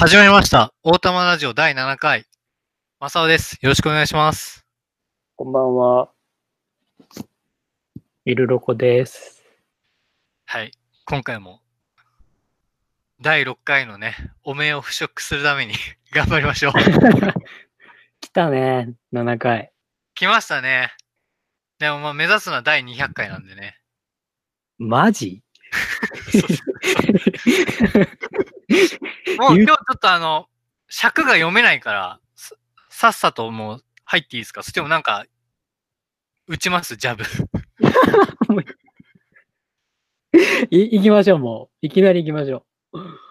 始まりました。大玉ラジオ第7回。マサオです。よろしくお願いします。こんばんは。イルロコです。はい。今回も、第6回のね、お面を払拭するために 頑張りましょう。来たね、7回。来ましたね。でもまあ目指すのは第200回なんでね。マジ？もう今日ちょっとあの、尺が読めないから、ささっさともう入っていいですか？それともなんか、打ちます？ジャブ。い行きましょう、もう。いきなり行きましょ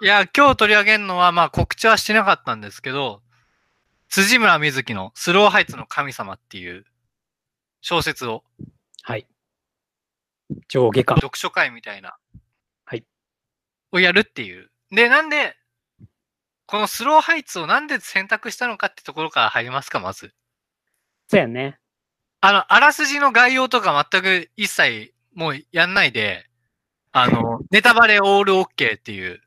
いや、今日取り上げるのは、まあ告知はしてなかったんですけど、辻村瑞希のスローハイツの神様っていう小説を。上下感。読書会みたいな。はい。をやるっていう。で、なんで、このスローハイツをなんで選択したのかってところから入りますか、まず。そうやね。あの、あらすじの概要とか全く一切もうやんないで、あの、ネタバレオールオッケーっていう、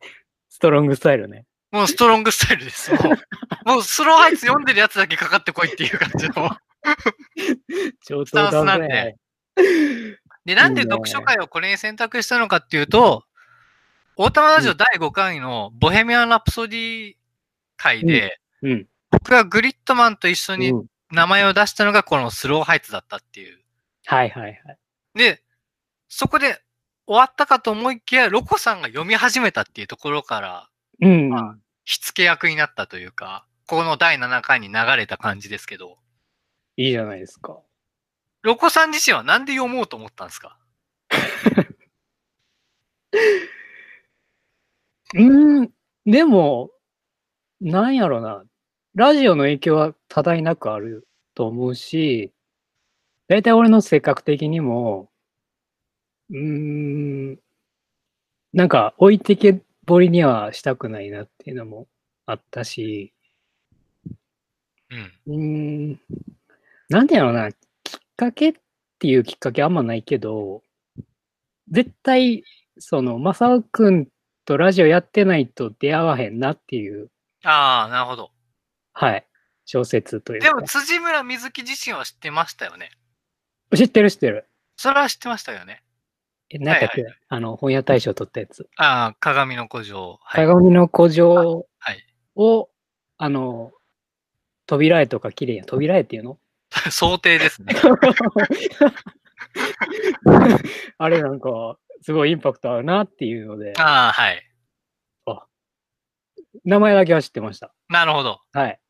ストロングスタイルね。もうストロングスタイルです。もう、もうスローハイツ読んでるやつだけかかってこいっていう感じの。上スタンスなんでね。で、なんで読書会をこれに選択したのかっていうと、大玉ラジオ第5回のボヘミアン・ラプソディ会で、うん。僕がグリッドマンと一緒にうん名前を出したのがこのスローハイツだったっていう。はいはいはい。で、そこで終わったかと思いきや、ロコさんが読み始めたっていうところから、うん。ま火付け役になったというか、この第7回に流れた感じですけど、いいじゃないですか。ロコさん自身はなんで読もうと思ったんですか？うん。でも、なんやろな。ラジオの影響は多大なくあると思うし、だいたい俺の性格的にも、うーん、なんか置いてけぼりにはしたくないなっていうのもあったし、うん。うーん、なんてやろな、きっかけっていうきっかけあんまないけど、絶対、その、マサオくんとラジオやってないと出会わへんなっていう、ああ、なるほど。はい、小説というかでも、。辻村瑞希自身は知ってましたよね。知ってる知ってる。それは知ってましたよね。え、なんだっけ、はいあの、本屋大賞取ったやつ。ああ、鏡の古城。はい。鏡の古城はい。を、あの、扉絵とか綺麗や。扉絵っていうの？想定ですね。あれなんか、すごいインパクトあるなっていうので、ああ、はい。名前だけは知ってました。なるほど。はい。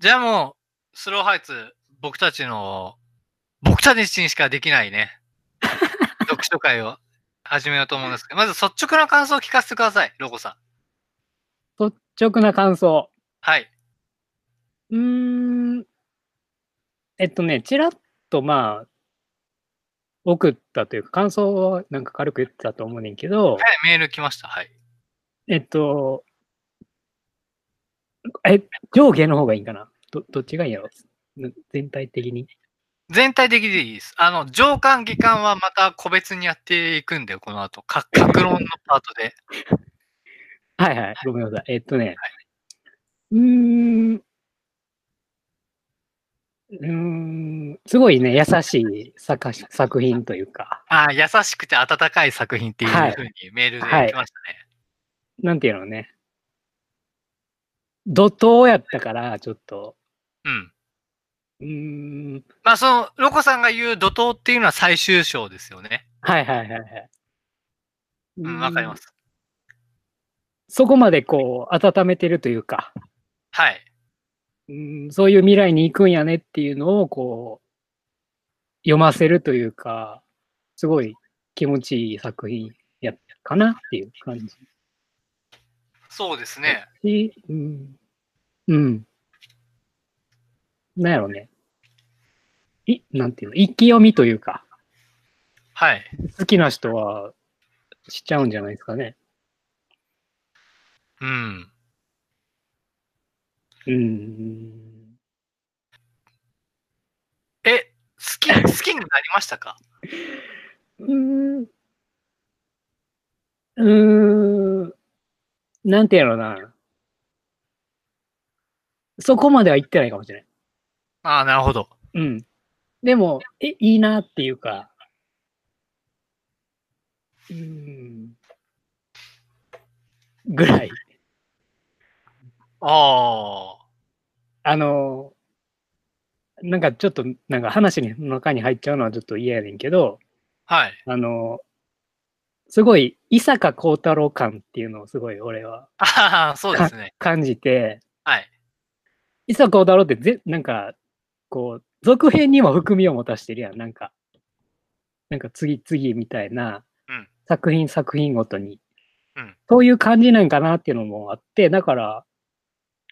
じゃあもう、スローハイツ、僕たちの、僕たちにしかできないね、読書会を始めようと思うんですけど、まず率直な感想を聞かせてください、ロコさん。率直な感想。はい。うーん。えっとね、ちらっとまあ、送ったというか、感想はなんか軽く言ってたと思うねんけど、はい、メール来ました。はい。えっと、え、上下の方がいいかな？どどっちがいいやろ？な全体的に。全体的でいいです。あの、上巻下巻はまた個別にやっていくんで、この後。か、格論のパートで。はいはい、ごめんなさい。えっとね、うーん、うーん、すごいね、優しい作作品というか、ああ、優しくて温かい作品っていうはいふうにメールではい来ましたね。なんていうのね、怒涛やったから、ちょっと、うん。うーん、まあ、その、ロコさんが言う怒涛っていうのは最終章ですよね。はいはいはいはい。うん、わかりま。す。そこまでこう、温めてるというか、はい。うん、そういう未来に行くんやねっていうのをこう読ませるというかすごい気持ちいい作品やったかなっていう感じそうですね。し、うん、うん。なんやろね。い、なんていうの、一気読みというか、はい。好きな人はしちゃうんじゃないですかね。うん。うん。え、好き、好きになりましたか？うーん。うーん。なんてやろうな。そこまでは言ってないかもしれない。ああ、なるほど。うん。でも、え、いいなっていうか、うーん、ぐらい。ああの、なんかちょっと、なんか話の中に入っちゃうのはちょっと嫌やねんけど、あ。はい。あの、すごい、伊坂幸太郎感っていうのをすごい俺はああ、そうですね。感じて、はい。伊坂幸太郎ってぜ、なんか、こう、続編にも含みを持たしてるやん。なんか、なんか次々みたいな、うん作品作品ごとに、うんそういう感じなんかなっていうのもあって、だから、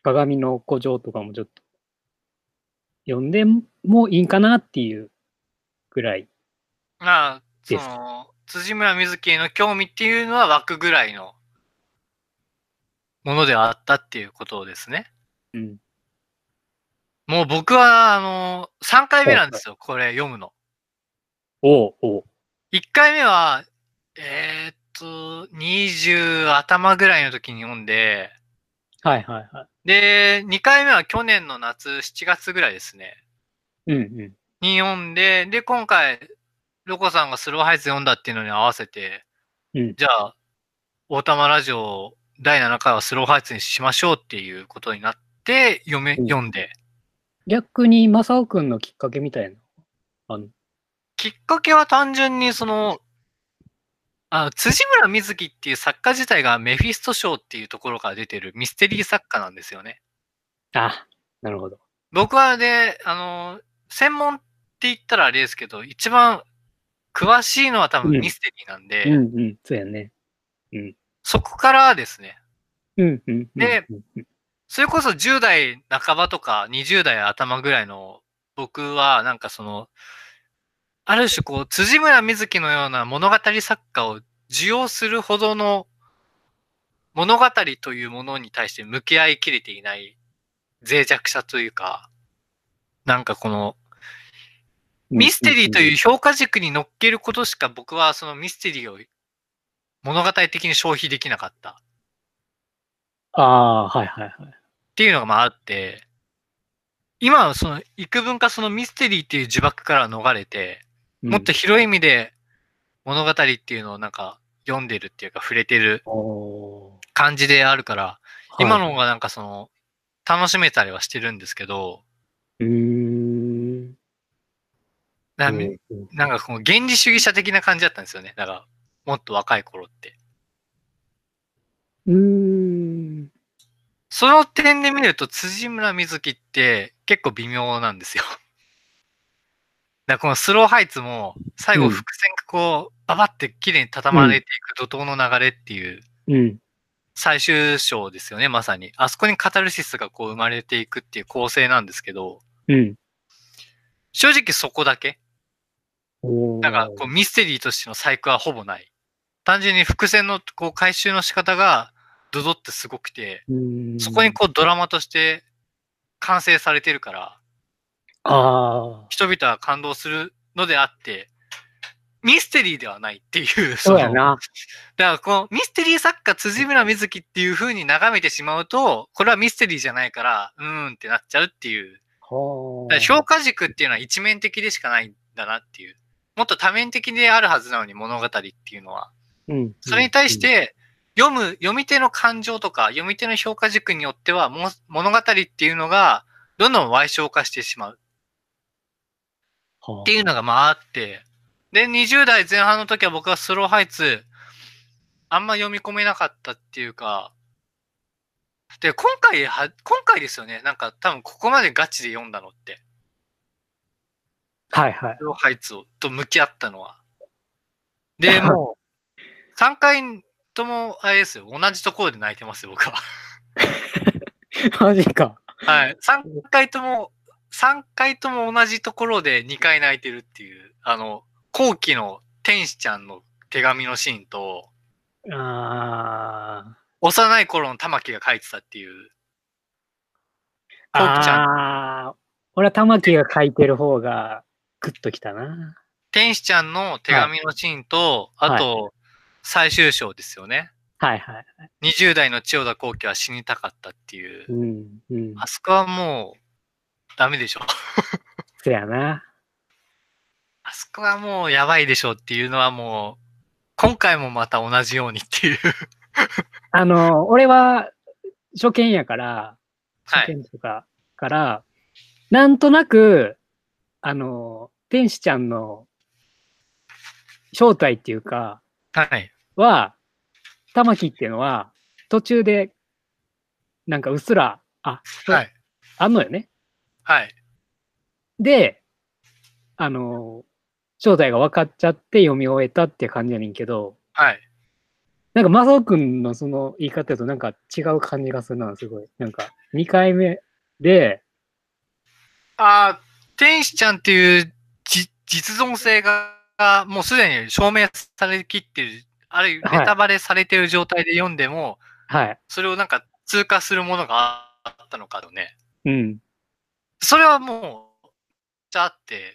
鏡の古城とかもちょっと、読んでもいいんかなっていうぐらい。まあ、その、辻村瑞希への興味っていうのは湧くぐらいのものではあったっていうことですね。うん。もう僕は、あの、3回目なんですよ、これ読むの。おうおう。1回目は、えーっと、20頭ぐらいの時に読んで、はいはいはい。で、2回目は去年の夏、7月ぐらいですね。うんうん。に読んで、で、今回、ロコさんがスローハイツ読んだっていうのに合わせて、うんじゃあ、大玉ラジオ第7回はスローハイツにしましょうっていうことになって、読め、うん読んで。逆に、正雄くんのきっかけみたいな。あの、きっかけは単純にその、あ辻村瑞希っていう作家自体がメフィスト賞っていうところから出てるミステリー作家なんですよね。あ、なるほど。僕はで、あの、専門って言ったらあれですけど、一番詳しいのは多分うんミステリーなんで、うんうん。そうやね。そこからですね、うんうんうん。でうんうんそれこそ10代半ばとか20代頭ぐらいの僕はなんかその、ある種こう、辻村瑞希のような物語作家を受容するほどの物語というものに対して向き合いきれていない脆弱さというか、なんかこのミステリーという評価軸に乗っけることしか僕はそのミステリーを物語的に消費できなかった。ああ、はいはいはい。っていうのがまああって、今はその幾分かそのミステリーっていう呪縛から逃れて、うんもっと広い意味で物語っていうのをなんか読んでるっていうか触れてる感じであるから、今のはい方がなんかその楽しめたりはしてるんですけど、うーん。なうんなんかこの原理主義者的な感じだったんですよね。だからもっと若い頃って。うーん。その点で見ると辻村瑞希って結構微妙なんですよ。だこのスローハイツも最後うん伏線がこうババって綺麗に畳まれていく怒涛の流れっていううん。最終章ですよね、まさに。あそこにカタルシスがこう生まれていくっていう構成なんですけど、うん。正直そこだけ。なんかこうミステリーとしての細工はほぼない。単純に伏線のこう回収の仕方がドドってすごくて、そこにこうドラマとして完成されてるから、ああ。人々は感動するのであって、ミステリーではないっていう、のそうやな。だからこのミステリー作家辻村瑞希っていう風に眺めてしまうと、これはミステリーじゃないから、うーんってなっちゃうっていう。評価軸っていうのは一面的でしかないんだなっていう。もっと多面的であるはずなのに物語っていうのは。うん。それに対し、て、読む、読み手の感情とか、読み手の評価軸によっては、も物語っていうのが、どんどん歪小化してしまう。はっていうのがまああって、で、20代前半の時は僕はスローハイツ、あんま読み込めなかったっていうか、で、今回は、今回ですよね。なんか多分ここまでガチで読んだのって。はいはいス。ローハイツをと向き合ったのは。で、もう、3回とも、あれですよ。同じところで泣いてますよ、僕は。マジか。はい。3回とも、3回とも同じところで2回泣いてるっていう、あの、後期の天使ちゃんの手紙のシーンと、あ幼い頃の玉木が書いてたっていう、ちゃんああ。俺は玉木が書いてる方がグッときたな。天使ちゃんの手紙のシーンと、はいあと、最終章ですよね。はいはい。20代の千代田光輝は死にたかったっていうう。ん。うん。あそこはもう、ダメでしょ。せやな。あそこはもうやばいでしょっていうのはもう、今回もまた同じようにっていう。あの、俺は初見やから、初はい。見とかから、なんとなく、あの、天使ちゃんの正体っていうか、はい。は、玉木っていうのは、途中で、なんかうっすら、あ、はい。あんのよね。はい。で、あの、正体が分かっちゃって読み終えたって感じやねんけど、はい。なんか、マサオくんのその言い方だとなんか違う感じがするな、すごい。なんか、2回目で、ああ、天使ちゃんっていうじ実存性が、もうすでに証明されきってる、あるいははいネタバレされてる状態で読んでも、はい。それをなんか通過するものがあったのかとね。うん。それはもう、じゃあって、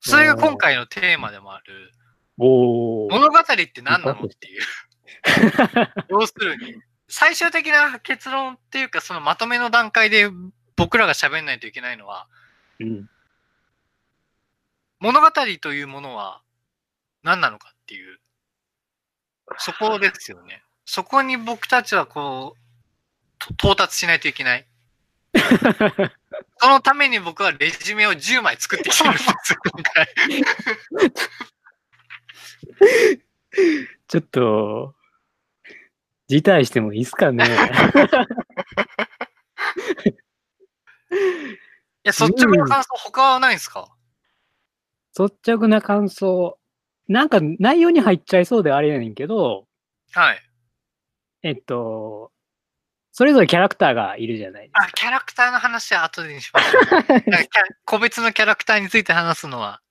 それが今回のテーマでもある、おー。物語って何なのっていう。要するに、最終的な結論っていうか、そのまとめの段階で僕らが喋んないといけないのは、うん。物語というものは何なのかっていう、そこですよね。そこに僕たちはこう、と到達しないといけない。そのために僕はレジュメを10枚作ってきてるんですよ、今回。ちょっと、辞退してもいいっすかね。いや、率直な感想、他はないんですか？率直な感想。なんか内容に入っちゃいそうであれやねんけど、はい。えっと、それぞれキャラクターがいるじゃないですあ、キャラクターの話は後でにしましょう。なんかキャ個別のキャラクターについて話すのは。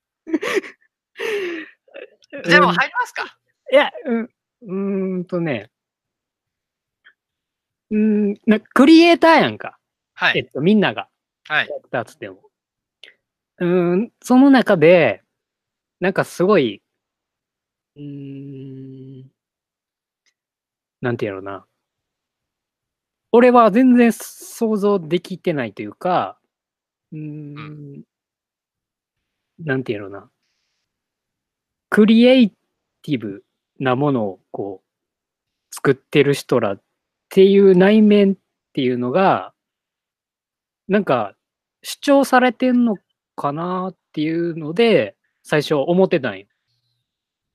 か。でもうん入りますか、いや、うん、うーんとね、うーん、なクリエイターやんか。はい。えっと、みんなが、はいキャ。ラクターつっても。うーん、その中で、なんかすごい、うーん、なんていうのな。俺は全然想像できてないというか、うーん、なんていうのな。クリエイティブなものをこう、作ってる人らっていう内面っていうのが、なんか主張されてんのかなっていうので、最初思ってたんよ。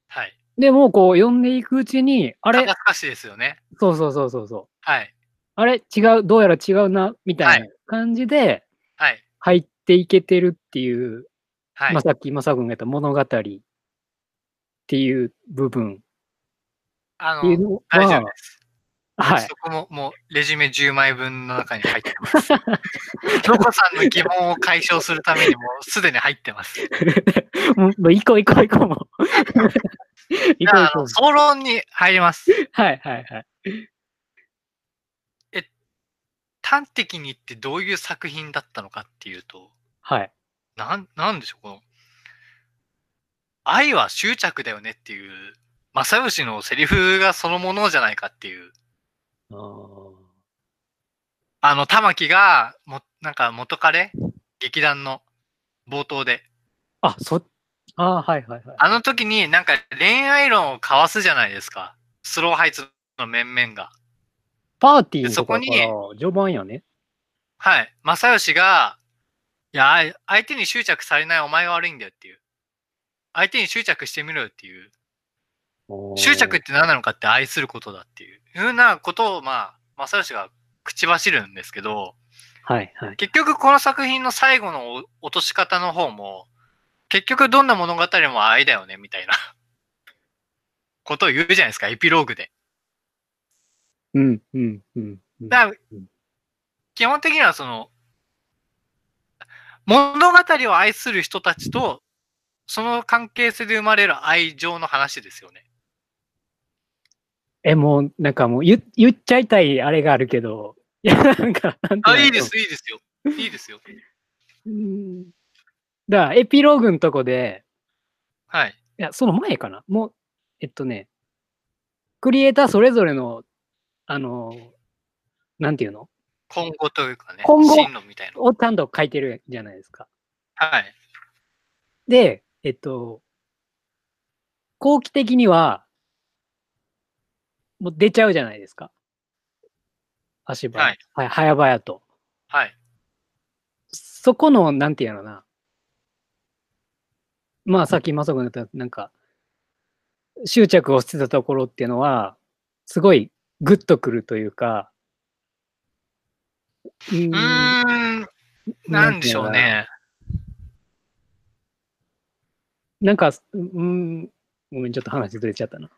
はい。でも、こう読んでいくうちに、あれ？肩透かしですよね。そうそうそうそうそう。はい。あれ？違う、どうやら違うな、みたいな感じではい。入っていけてるっていう、はい。まあ、さっきマサ君が言った物語っていう部分あっていうの、のは大丈夫で、す。はいそ。こももうレジュメ10枚分の中に入ってます。ロコさんの疑問を解消するためにもうすでに入ってます。もう行こう行こう行こうもう。じ 行こう行こゃああの、総論に入ります。う。はいはいはい。端的に言ってどういう作品だったのかっていうと、はい。なん、なんでしょう、この、愛は執着だよねっていう、正義のセリフがそのものじゃないかっていう、あの、玉木が、も、なんか元彼？劇団の冒頭で、あ、そ、あーはいはいはい。あの時になんか恋愛論を交わすじゃないですか。スローハイツの面々が。パーティーのとこそこに序盤やね。はい。正義が、いや、相手に執着されないお前が悪いんだよっていう。相手に執着してみろよっていう。執着って何なのかって愛することだっていう。いうふうなことを、まあ、正義が口走るんですけど、はいはい。結局この作品の最後のお落とし方の方も、結局どんな物語も愛だよね、みたいなことを言うじゃないですか、エピローグで。うんうんうんうん。だ基本的にはその、物語を愛する人たちと、その関係性で生まれる愛情の話ですよね。え、もう、なんかもう言言っちゃいたいあれがあるけど、いや、なんか、あ、のいいです、いいですよ。いいですよ。うんだから、エピローグのとこで、はい。いや、その前かな。もう、えっとね、クリエイターそれぞれの、あの、なんていうの？今後というかね、今後進路みたいな。をちゃんと書いてるじゃないですか。はい。で、えっと、後期的には、もう出ちゃうじゃないですか。足早、はいはい、早々と。はい。そこの、なんていうのな。まあ、さっきまさくん言った、なんか、執着をしてたところっていうのは、すごいグッとくるというか、うん、なんでしょう。ね。なんか、うん、ごめん、ちょっと話ずれちゃったな。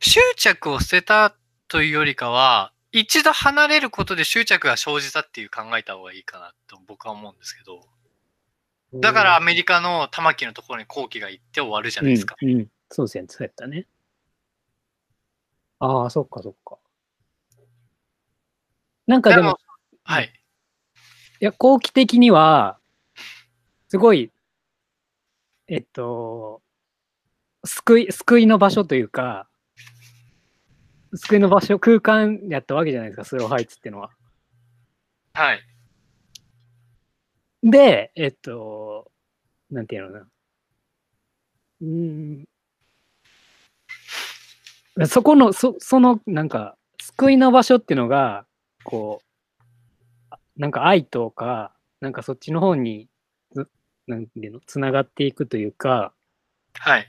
執着を捨てたというよりかは、一度離れることで執着が生じたっていう考えた方がいいかなと僕は思うんですけど。だからアメリカの玉木のところに後期が行って終わるじゃないですか。うん、うん、そうですね、そうやったね。ああ、そっかそっか。なんかでも、はい。いや、後期的には、すごい、えっと、救い、救いの場所というか、救いの場所、空間やったわけじゃないですか、スローハイツっていうのは。はい。で、えっと、なんていうのかな。うーん。そこの、そその、なんか、救いの場所っていうのが、こう、あなんか愛とか、なんかそっちの方に、つなんていうの、つながっていくというか、はい。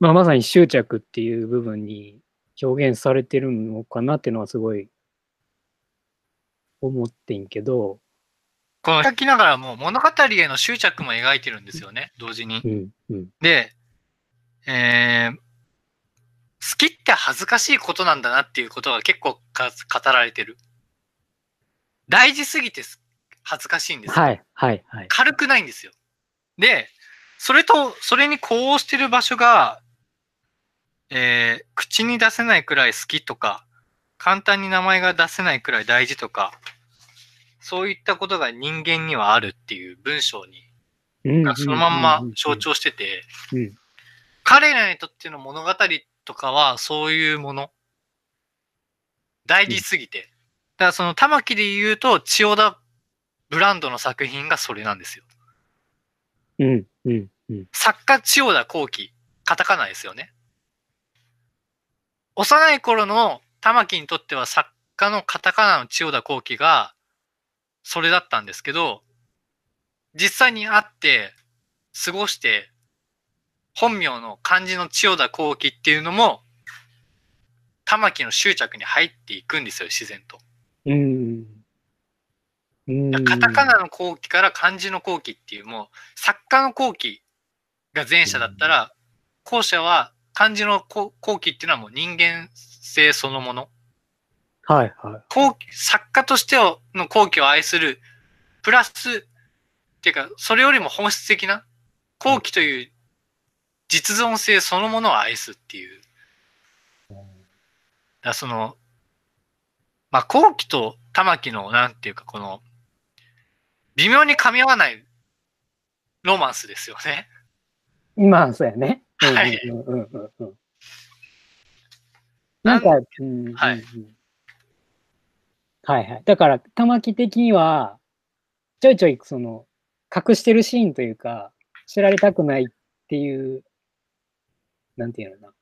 まあ、まさに執着っていう部分に表現されてるのかなっていうのはすごい思ってんけど、この書きながらも物語への執着も描いてるんですよね、同時にう。ん、うん、で、えー、好きって恥ずかしいことなんだなっていうことが結構か語られてる。大事すぎてす恥ずかしいんですよ。はい、はい、はい。軽くないんですよ。で、それと、それに呼応してる場所が、えー、口に出せないくらい好きとか、簡単に名前が出せないくらい大事とか、そういったことが人間にはあるっていう文章に、うんがそのまんま象徴してて、うん彼らにとっての物語とかはそういうもの。大事すぎて。だからその玉木で言うと、千代田ブランドの作品がそれなんですよ。うん、うん、うん。作家千代田後期、カタカナですよね。幼い頃の玉木にとっては作家のカタカナの千代田後期がそれだったんですけど、実際に会って過ごして本名の漢字の千代田後期っていうのも玉木の執着に入っていくんですよ、自然と。うん。うん。カタカナの後期から漢字の後期っていうもう作家の後期が前者だったら後者は漢字の後後期っていうのはもう人間性そのものはい、はい。後期作家としての後期を愛するプラスっていうかそれよりも本質的な後期という実存性そのものを愛すっていうだそのまあ後期と玉木のなんていうかこの微妙に噛み合わないロマンスですよね。まあ、そうやね。うんはい。なんか、うん、はいはいはい。だから、玉木的には、ちょいちょい、その、隠してるシーンというか、知られたくないっていう、なんていうのかな。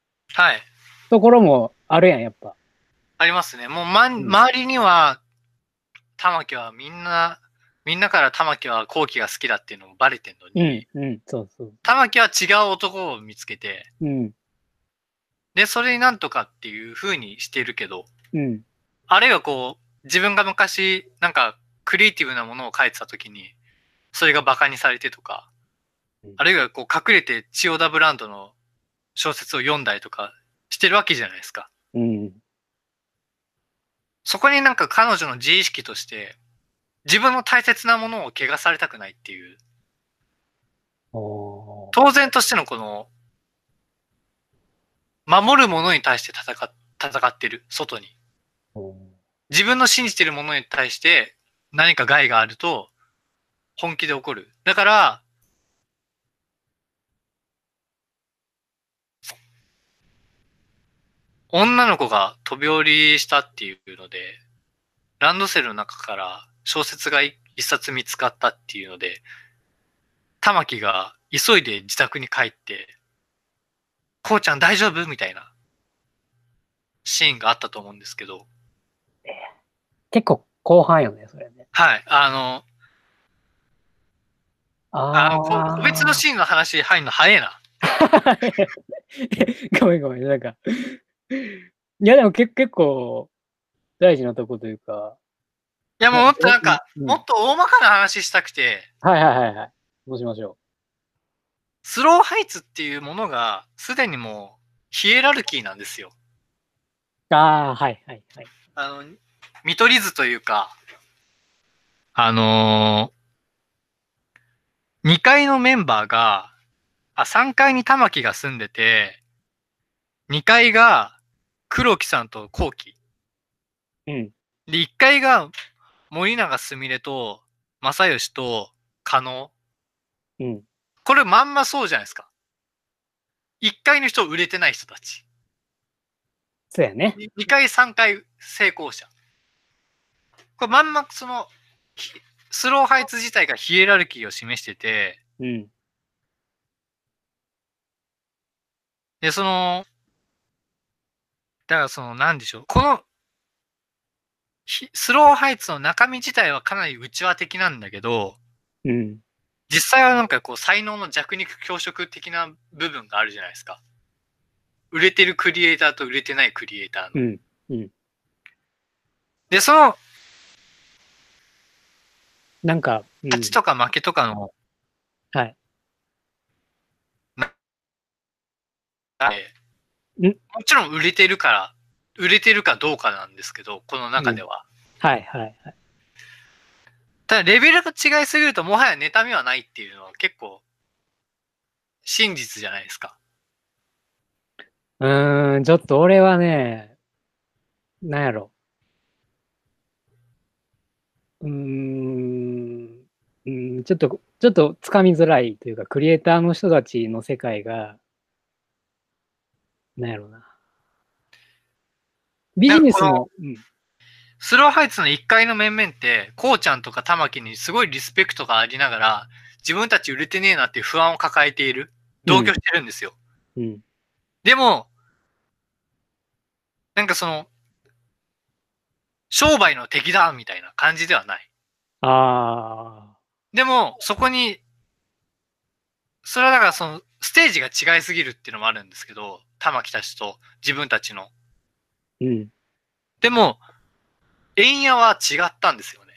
はい。ところもあるやん、やっぱ。ありますね。もう、ま周りには、玉木はみんな、みんなから玉木は後期が好きだっていうのもバレてんのうに、ん、うん、そうそう。玉木は違う男を見つけて、うん、で、それになんとかっていう風にしてるけど、うん、あるいはこう、自分が昔、なんか、クリエイティブなものを書いてた時に、それが馬鹿にされてとかうん、あるいはこう、隠れて千代田ブランドの小説を読んだりとかしてるわけじゃないですか。うん、そこになんか彼女の自意識として、自分の大切なものを汚されたくないっていう、当然としてのこの、守るものに対して戦っ戦ってる、外に。自分の信じてるものに対して何か害があると本気で怒る。だから、女の子が飛び降りしたっていうので、ランドセルの中から小説が一冊見つかったっていうので、玉木が急いで自宅に帰って、こうちゃん大丈夫？みたいなシーンがあったと思うんですけど、結構後半よね、それね。はい、あの、ああ。個別のシーンの話入るの早いな。ごめんごめん、なんか。いや、でも結結構大事なとこというか。いや、もうもっとなんか、うんもっと大まかな話したくて、はいはいはいはい。どうしましょスローハイツっていうものが、すでにもう、ヒエラルキーなんですよ。う。ああ、はいはいはい。あの、見取り図というか、あのー、2階のメンバーが、あ、3階に玉木が住んでて、2階が黒木さんと後期。うん。で、1階が森永すみれと正義と加納。うん。これまんまそうじゃないですか。1階の人売れてない人たち。そうやね。2階、3階成功者。これまんまその、ひスローハイツ自体がヒエラルキーを示してて、うん。で、その、だからその、なんでしょう。この、ひスローハイツの中身自体はかなり内輪的なんだけど、うん。実際はなんかこう才能の弱肉強食的な部分があるじゃないですか。売れてるクリエイターと売れてないクリエイターの。うん。で、そのなんか、うん、勝ちとか負けとかの、はい。もちろん売れてるから、売れてるかどうかなんですけど、この中では。はいはいはい。ただ、レベルが違いすぎると、もはや妬みはないっていうのは結構、真実じゃないですか。うーん、ちょっと俺はね、なんやろ。うーん、うん、ちょっと、ちょっとつかみづらいというか、クリエイターの人たちの世界が、なんやろな。ビジネスも、うん、スローハイツの1階の面々って、こうちゃんとか玉木にすごいリスペクトがありながら、自分たち売れてねえなっていう不安を抱えている。同居してるんですよ。うん、でも、なんかその、商売の敵だみたいな感じではない。あでも、そこに、それはだからその、ステージが違いすぎるっていうのもあるんですけど、玉木たちと自分たちの。ー、うん、でも、円屋は違ったんですよね。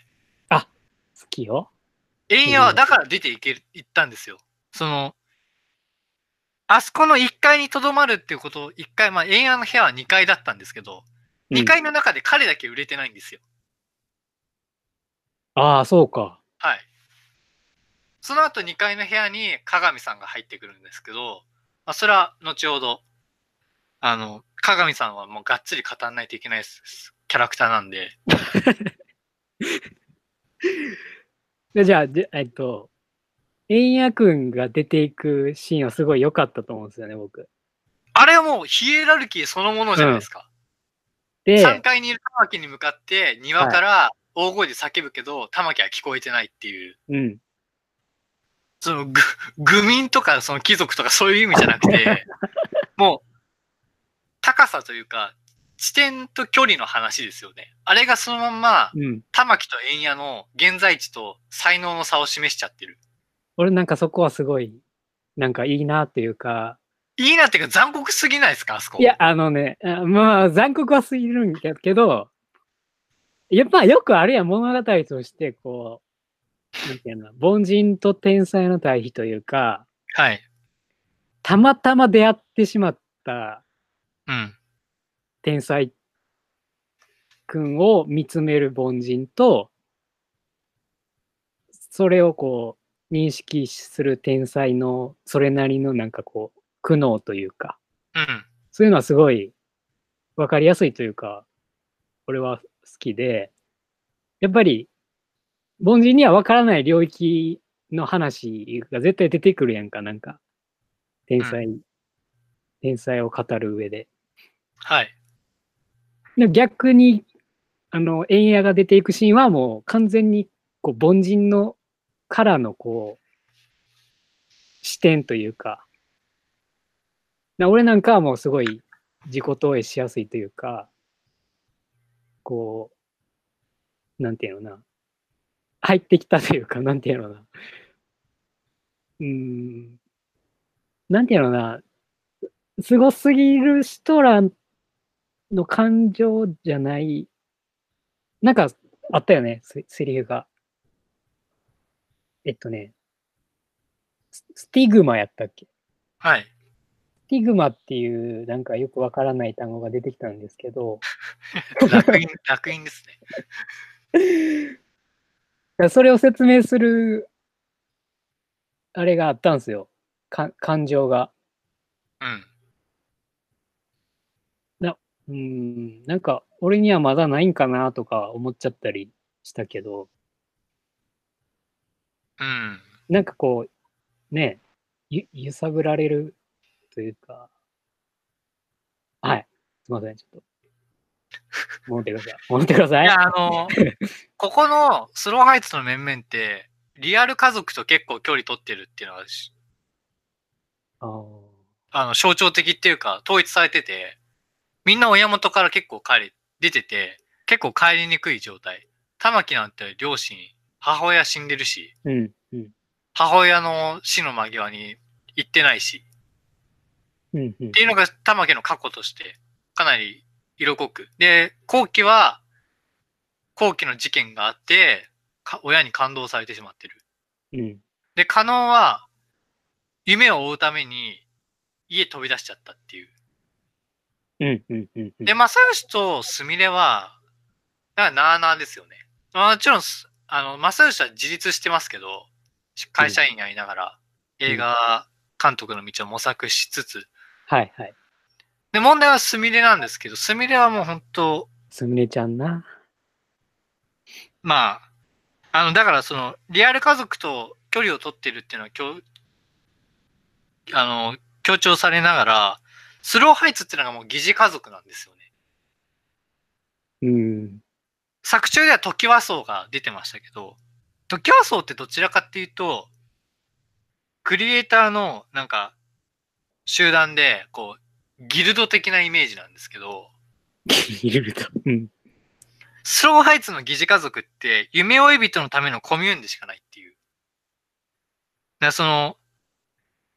好きよ。円屋はだから出ていける、行ったんですよ。その、あそこの1階にとどまるっていうことを、1階、まあ、円屋の部屋は2階だったんですけど、うん2階の中で彼だけ売れてないんですよ。ああ、そうか。はい。その後2階の部屋に鏡さんが入ってくるんですけど、まあ、それは後ほど、あの、鏡さんはもうがっつり語んないといけないですキャラクターなんで、でじゃあ、でえっと、円谷くんが出ていくシーンはすごい良かったと思うんですよね、僕。あれはもうヒエラルキーそのものじゃないですか。で、3階にいる玉木に向かって庭から大声で叫ぶけど、玉木は聞こえてないっていう、うん。そのぐ、愚民とかその貴族とかそういう意味じゃなくて、もう、高さというか、地点と距離の話ですよね。あれがそのまんま、うん。玉木と円谷の現在地と才能の差を示しちゃってる。俺なんかそこはすごい、なんかいいなっていうか、いいなっていうか残酷すぎないですかあそこ。いや、あのね、あまあ、残酷はすぎるんだけど、やっぱよくあるやん、物語として、こう、なんていうの、凡人と天才の対比というか、はい。たまたま出会ってしまったうん。天才くんを見つめる凡人と、それをこう、認識する天才のそれなりのなんかこう、苦悩というか、うん。そういうのはすごいわかりやすいというか、俺は好きで、やっぱり、凡人にはわからない領域の話が絶対出てくるやんか、なんか。天才、天才を語る上で。はい。逆に、あの、円矢が出ていくシーンはもう完全に、こう、凡人のからの、こう、視点というか、な俺なんかはもうすごい自己投影しやすいというか、こう、なんていうのな、入ってきたというか、なんていうのな、うん、なんていうのな、すごすぎる人らの感情じゃない、なんかあったよね、セセリフが。えっとね、ススティグマやったっけ？はい。スティグマっていうなんかよくわからない単語が出てきたんですけど、烙印、烙印ですね。それを説明する、あれがあったんですよ。か感情が。うん。うん、なんか俺にはまだないんかなとか思っちゃったりしたけど、うん。なんかこう、ね、ゆ揺さぶられるというか、はい、すいません、ちょっと。戻ってください。戻ってください。いや、あの、ここのスローハイツの面々って、リアル家族と結構距離取ってるっていうのがし、あーあの、象徴的っていうか、統一されてて、みんな親元から結構帰り、出てて、結構帰りにくい状態。玉木なんて両親、母親死んでるし、うん、うん、母親の死の間際に行ってないし、うん、うんっていうのが玉木の過去として、かなり色濃く。で、後期は、後期の事件があって、か親に感動されてしまってる。うん、で、加納は、夢を追うために、家飛び出しちゃったっていう。うん、うん、うん。で、正義とすみれは、だからなあなあですよね。もちろんす、あの、正義は自立してますけど、会社員やりながら、映画監督の道を模索しつつ、はい、はい。で、問題はすみれなんですけど、すみれはもう本当すみれちゃんな。まあ、あの、だからその、リアル家族と距離を取ってるっていうのは、強、あの、強調されながら、スローハイツっていうのがもう疑似家族なんですよね。うん、作中では時和荘が出てましたけど、時和荘ってどちらかっていうと、クリエイターのなんか集団で、こう、ギルド的なイメージなんですけど、いると。うん、スローハイツの疑似家族って夢追い人のためのコミューンでしかないっていう。だその、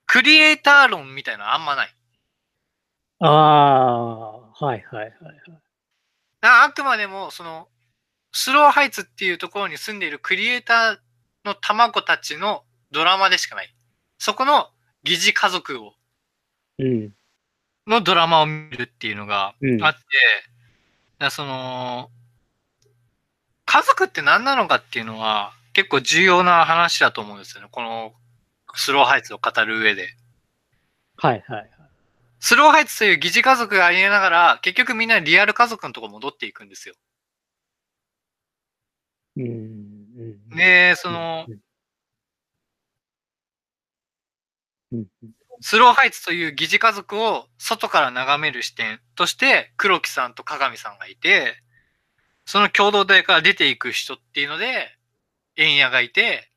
クリエイター論みたいなのあんまない。ああ、はい、はい、はい。はいだからあくまでも、その、スローハイツっていうところに住んでいるクリエイターの卵たちのドラマでしかない。そこの疑似家族を、うん、のドラマを見るっていうのがあって、うんその、家族って何なのかっていうのは結構重要な話だと思うんですよね。このスローハイツを語る上で。はい、はい、はい。スローハイツという疑似家族がありながら、結局みんなリアル家族のところ戻っていくんですよ。で、その、うん、スローハイツという疑似家族を外から眺める視点として、黒木さんと鏡さんがいて、その共同体から出ていく人っていうので、円谷がいて、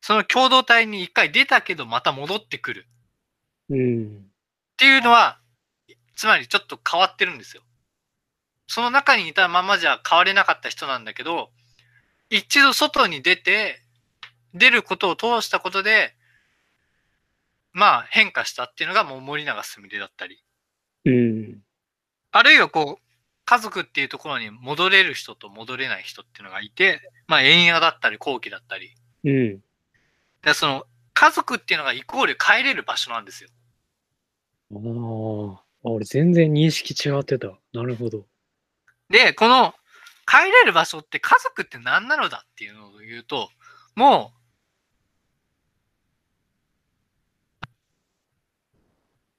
その共同体に一回出たけどまた戻ってくる。うん、っていうのは、つまりちょっと変わってるんですよ。その中にいたままじゃ変われなかった人なんだけど、一度外に出て、出ることを通したことで、まあ変化したっていうのがもう森永すみれだったり。うん、あるいはこう、家族っていうところに戻れる人と戻れない人っていうのがいて、まあ遠野だったり後期だったり。うん。でその家族っていうのがイコール帰れる場所なんですよ。ああ、俺全然認識違ってた。なるほど。で、この帰れる場所って家族って何なのだっていうのを言うと、もう、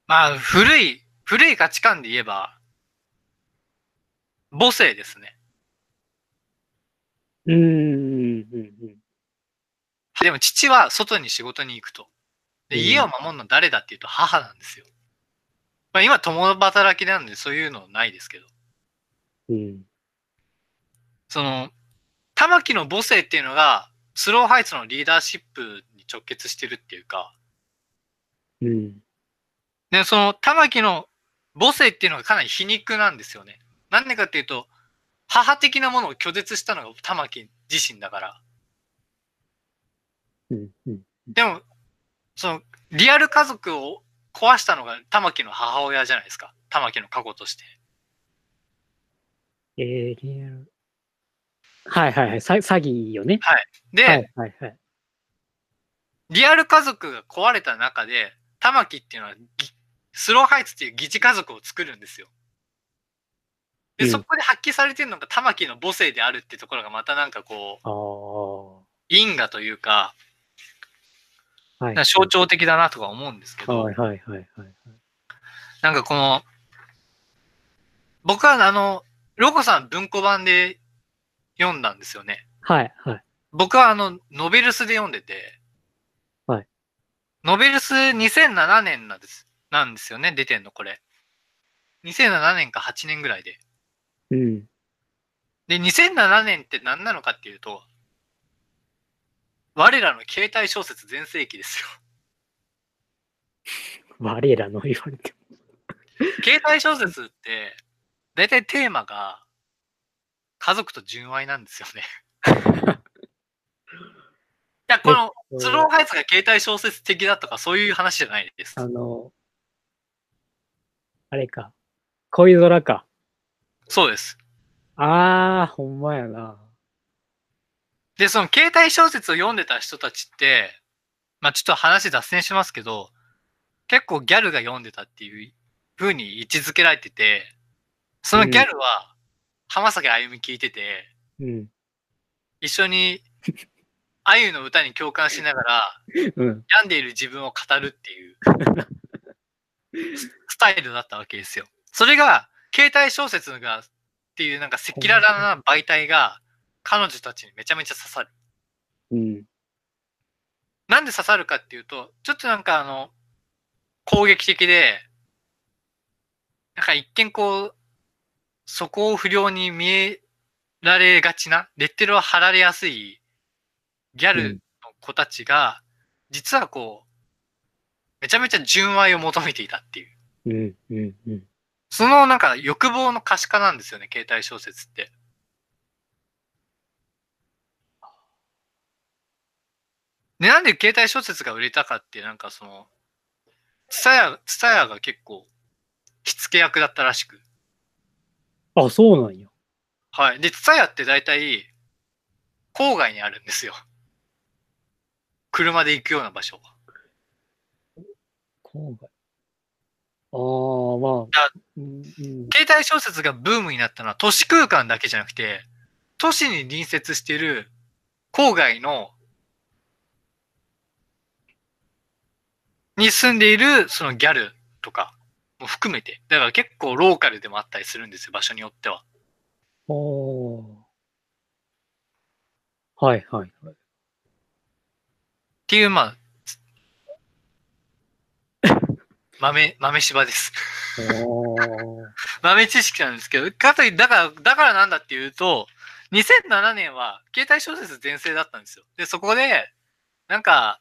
まあ、古い、古い価値観で言えば、母性ですね。うん、うん、うん。でも父は外に仕事に行くと。で、うん家を守るの誰だっていうと母なんですよ。まあ今共働きなんでそういうのないですけど。うん。その、玉木の母性っていうのが、スローハイツのリーダーシップに直結してるっていうか、うん。で、その玉木の母性っていうのがかなり皮肉なんですよね。なんでかっていうと、母的なものを拒絶したのが玉木自身だから。うん。うん。でも、その、リアル家族を壊したのが玉木の母親じゃないですか。玉木の過去として。えー、リアル。はいはいはい。さ詐欺よね。で、はいはいはい。リアル家族が壊れた中で、玉木っていうのはぎ、スローハイツっていう疑似家族を作るんですよ。で、うんそこで発揮されてるのが玉木の母性であるっていうところがまたなんかこう。因果というか、はい。象徴的だなとか思うんですけど、はいはいはいはい。なんかこの、僕はあの、ロコさん文庫版で読んだんですよね。はいはい。僕はあの、ノベルスで読んでて、はい。ノベルス2007年なんです、なんですよね、出てんの、これ。2007年か8年ぐらいで。うん。で、2007年って何なのかっていうと、我らの携帯小説全盛期ですよ。我らの言われても。携帯小説って、だいたいテーマが、家族と純愛なんですよね。いや、この、スローハイツが携帯小説的だとかそういう話じゃないです。あの、あれか。恋空か。そうです。ああ、ほんまやな。で、その携帯小説を読んでた人たちって、まあちょっと話脱線しますけど、結構ギャルが読んでたっていう風に位置づけられてて、そのギャルは浜崎あゆみ聞いてて、うん。一緒にあゆの歌に共感しながら、うん。病んでいる自分を語るっていうスタイルだったわけですよ。それが、携帯小説がっていうなんか赤裸々な媒体が彼女たちにめちゃめちゃ刺さる。うん。なんで刺さるかっていうと、ちょっとなんかあの、攻撃的で、なんか一見こう、そこを不良に見えられがちな、レッテルを貼られやすいギャルの子たちが、実はこう、めちゃめちゃ純愛を求めていたっていう。うん。うん。うん。そのなんか欲望の可視化なんですよね、携帯小説って。で、なんで携帯小説が売れたかって、なんかその、ツタヤ、ツタヤが結構、火付け役だったらしく。あ、そうなんや。はい。で、ツタヤって大体、郊外にあるんですよ。車で行くような場所が。郊外。ああ、まあ。うん携帯小説がブームになったのは都市空間だけじゃなくて、都市に隣接している郊外の、に住んでいるそのギャルとかも含めて、だから結構ローカルでもあったりするんですよ、場所によっては。おーはいはいはい。っていう、まあ、豆、豆柴です。豆知識なんですけど、かといだから、だからなんだっていうと、2007年は携帯小説全盛だったんですよ。で、そこで、なんか、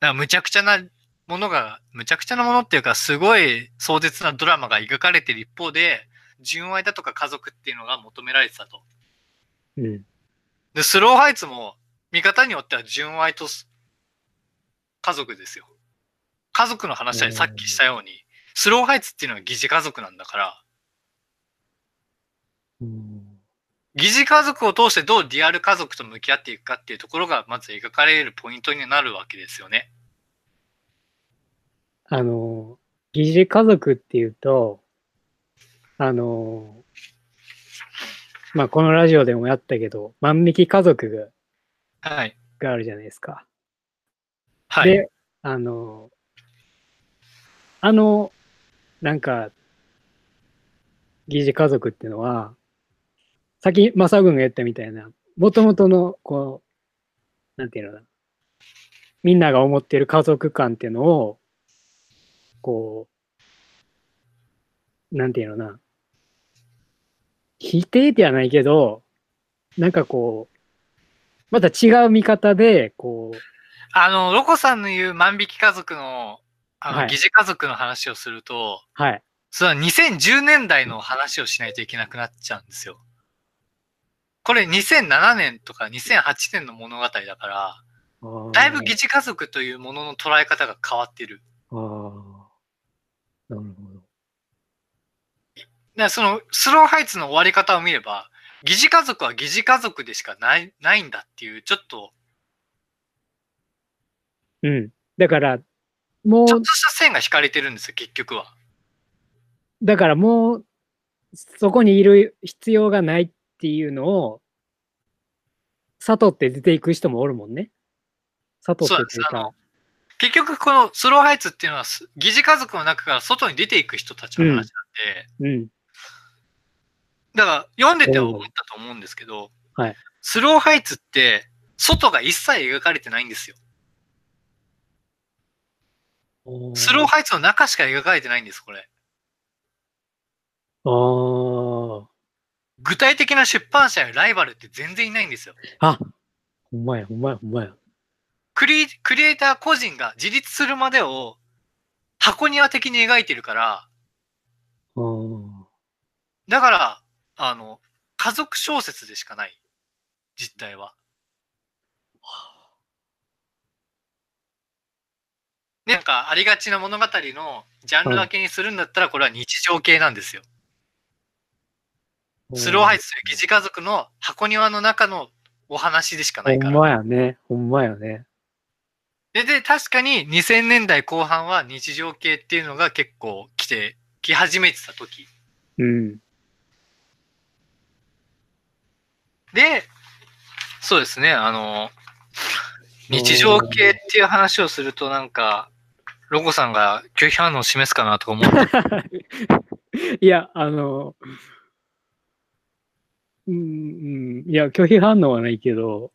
なんかむちゃくちゃなものが、むちゃくちゃなものっていうか、すごい壮絶なドラマが描かれてる一方で、純愛だとか家族っていうのが求められてたと。うん。で、スローハイツも、見方によっては純愛とす家族ですよ。家族の話はさっきしたように、スローハイツっていうのは疑似家族なんだから、うん疑似家族を通してどうリアル家族と向き合っていくかっていうところがまず描かれるポイントになるわけですよね。あの、疑似家族っていうと、あの、まあ、このラジオでもやったけど、万引き家族がはい。があるじゃないですか。はい。で、あの、あの、なんか、疑似家族っていうのは、さっき、マサ君が言ったみたいな、もともとの、こう、なんていうのみんなが思ってる家族観っていうのを、こう、なんていうのかな、否定ではないけど、なんかこう、また違う見方で、こう、あの、ロコさんの言う万引き家族の、あの、はい疑似家族の話をすると、はい。それは2010年代の話をしないといけなくなっちゃうんですよ。これ2007年とか2008年の物語だから、だいぶ疑似家族というものの捉え方が変わってる。ああ。なるほど。だそのスローハイツの終わり方を見れば、疑似家族は疑似家族でしかない、ないんだっていう、ちょっと、うん。だから、もうちょっと、した線が引かれてるんですよ、結局は。だからもう、そこにいる必要がないっていうのを、悟って出ていく人もおるもんね。悟ってっていうか結局このスローハイツっていうのは、す疑似家族の中から外に出ていく人たちの話なんで、うん。だから読んでて思ったと思うんですけど、はいスローハイツって、外が一切描かれてないんですよ。スローハイツの中しか描かれてないんです、これ。あ具体的な出版社やライバルって全然いないんですよ。あ。あ、ほんまや、ほんまや、ほんまや。クリクリエイター個人が自立するまでを箱庭的に描いてるから。だから、あの、家族小説でしかない。実態は。なんかありがちな物語のジャンル分けにするんだったらこれは日常系なんですよ。スローハイツという疑似家族の箱庭の中のお話でしかないかほんら。まやね。ほんまやね。で、で、確かに2000年代後半は日常系っていうのが結構来て、来始めてた時。うん。で、そうですね、あの、日常系っていう話をするとなんか、ロコさんが拒否反応を示すかなとか思って、いや、あの、うん、うん。いや、拒否反応はないけど、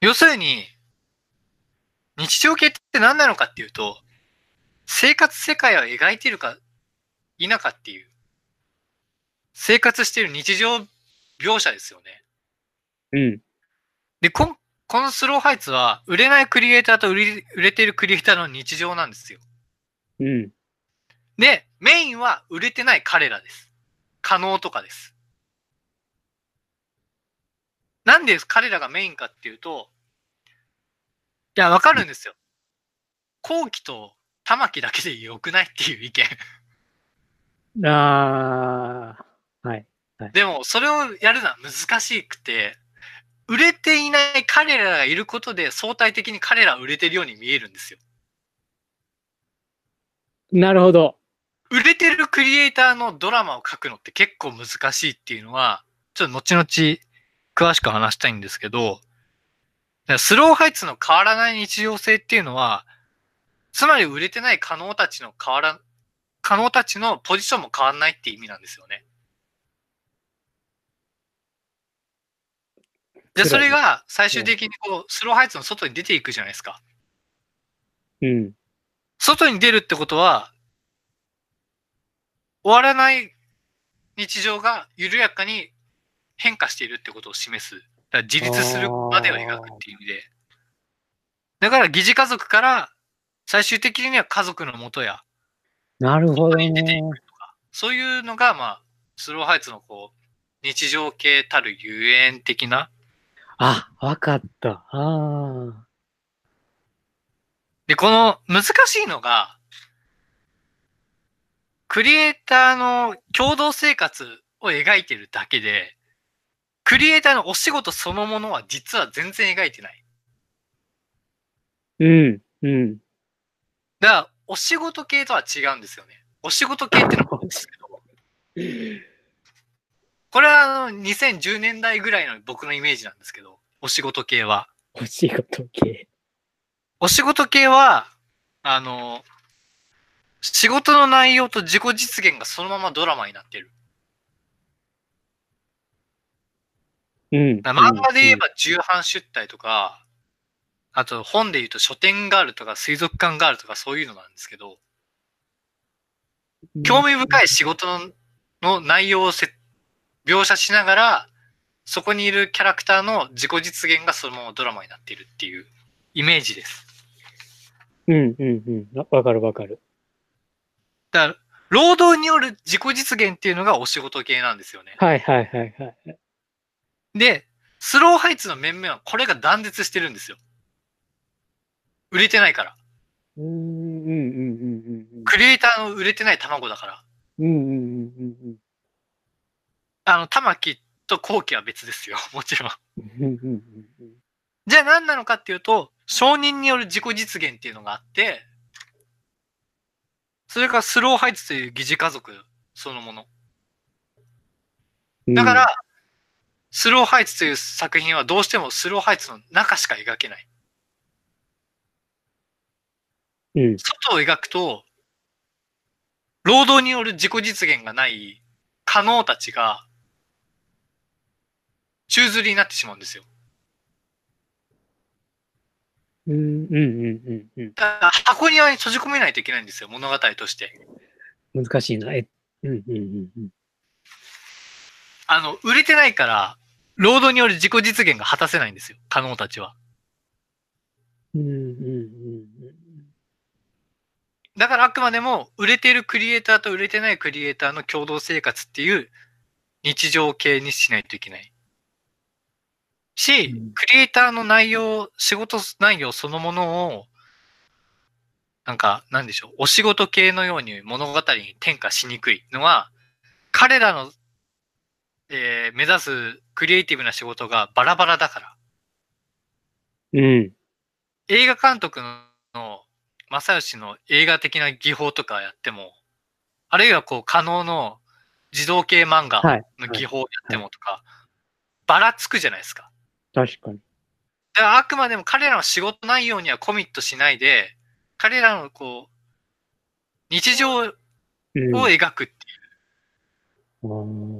要するに、日常系って何なのかっていうと、生活世界を描いてるか否かっていう、生活している日常描写ですよね。うん。で、こんこのスローハイツは、売れないクリエイターと売り売れてるクリエイターの日常なんですよ。うん。で、メインは売れてない彼らです。可能とかです。なんで彼らがメインかっていうと、いや、わかるんですよ。後期と玉木だけで良くないっていう意見。ああ、はい。でも、それをやるのは難しくて、売れていない彼らがいることで相対的に彼らは売れてるように見えるんですよ。なるほど。売れてるクリエイターのドラマを書くのって結構難しいっていうのは、ちょっと後々詳しく話したいんですけど、スローハイツの変わらない日常性っていうのは、つまり売れてない可能たちの変わら、可能たちのポジションも変わらないって意味なんですよね。で、それが最終的にこう、スローハイツの外に出ていくじゃないですか。うん。外に出るってことは、終わらない日常が緩やかに変化しているってことを示す。だ自立するまでを描くっていう意味で。だから疑似家族から最終的には家族のもとや、なるほど出ていね。くとか、そういうのが、まあ、スローハイツのこう、日常系たるゆえん的な。あ、わかった。ああ。で、この難しいのが、クリエイターの共同生活を描いてるだけで、クリエイターのお仕事そのものは実は全然描いてない。うん。うん。だから、お仕事系とは違うんですよね。お仕事系ってのはあるんですけど、これはあの2010年代ぐらいの僕のイメージなんですけど、お仕事系は。お仕事系。お仕事系は、あの、仕事の内容と自己実現がそのままドラマになってる。うん。漫画で言えば重版出題とか、あと本で言うと書店があるとか水族館があるとかそういうのなんですけど、うん興味深い仕事のの内容をせ描写しながら、そこにいるキャラクターの自己実現がそのままドラマになっているっていうイメージです。うんうんうん。わわかるわかる。だから、労働による自己実現っていうのがお仕事系なんですよね。はいはいはいはい。で、スローハイツの面々はこれが断絶してるんですよ。売れてないから。うんうんうんうんうんクリエイターの売れてない卵だから。うん。うんうんうんうんあの、玉木と後期は別ですよ。もちろん。じゃあ何なのかっていうと、承認による自己実現っていうのがあって、それからスローハイツという疑似家族そのもの。うん。だから、スローハイツという作品はどうしてもスローハイツの中しか描けない。うん、外を描くと、労働による自己実現がない可能たちが、宙吊りになってしまうんですよ。うんうんうんうんうん。だから箱庭に閉じ込めないといけないんですよ、物語として。難しいな。え、うんうんうんうん。あの、売れてないから、労働による自己実現が果たせないんですよ、可能たちは。うんうんうんだからあくまでも、売れてるクリエイターと売れてないクリエイターの共同生活っていう日常系にしないといけない。しうん、クリエイターの内容、仕事内容そのものを、なんか、なんでしょう、お仕事系のように物語に転化しにくいのは、彼らの、えー目指すクリエイティブな仕事がバラバラだから。うん。うん。映画監督の正義の映画的な技法とかやっても、あるいはこう、可能の自動系漫画はい。の技法やってもとか、ばらつくじゃないですか。確かに。だからあくまでも彼らの仕事内容にはコミットしないで、彼らのこう、日常をうん。描くっていう。あー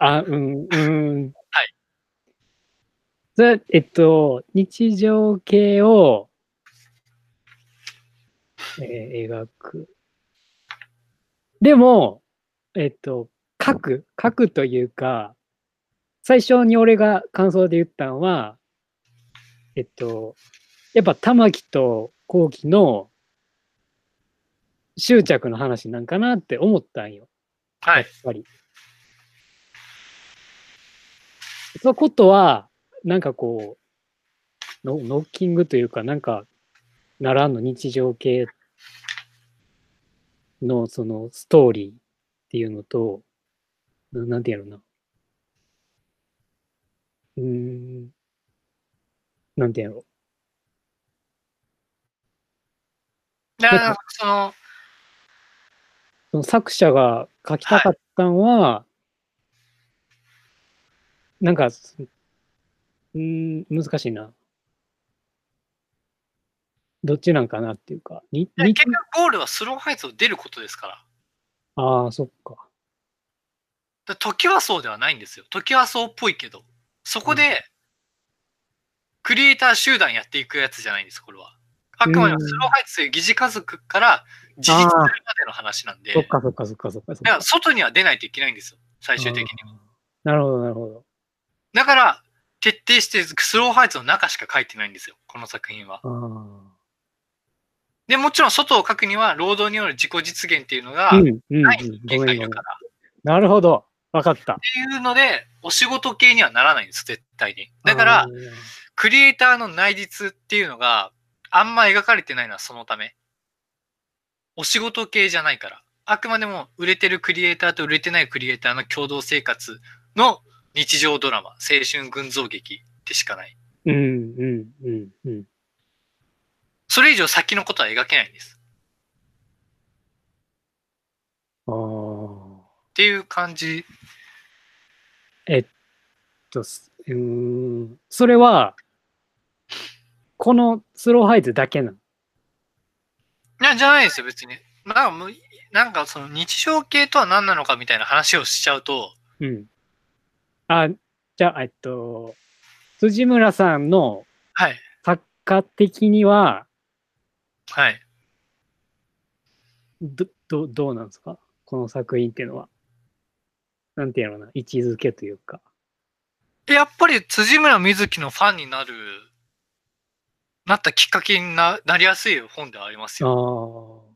あ、うん、うん。はい。それ、えっと、日常系を、えー描く。でも、えっと、書く、書くというか、最初に俺が感想で言ったのは、えっと、やっぱ玉木と後期の執着の話なんかなって思ったんよ。はいやっ。ぱり。そのことは、なんかこう、ノノッキングというか、なんか、ならんの日常系のそのストーリーっていうのと、ななんてやろうな。うーん、なんてやろだから、その、う。その作者が書きたかったのは、なんか、すうーん、難しいな。どっちなんかなっていうか。に、に結局ゴールはスローハイツを出ることですから。ああ、そっか。だ時はそうではないんですよ。時はそうっぽいけど、そこで、クリエイター集団やっていくやつじゃないんです、これは。あくまでもスローハイツという疑似家族から自立するまでの話なんで、そっかそっかそっかそっかかだから。外には出ないといけないんですよ、最終的には。なるほど、なるほど。だから、徹底してスローハイツの中しか書いてないんですよ、この作品は。で、もちろん外を書くには、労働による自己実現っていうのが。ないごめんごめん限界だか。ら。っなるほど。わかった。ていうので、お仕事系にはならないんです、絶対に。だからクリエイターの内実っていうのがあんま描かれてないのはそのため。お仕事系じゃないから。あくまでも売れてるクリエイターと売れてないクリエイターの共同生活の日常ドラマ、青春群像劇でしかない。うん、うん、うん、うん。それ以上先のことは描けないんです。ああ。っていう感じ。と、すうーん。それは、このスローハイズだけなの？いや、じゃないですよ、別に。なんかなんかその日常系とは何なのかみたいな話をしちゃうと、うん。あ、じゃあ、えっと、辻村さんのはい、作家的には、はい。ど、どどうなんですか？この作品っていうのは。なんていうのかな位置づけというか。やっぱり辻村瑞希のファンになる、なったきっかけにななりやすい本ではありますあよ。あ。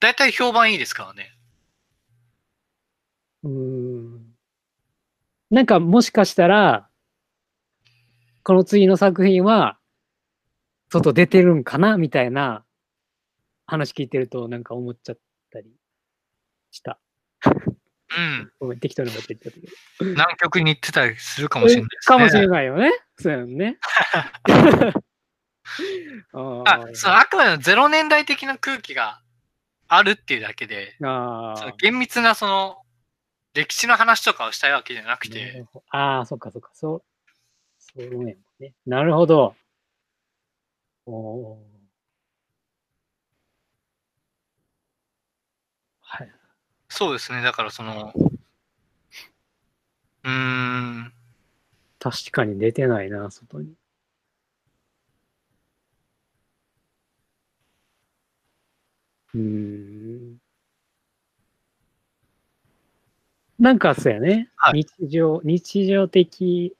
大体評判いいですからね。うーん。なんかもしかしたら、この次の作品は、外出てるんかな？みたいな話聞いてるとなんか思っちゃったりした。うん。ごめん、適当なこと言っちゃったけど。南極に行ってたりするかもしれないね。かもしれないよね。そうやんね。ああ、そう、あくまでもゼロ年代的な空気があるっていうだけで、あ厳密なその、歴史の話とかをしたいわけじゃなくなて、ああ、そっかそっか。そう。そうやもんね。なるほど。おーはい。そうですね。だからその、うーん、確かに出てないな、外に。うーん。なんかそうやね。はい日常、日常的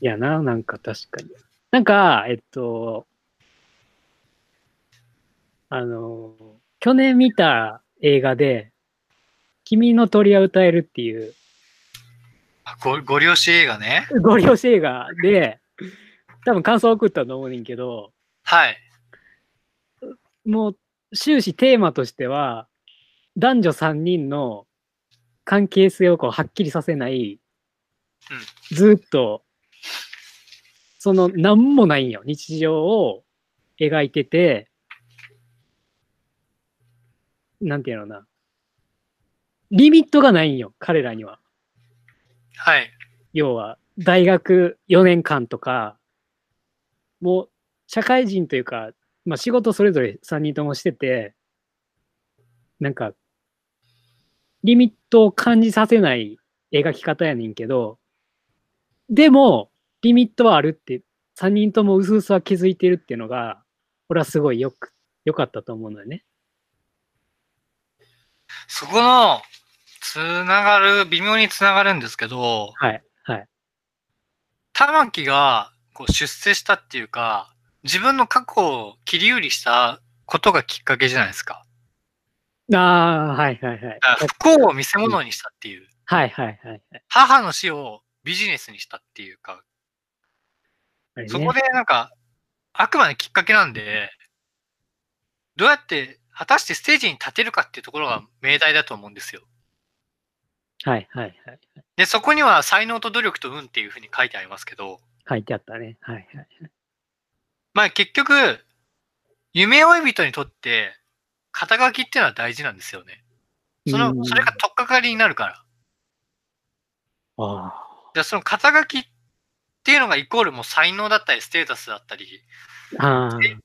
やな、なんか確かに。なんか、えっと、あの、去年見た映画で、君の鳥は歌えるっていう、あごご両親映画ね。ご両親映画で、多分感想送ったと思うねんけど、はい。もう終始テーマとしては、男女3人の関係性をこうはっきりさせない、ずーっと、その何もないんよ。日常を描いてて、なんていうのかな。リミットがないんよ、彼らには。はい。要は大学4年間とか、もう社会人というか、まあ仕事それぞれ3人ともしてて、なんか、リミットを感じさせない描き方やねんけど、でも、リミットはあるって、3人ともうすうすは気づいてるっていうのが、俺はすごいよく、良かったと思うのよね。そこの、つながる、微妙につながるんですけど、はい、はい。玉木がこう出世したっていうか、自分の過去を切り売りしたことがきっかけじゃないですか。ああ、はい、はい、はい。不幸を見せ物にしたっていう。はい、はい、はい。はい母の死をビジネスにしたっていうか、ねそこでなんか、あくまできっかけなんで、どうやって、果たしてステージに立てるかっていうところが命題だと思うんですよ。はい、はい、はい。で、そこには才能と努力と運っていうふうに書いてありますけど、書いてあったね。はい、はい。まあ結局、夢追い人にとって、肩書きっていうのは大事なんですよね。その、うんそれが取っかかりになるから。あじゃあその肩書きっていうのがイコールもう才能だったりステータスだったり、あ。あえ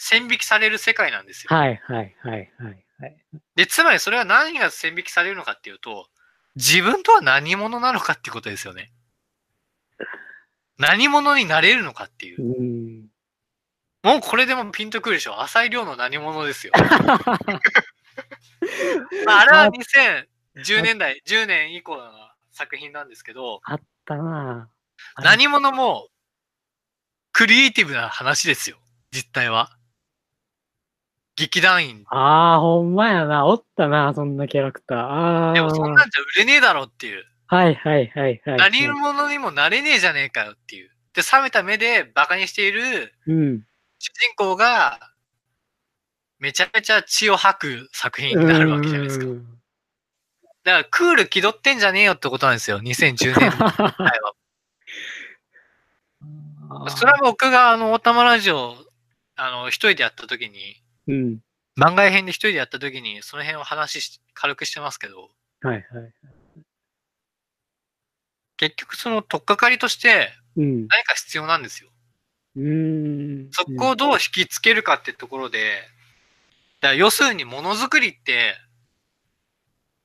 線引きされる世界なんですよ。あ。はいはいはいはいはい。で、つまりそれは何が線引きされるのかっていうと、自分とは何者なのかっていうことですよね。何者になれるのかっていうう。ん。もうこれでもピンとくるでしょ。浅井亮の何者ですよ。まあ、あれは2010年代、10年以降の作品なんですけど、あったな何者もクリエイティブな話ですよ。実態は。劇団員。ああ、ほんまやな。おったな、そんなキャラクター。ああ。でもそんなんじゃ売れねえだろっていう。はいはいはいはい。何者にもなれねえじゃねえかよっていう。で、冷めた目でバカにしているうん。主人公が、めちゃめちゃ血を吐く作品になるわけじゃないですか。うんだからクール気取ってんじゃねえよってことなんですよ。2010年代は。あそれは僕があの、オタマラジオ、あの、一人でやった時に、うん。番外編で一人でやった時に、その辺を話し、軽くしてますけど、はいはい。結局その取っかかりとしてうん。何か必要なんですよ。うーん。そこをどう引きつけるかってところで、だ要するにものづくりって、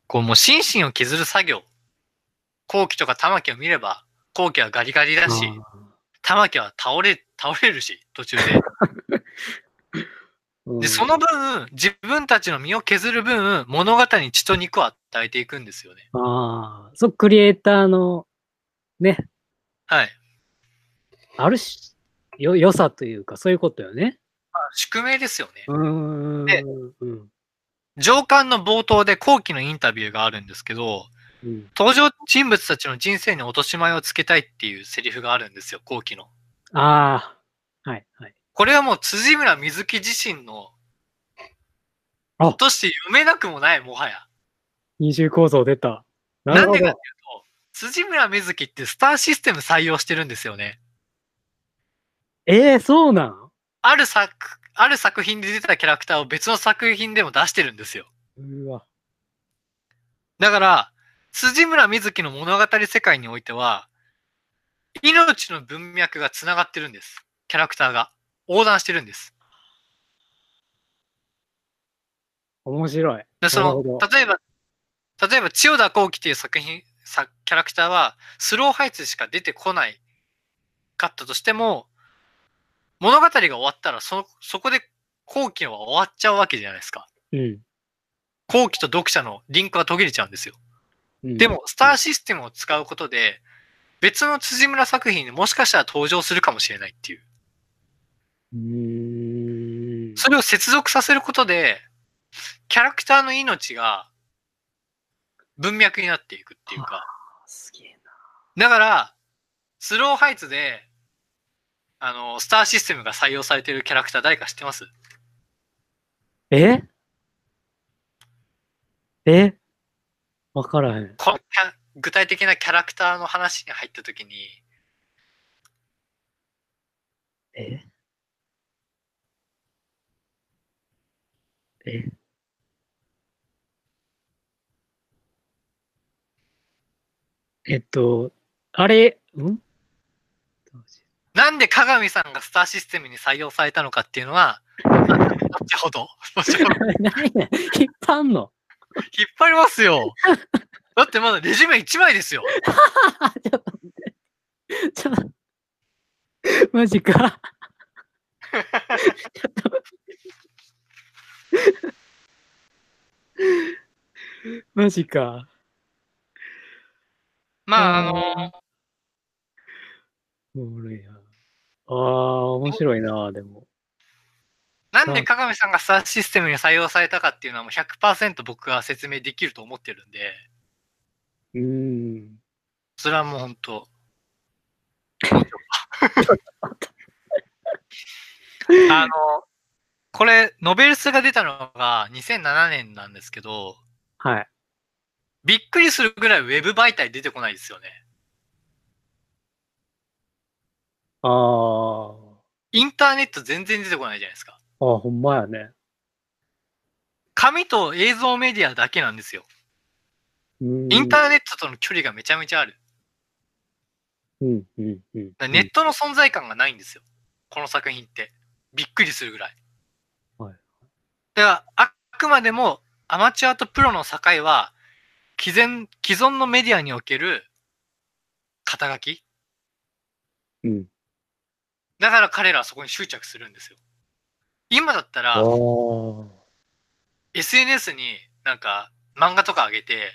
こうもう心身を削る作業。後期とか玉木を見れば、後期はガリガリだし、玉木は倒れ、倒れるし、途中で。で、その分、自分たちの身を削る分、物語に血と肉を与えていくんですよね。ああ、そう、クリエイターの、ね、はい。あるし、よ、良さというか、そういうことよね。宿命ですよね。でうん。上巻の冒頭で後期のインタビューがあるんですけど、うん。登場人物たちの人生に落とし前をつけたいっていうセリフがあるんですよ、後期の。ああ、はい、はい。これはもう辻村瑞希自身の、あとして読めなくもない、もはや。二重構造出た。ななんでかっていう。と、辻村瑞希ってスターシステム採用してるんですよね。ええそうなん？ある作、ある作品で出たキャラクターを別の作品でも出してるんですよ。うわ。だから、辻村瑞希の物語世界においては、命の文脈が繋がってるんです。キャラクターが。横断してるんです。面白い。でその例えば、例えば、千代田幸喜っていう作品、さキャラクターは、スローハイツしか出てこないかったとしても、物語が終わったら、そ、そこで後期は終わっちゃうわけじゃないですか。うん。後期と読者のリンクが途切れちゃうんですよ。うんでも、スターシステムを使うことで、別の辻村作品にもしかしたら登場するかもしれないっていう。うーん。それを接続させることで、キャラクターの命が文脈になっていくっていうか。すげえな。だから、スローハイツで、あの、スターシステムが採用されているキャラクター誰か知ってます？え？え？わからへん。この具体的なキャラクターの話に入った時に、え？え？えっと、あれ、ん？なんで鏡さんがスターシステムに採用されたのかっていうのは、後ほど、後ほど何や引っ張んの？引っ張りますよ。だってまだレジュメ1枚ですよ。ちょっと待って。ちょっと。マジか。ちょっと。マジか。まあ、ああの、おもろいな。ああ、面白いな、でも。なんで鏡さんがスターシステムに採用されたかっていうのはもう100%僕が説明できると思ってるんで、うーん。それはもう本当。あの、これ、ノベルスが出たのが2007年なんですけど、はい。びっくりするぐらいウェブ媒体出てこないですよね。ああ。インターネット全然出てこないじゃないですか。ああ、ほんまやね。紙と映像メディアだけなんですよ。インターネットとの距離がめちゃめちゃある。うん、うん、うん。ネットの存在感がないんですよ。この作品って。びっくりするぐらい。はいだから、あくまでもアマチュアとプロの境は、既存、既存のメディアにおける肩書きうん。だから彼らはそこに執着するんですよ。今だったら。SNS になんか漫画とか上げて、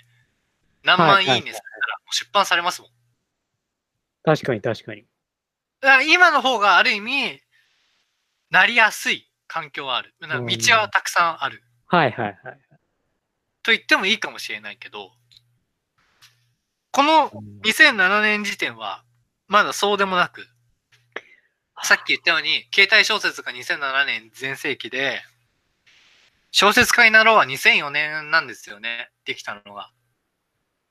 何万いいねされたら出版されますもん。確かに、確かに。だから今の方がある意味、なりやすい環境はある。道はたくさんある。はい、はい、はい。と言ってもいいかもしれないけど、この2007年時点は、まだそうでもなく、さっき言ったように、携帯小説が2007年全盛期で、小説家になろうは2004年なんですよね、できたのが。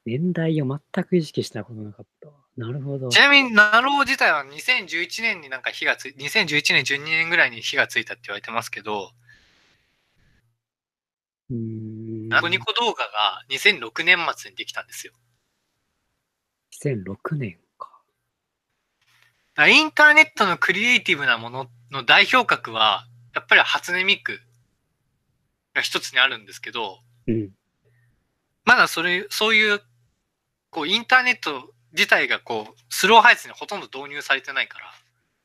年代を全く意識したことなかったわ。なるほど。ちなみに、ナロー自体は2011年になんか火がつい、2011年、12年ぐらいに火がついたって言われてますけど、うーん。ナコニコ動画が2006年末にできたんですよ。2006年インターネットのクリエイティブなものの代表格は、やっぱり初音ミクが一つにあるんですけど、うん。まだそれ、そういう、こう、インターネット自体がこう、スロー配置にほとんど導入されてないから、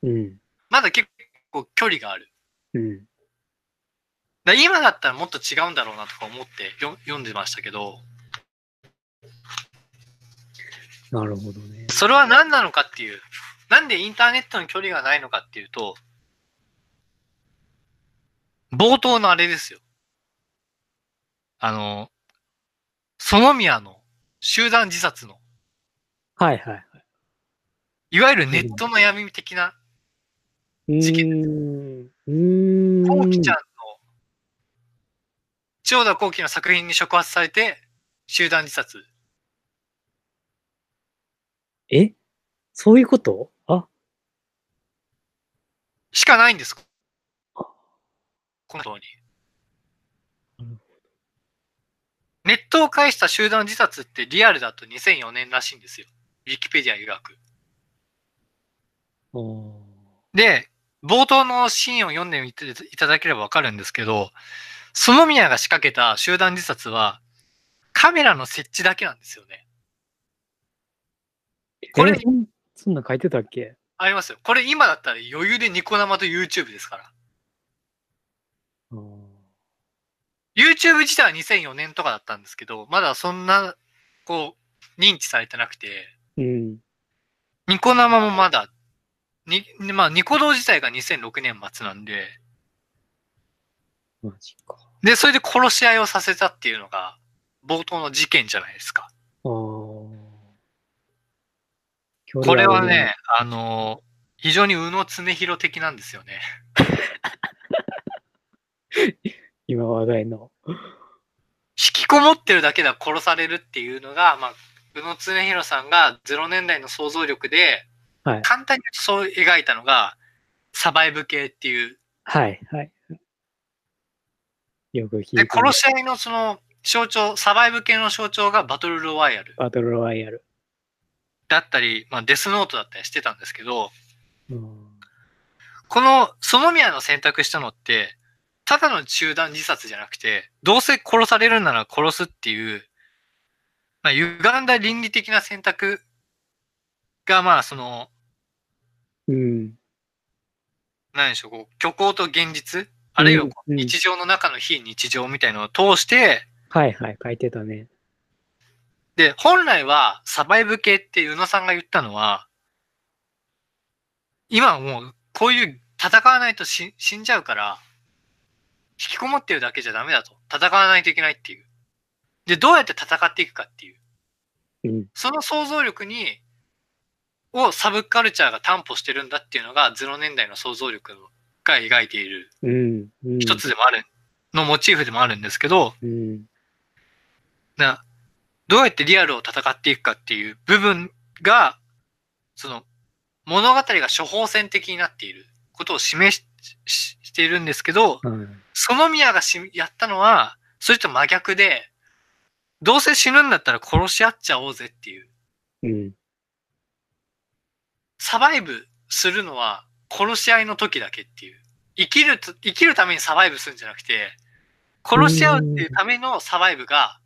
うん。まだ結構距離がある。うん。だ今だったらもっと違うんだろうなとか思ってよ読んでましたけど、なるほどね。それは何なのかっていう、なんでインターネットの距離がないのかっていうと、冒頭のあれですよ。あの、園宮の集団自殺の、はいはいはい。いわゆるネットの闇的な、う事件ーん。うーん。こうきちゃんの、千代田幸喜の作品に触発されて、集団自殺。え？そういうこと？あ、しかないんです。この通りなる。ネットを介した集団自殺ってリアルだと2004年らしいんですよ。ウィキペディア曰く。で、冒頭のシーンを読んでみていただければわかるんですけど、園宮が仕掛けた集団自殺は、カメラの設置だけなんですよね。これえそんなん書いてたっけ？ありますよ。これ今だったら余裕でニコ生と YouTube ですから。YouTube 自体は2004年とかだったんですけど、まだそんな、こう、認知されてなくて、うん。ニコ生もまだ、に、まあ、ニコ動自体が2006年末なんで、マジか。で、それで殺し合いをさせたっていうのが、冒頭の事件じゃないですか。あーこれはね、あの非常に宇野常弘的なんですよね。今話題の。引きこもってるだけでは殺されるっていうのが、まあ、宇野常弘さんが0年代の想像力で、はい簡単にそう描いたのが、サバイブ系っていう。はいはい。よく聞いで、て殺し合いのその象徴、サバイブ系の象徴がバトルロワイヤルバトルロワイヤル。だったり、まあ、デスノートだったりしてたんですけど、うんこの園宮の選択したのって、ただの集団自殺じゃなくて、どうせ殺されるなら殺すっていう、まあ、歪んだ倫理的な選択が、まあ、その、うん。何でしょう、こう虚構と現実、あるいは日常の中の非日常みたいなのを通して、はいはい、書いてたね。で、本来はサバイブ系って宇野さんが言ったのは、今はもうこういう戦わないと死死んじゃうから、引きこもってるだけじゃダメだと。戦わないといけないっていう。で、どうやって戦っていくかっていう。うん。その想像力に、をサブカルチャーが担保してるんだっていうのが0年代の想像力が描いている。一つでもある、のモチーフでもあるんですけど、うん。な、どうやってリアルを戦っていくかっていう部分が、その、物語が処方箋的になっていることを示しししているんですけど、うん。園宮がしやったのは、それと真逆で、どうせ死ぬんだったら殺し合っちゃおうぜっていう。うん。サバイブするのは殺し合いの時だけっていう。生きると、生きるためにサバイブするんじゃなくて、殺し合うっていうためのサバイブが、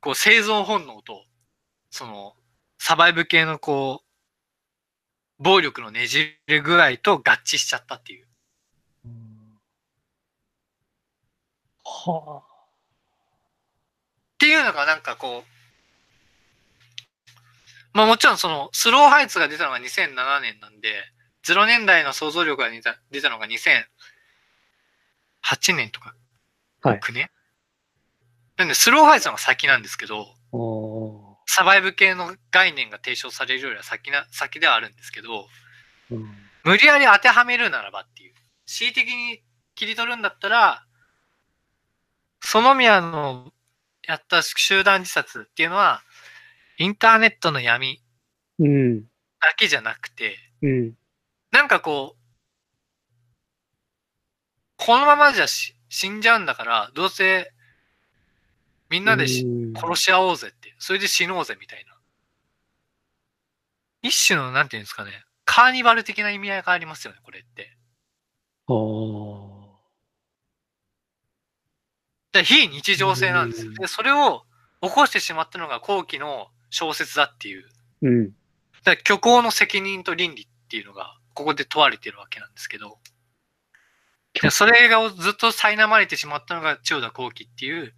こう生存本能と、その、サバイブ系のこう、暴力のねじれ具合と合致しちゃったっていう。はあ。っていうのがなんかこう、まあもちろんそのスローハイツが出たのが2007年なんで、0年代の想像力が出た出たのが2008年とかはい。9年、なんでスローハイツの方が先なんですけど、サバイブ系の概念が提唱されるよりは先な、先ではあるんですけど、うん。無理やり当てはめるならばっていう。恣意的に切り取るんだったら、園宮のやった集団自殺っていうのは、インターネットの闇うん。だけじゃなくて、うん。なんかこう、このままじゃし死んじゃうんだから、どうせみんなで殺し合おうぜって、それで死のうぜみたいな。一種の、なんていうんですかね、カーニバル的な意味合いがありますよね、これって。で非日常性なんですよ。うんで、それを起こしてしまったのが後期の小説だっていう。うん。だ虚構の責任と倫理っていうのが、ここで問われてるわけなんですけど。でそれがずっと苛まれてしまったのが千代田幸喜っていう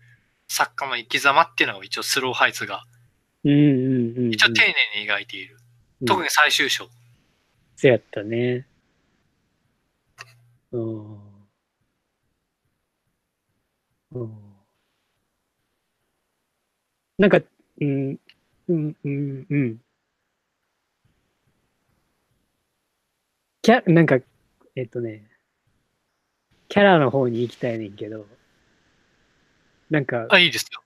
作家の生き様っていうのが一応スローハイツがうんうんうん、うん。一応丁寧に描いている。特に最終章。そうやったね。うん。うん。なんか、うん、うん、うん、うん。キャ、なんか、えっとね、キャラの方に行きたいねんけど、なんか、あ、いいですよ。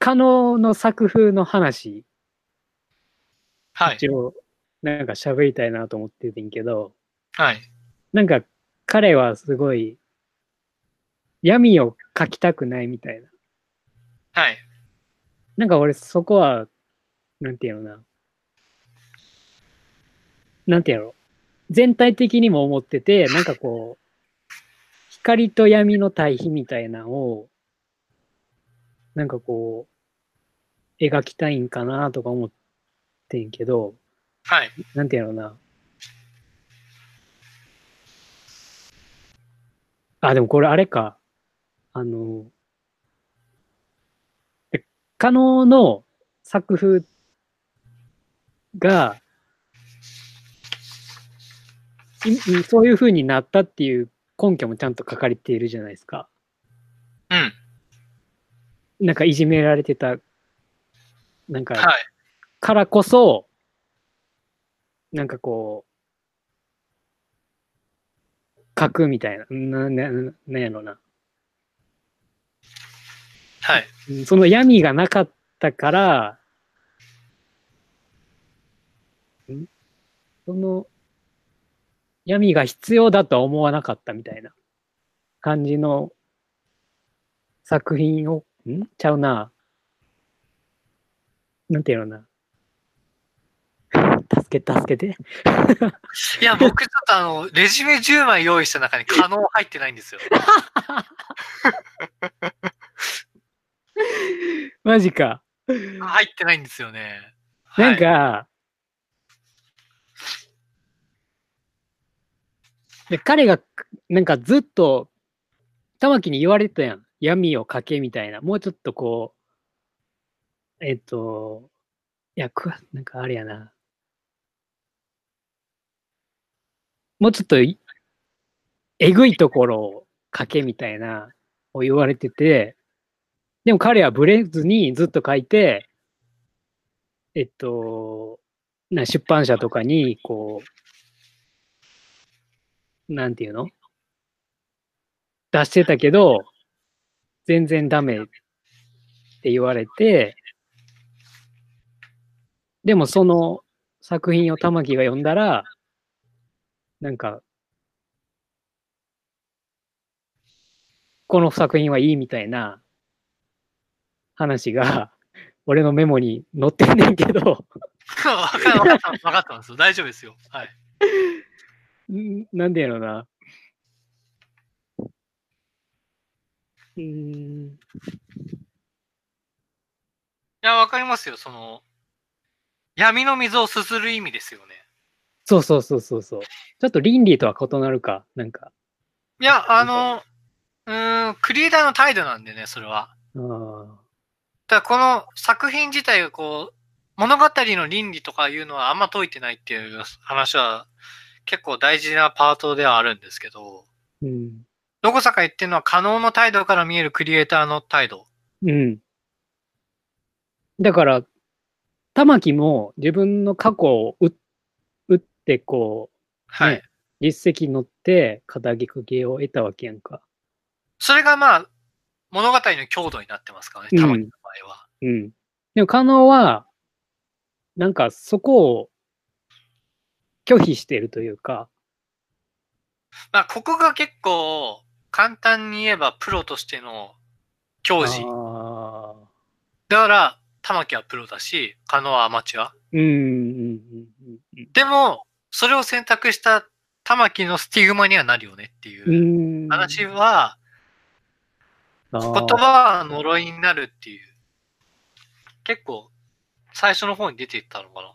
可能の作風の話、はい。一応、なんか喋りたいなと思っててんけど、はい。なんか彼はすごい闇を描きたくないみたいな。はい。なんか俺そこは、なんていうのな。なんていうの全体的にも思ってて、なんかこう、光と闇の対比みたいなのを、なんかこう、描きたいんかなとか思ってんけど、はい。なんていうのな。あ、でもこれあれか。あの、え可能の作風が、そういう風になったっていう根拠もちゃんと書かれているじゃないですか。うん。なんかいじめられてた、なんか、はい。からこそ、なんかこう、書くみたいな、な、な、なんやろな。はい。うんその闇がなかったから、んその闇が必要だとは思わなかったみたいな感じの作品を、ん？ちゃうな。なんていうのな。助け、助けて。いや、僕ちょっとあの、レジュメ10枚用意した中に可能入ってないんですよ。マジか。入ってないんですよね。なんはい、か、で彼が、なんかずっと、玉木に言われてたやん。闇をかけみたいな。もうちょっとこう、えっと、いや、くなんかあれやな。もうちょっと、えぐいところをかけみたいな、を言われてて、でも彼はブレずにずっと書いて、えっと、な出版社とかに、こう、なんていうの？出してたけど、全然ダメって言われて、でもその作品を玉木が読んだら、なんか、この作品はいいみたいな話が、俺のメモに載ってんねんけど、わかった、わかった、わかったんですよ。大丈夫ですよ。はい。んなんでやろうな。うーん。いや、わかりますよ。その、闇の水をすする意味ですよね。そうそうそうそうそう。ちょっと倫理とは異なるか、なんか。いや、あの、うーん、クリエイターの態度なんでね、それは。ああ。だからこの作品自体がこう、物語の倫理とかいうのはあんま解いてないっていう話は結構大事なパートではあるんですけど、うん。どこさか言ってるのは可能の態度から見えるクリエイターの態度。うん。だから、玉木も自分の過去を打打って、こはい。ねう、実績乗って、肩書きを得たわけやんか。それがまあ、物語の強度になってますからね、うん玉木の場合は。うん。でも、加納は、なんかそこを拒否してるというか、まあ、ここが結構、簡単に言えばプロとしての教示。ああ。だから、玉木はプロだし、加納はアマチュア。でも、それを選択した玉木のスティグマにはなるよねっていう。話は、言葉は呪いになるっていう。結構、最初の方に出ていったのかな。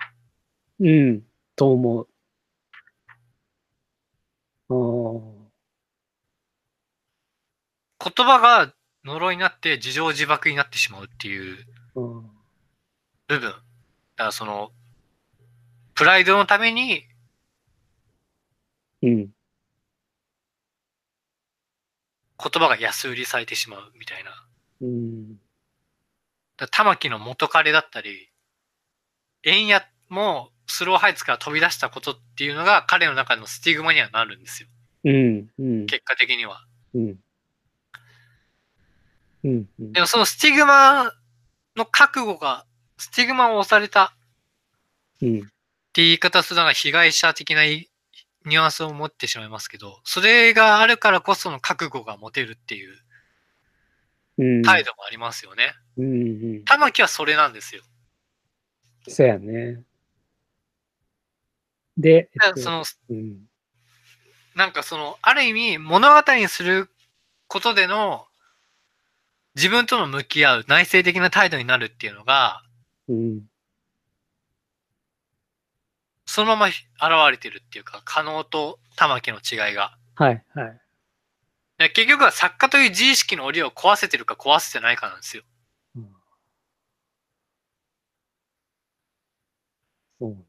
うん。と思う。ああ。言葉が呪いになって自情自爆になってしまうっていううん。部分。だからその、プライドのためにうん。言葉が安売りされてしまうみたいな。うん。だ環の元彼だったり、円屋もスロウハイツから飛び出したことっていうのが彼の中のスティグマにはなるんですよ。うん。うん。結果的には。うん。うん。うんでもそのスティグマの覚悟が、スティグマを押されたうん。って言い方するのが被害者的なニュアンスを持ってしまいますけど、それがあるからこその覚悟が持てるっていううん。態度もありますよね。うん。うん。玉木はそれなんですよ。そうやね。で、えっとその、うん。なんかその、ある意味物語にすることでの自分との向き合う内省的な態度になるっていうのが、うん。そのまま現れてるっていうか、可能と玉木の違いが。はい。はい。結局は作家という自意識の檻を壊せてるか壊せてないかなんですよ。うんそうなん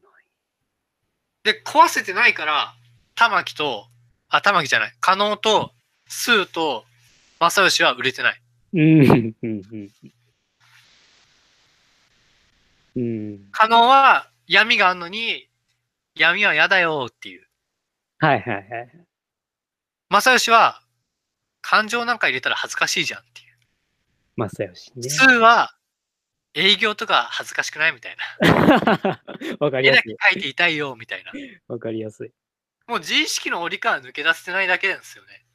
で、壊せてないから、玉木と、あ、玉木じゃない、加納と、スーと、正義は売れてない。うん。うん。うん。うん。加納は闇があるのに、闇は嫌だよっていう。はいはいはい。正義は、感情なん。か入れたら恥ずかしいじゃん。っていう。正義ね。スーは、営業とか恥ずかしくないみたいな。わかり絵だけやすい。描いていたいよみたいな。わかりやすい。もう自意識の檻から抜け出せてないだけなん。ですよね。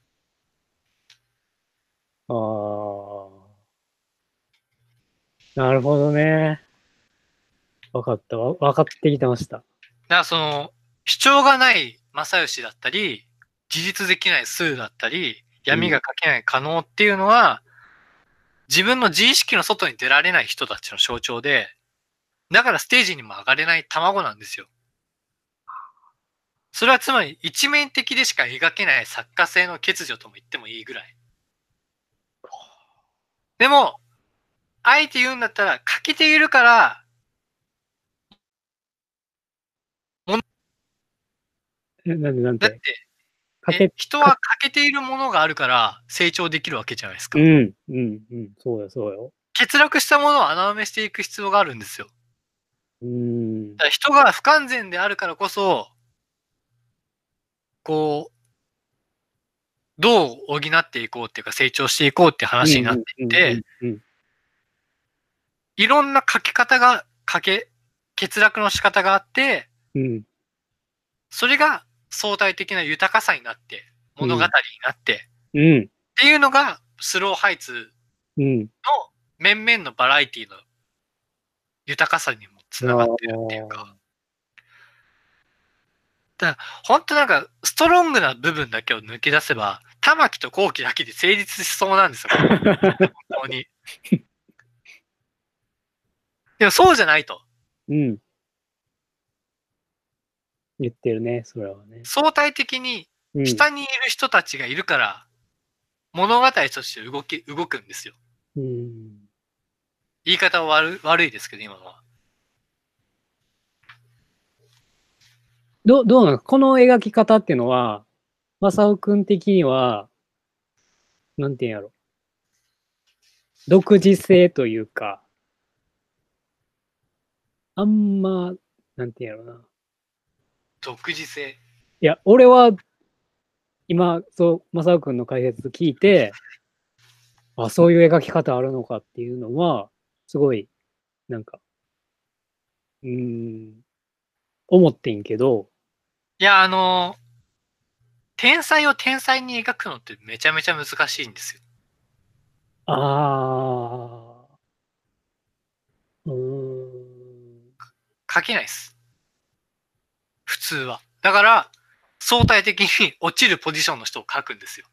ああ。なるほどね。わかった。わわかってきてました。だからその、主張がない正義だったり、自立できないスーだったり、闇が描けない可能っていうのは、自分の自意識の外に出られない人たちの象徴で、だからステージにも上がれない卵なんですよ。それはつまり一面的でしか描けない作家性の欠如とも言ってもいいぐらい。でも、あえて言うんだったら、書き手いるから、えなんでなんだって人は欠けているものがあるから成長できるわけじゃないですか。うん、うん、うん。そうよ、そうよ。欠落したものを穴埋めしていく必要があるんですよ。うんだか。ら人が不完全であるからこそ、こう、どう補っていこうっていうか成長していこうって話になっていって、いろんな書き方が、書け、欠落の仕方があって、うん、うん。それが相対的な豊かさになって、物語になって、うん、っていうのがスローハイツうん。の面々のバラエティの豊かさにもつながってるっていうか、本当なんかストロングな部分だけを抜き出せば、玉木と後期だけで成立しそうなんですよ。本当に。でもそうじゃないと。うん。言ってるね、それはね。相対的にうん、下にいる人たちがいるから、物語として動き、動くんですよ。うん。言い方は悪悪いですけど、今のは。どどうなのこの描き方っていうのは、正雄くん的には、なんていうんやろ。独自性というか、あんま、なんていうんやろな。独自性。いや、俺は、今、そう、正雄くんの解説聞いて、あ、そういう描き方あるのかっていうのは、すごい、なんか、うーん、思ってんけど、いや、あの天才を天才に描くのってめちゃめちゃ難しいんですよ。ああ、うーん、描けないです。普通は。だから、相対的に 落ちるポジションの人を描くんですよ。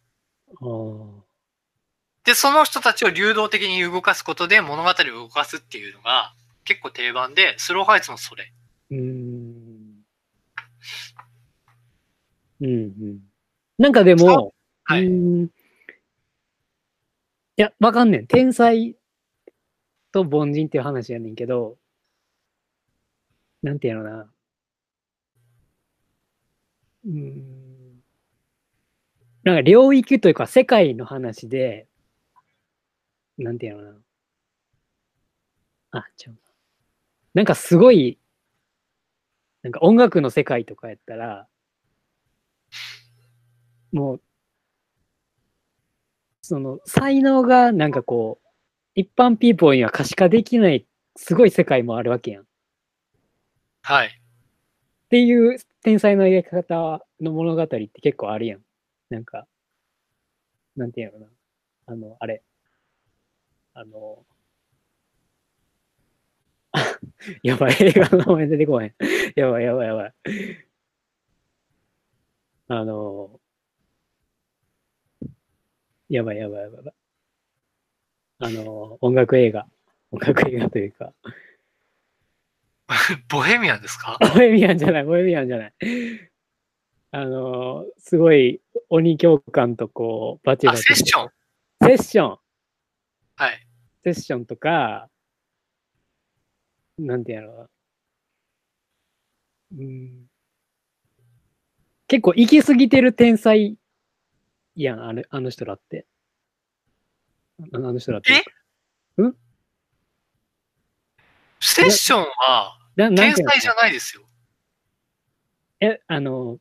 で、その人たちを流動的に動かすことで物語を動かすっていうのが結構定番で、スローハイツもそれ。うーん、うん、うん。なんかでも、はいうーんや、わかんねん。天才と凡人っていう話やねんけど、なんていうのな。うん。なんか領域というか世界の話で、なんていうのな。あ、ちゃうな。なんかすごい、なんか音楽の世界とかやったら、もう、その才能がなんかこう、一般ピーポーには可視化できないすごい世界もあるわけやん。はい。っていう天才の描き方の物語って結構あるやん。なんか、なんていうのかな。あの、あれ。あの、やばい、映画の名前出てこへん。やばい、やばい、やばい。あの、やばい、やばいやばい。あの、音楽映画。音楽映画というか、ボヘミアンですか？ボヘミアンじゃない、ボヘミアンじゃない。あの、すごい鬼教官とこう、バチバあ、チ。セッション？セッション。はい。セッションとか、なんていうのうん。結構行き過ぎてる天才やん、あのあの人らって。あの人らって。え？セッションは天才じゃないですよ。え、あの、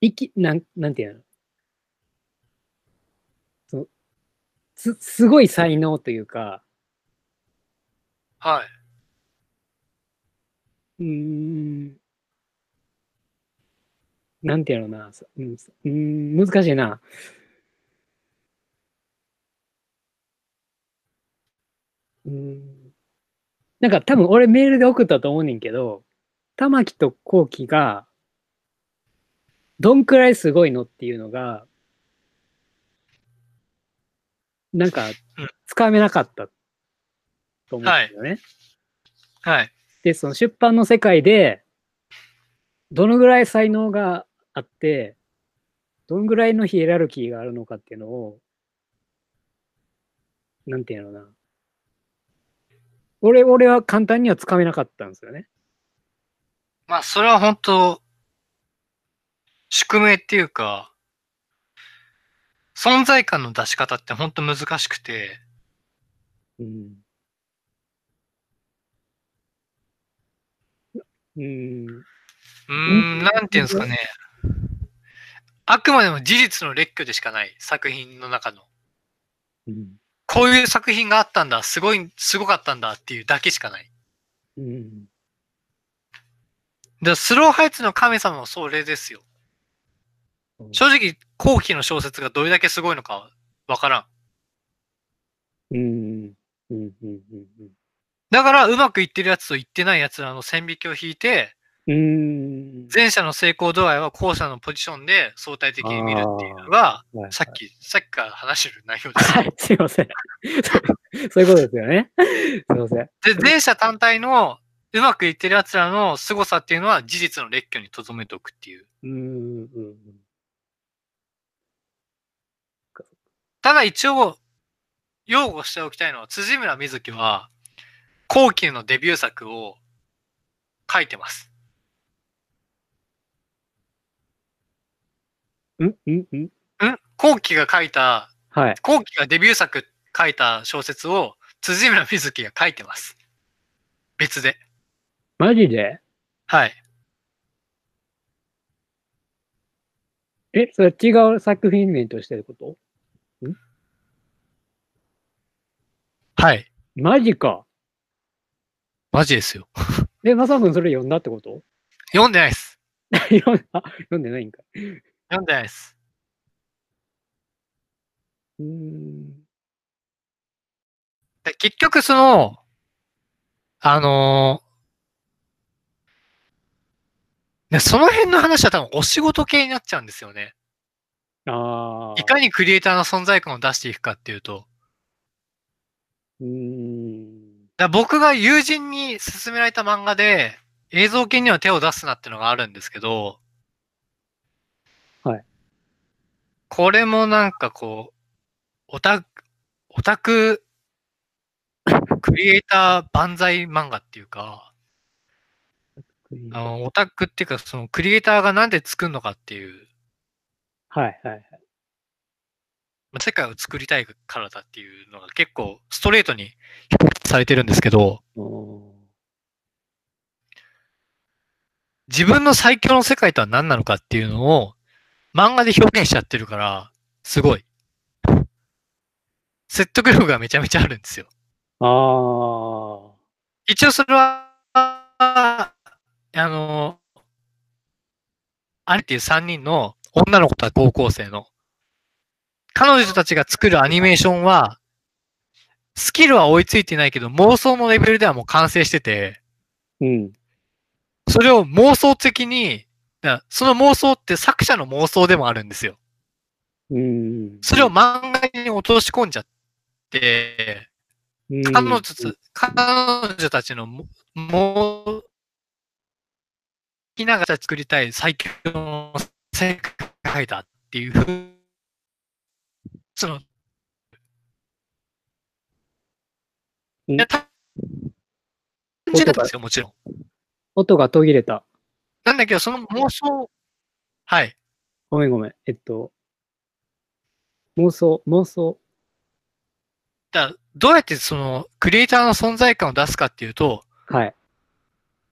いき、なん、なんていうの？そうす、すごい才能というか、はい。うーん、なんていうのな、そうん、難しいな。うーん、なんか多分俺メールで送ったと思うねんけど、玉木と後期が、どんくらいすごいのっていうのが、なんかうん、つかめなかったと思うんだよね。はい。で、その出版の世界で、どのぐらい才能があって、どのぐらいのヒエラルキーがあるのかっていうのを、なんていうのかな。俺、俺は簡単にはつかめなかったんですよね。まあ、それは本当宿命っていうか、存在感の出し方って本当難しくて、うん。うん。うーん、なんていうんですかね。あくまでも事実の列挙でしかない作品の中の。うん。こういう作品があったんだ、すごい、すごかったんだっていうだけしかない。うん。で、スローハイツの神様もそれですよ。正直、後期の小説がどれだけすごいのかわからん。うん。うん。うん。うん。だから、うまくいってるやつといってないやつらの線引きを引いて、うん。前者の成功度合いは後者のポジションで相対的に見るっていうのが、はいさっき、さっきから話してる内容です。はい、すいません。そういうことですよね。すいません。で、前者単体のうまくいってる奴らの凄さっていうのは事実の列挙に留めておくっていう。うん。うん。ただ一応、擁護しておきたいのは、辻村瑞希は、後期のデビュー作を書いてます。ん？うん？うん。ん後期が書いた、はい。後期がデビュー作書いた小説を辻村瑞希が書いてます。別で。マジで？はい。え、それ違う作品名としてってこと？はい。マジか。マジですよ。え、まさくんそれ読んだってこと？読んでないです。読んあ読んでないんか。読んです。うーん。で結局その、あのーでその辺の話は多分お仕事系になっちゃうんですよね。ああ。いかにクリエイターの存在感を出していくかっていうと。うーん。だ僕が友人に勧められた漫画で、映像系には手を出すなってのがあるんですけど、はい。これもなんかこう、オタク、オタク、クリエイター万歳漫画っていうか、あの、オタクっていうか、そのクリエイターがなんで作るのかっていう、はいはいはい。まあ世界を作りたいからだっていうのが結構ストレートに されてるんですけど、お自分の最強の世界とは何なのかっていうのを漫画で表現しちゃってるから、すごい。説得力がめちゃめちゃあるんですよ。ああ。一応それは、あの、兄っていう3人の女の子と高校生の、彼女たちが作るアニメーションは、スキルは追いついてないけど、妄想のレベルではもう完成してて、うん。それを妄想的に、だその妄想って作者の妄想でもあるんですよ。うん。それを漫画に落とし込んじゃって、うん、彼女た彼女たちのも、もう、ひなが作りたい最強の世界だっていうふうその、んいや、単純なんですよ、もちろん。音が途切れた。なんだけど、その妄想、はい。ごめんごめん。えっと、妄想、妄想。だどうやってその、クリエイターの存在感を出すかっていうと、はい。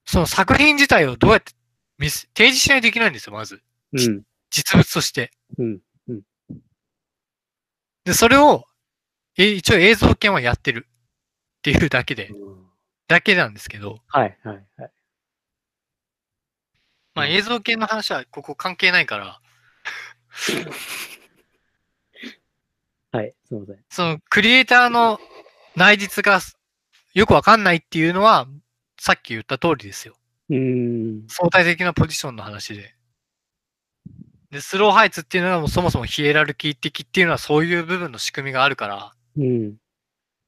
その作品自体をどうやって見せ提示しないといけないんですよ、まず。うん。実物として。うん。で、それを、え一応映像系はやってるっていうだけで、だけなんですけど、はいはいはい。まあ映像系の話はここ関係ないから、はい、すみません。そのクリエイターの内実がよくわかんないっていうのは、さっき言った通りですよ。うーん。相対的なポジションの話で。で、スローハイツっていうのはもうそもそもヒエラルキー的っていうのはそういう部分の仕組みがあるから、うん。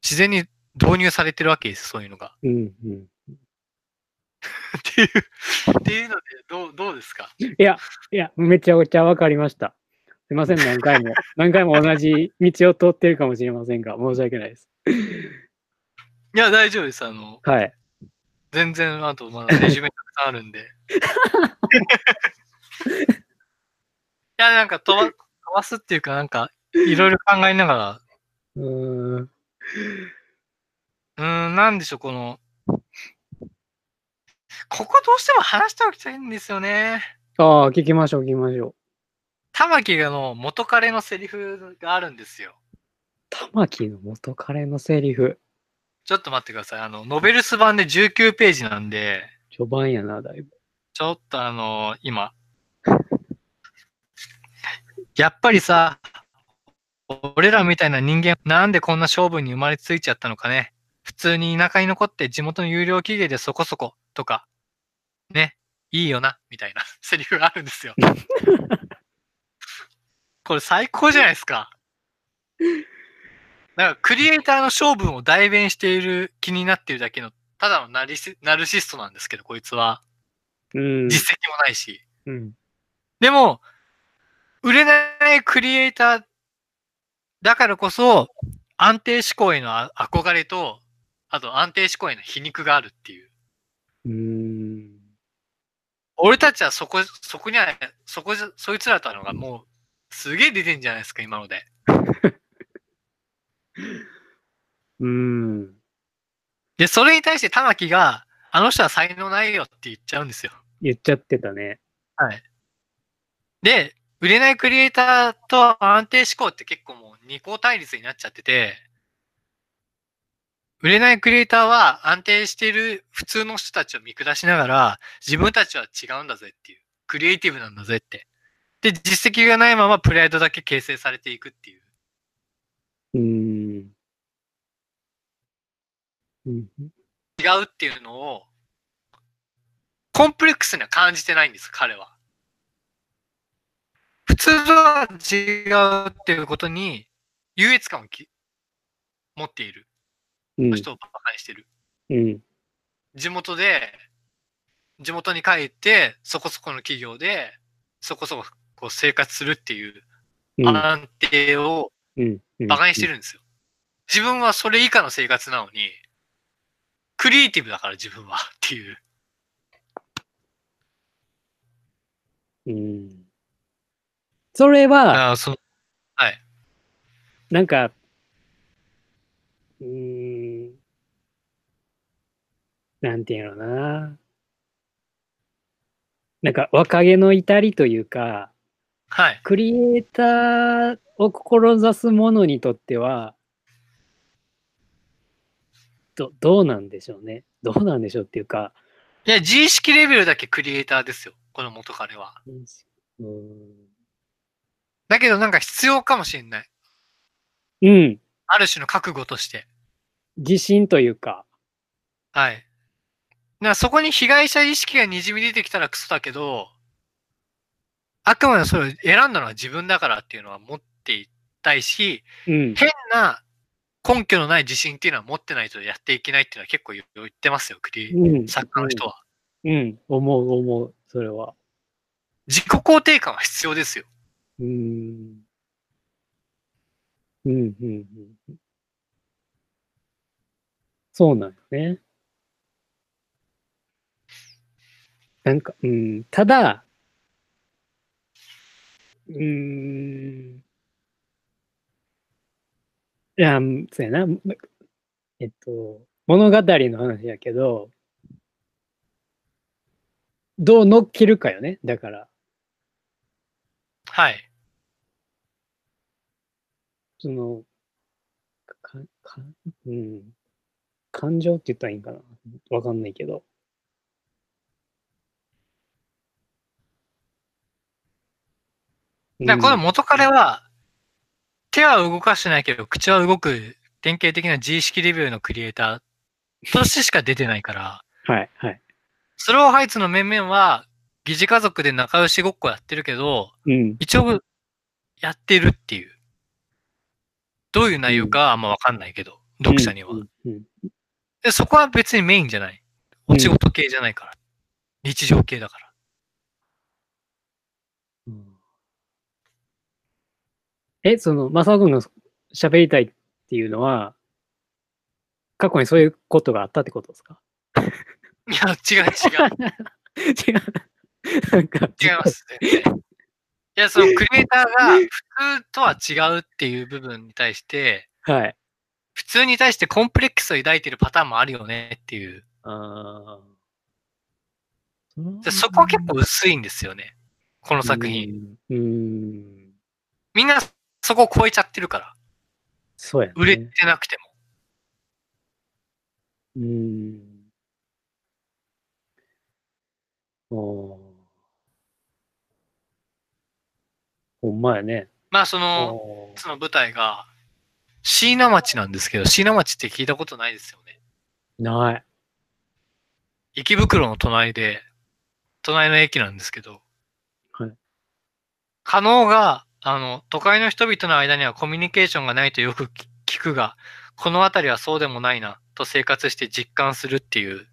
自然に導入されてるわけです、そういうのが。うん。うん。っていう、っていうので、どう、どうですか？いや、いや、めちゃくちゃわかりました。すいません、何回も。何回も同じ道を通ってるかもしれませんが、申し訳ないです。いや、大丈夫です。あの、はい。全然、あと、まだレジュメたくさんあるんで。いや、なんか飛ば、飛ばすっていうか、なんか、いろいろ考えながら、うーん。うーん、なんでしょう、この、ここどうしても話しておきたいんですよね。ああ、聞きましょう、聞きましょう。玉木がの元彼のセリフがあるんですよ。玉木の元彼のセリフ。ちょっと待ってください。あの、ノベルス版で19ページなんで、序盤やな、だいぶ。ちょっとあの今。やっぱりさ、俺らみたいな人間、なんでこんな勝負に生まれついちゃったのかね。普通に田舎に残って地元の有料企業でそこそことか、ね、いいよな、みたいな セリフがあるんですよ。これ最高じゃないですか。だからクリエイターの勝負を代弁している気になっているだけの、ただのナリシナルシストなんですけど、こいつは。うん。実績もないし。うん。でも、売れないクリエイターだからこそ、安定志向へのあ憧れと、あと安定志向への皮肉があるっていう。うーん。俺たちはそこ、そこには、そこそいつらとのがもう、すげえ出てんじゃないですか、今ので。うーん。で、それに対して玉木が、あの人は才能ないよって言っちゃうんですよ。言っちゃってたね。はい。で、売れないクリエイターと安定志向って結構もう二項対立になっちゃってて、売れないクリエイターは安定している普通の人たちを見下しながら、自分たちは違うんだぜっていう。クリエイティブなんだぜって。で、実績がないままプライドだけ形成されていくっていう。うーん。うん。違うっていうのを、コンプレックスには感じてないんです、彼は。普通とは違うっていうことに、優越感をき持っているうん。人をバカにしてる。うん。地元で、地元に帰って、そこそこの企業で、そこそここう生活するっていううん。安定をうん馬鹿にしてるんですよ。自分はそれ以下の生活なのに、クリエイティブだから自分はっていう。うん。それは、ああ、そう。はい。なんか、うーん、なんていうのな。なんか若気の至りというか、はい。クリエイターを志す者にとっては、どどうなんでしょうね。どうなんでしょうっていうか、いや、自意識レベルだけクリエイターですよ。この元彼は。うん、だけどなんか必要かもしれない。うん、ある種の覚悟として。自信というか、はい。だからそこに被害者意識がにじみ出てきたらクソだけど、あくまでそれを選んだのは自分だからっていうのは持っていたいし、うん、変な根拠のない自信っていうのは持ってないとやっていけないっていうのは結構言ってますよ、クリうん、作家の人は。うん、思う思う、それは。自己肯定感は必要ですよ。うん。うん、うん、うん。そうなんよね。なんか、うん、ただ、うーん。いや、そうやな。えっと、物語の話やけど、どう乗っ切るかよね。だから。はい。その、か、か、うん。感情って言ったらいいんかな？わかんないけど。だこの元彼は、手は動かしてないけど、口は動く典型的な自意識レベルのクリエイターとしてしか出てないから、はい、はい。スローハイツの面々は、疑似家族で仲良しごっこやってるけど、うん。一応、やってるっていう。どういう内容かはあんまわかんないけど、読者には。で、そこは別にメインじゃない。お仕事系じゃないから。日常系だから。うんえ、その、マサオ君が喋りたいっていうのは、過去にそういうことがあったってことですか？いや、違う違う。違う。なんか、違います。全然いや、そのクリエイターが普通とは違うっていう部分に対して、はい。普通に対してコンプレックスを抱いてるパターンもあるよねっていう。あでそこは結構薄いんですよね。この作品。。うん。うんみんなそこを超えちゃってるから。そうやね。売れてなくても。うん。おーほんまやね。まあその、その舞台が、椎名町なんですけど、椎名町って聞いたことないですよね。ない。池袋の隣で、隣の駅なんですけど、はい。可能が、あの、都会の人々の間にはコミュニケーションがないとよく聞聞くが、この辺りはそうでもないな、と生活して実感するっていう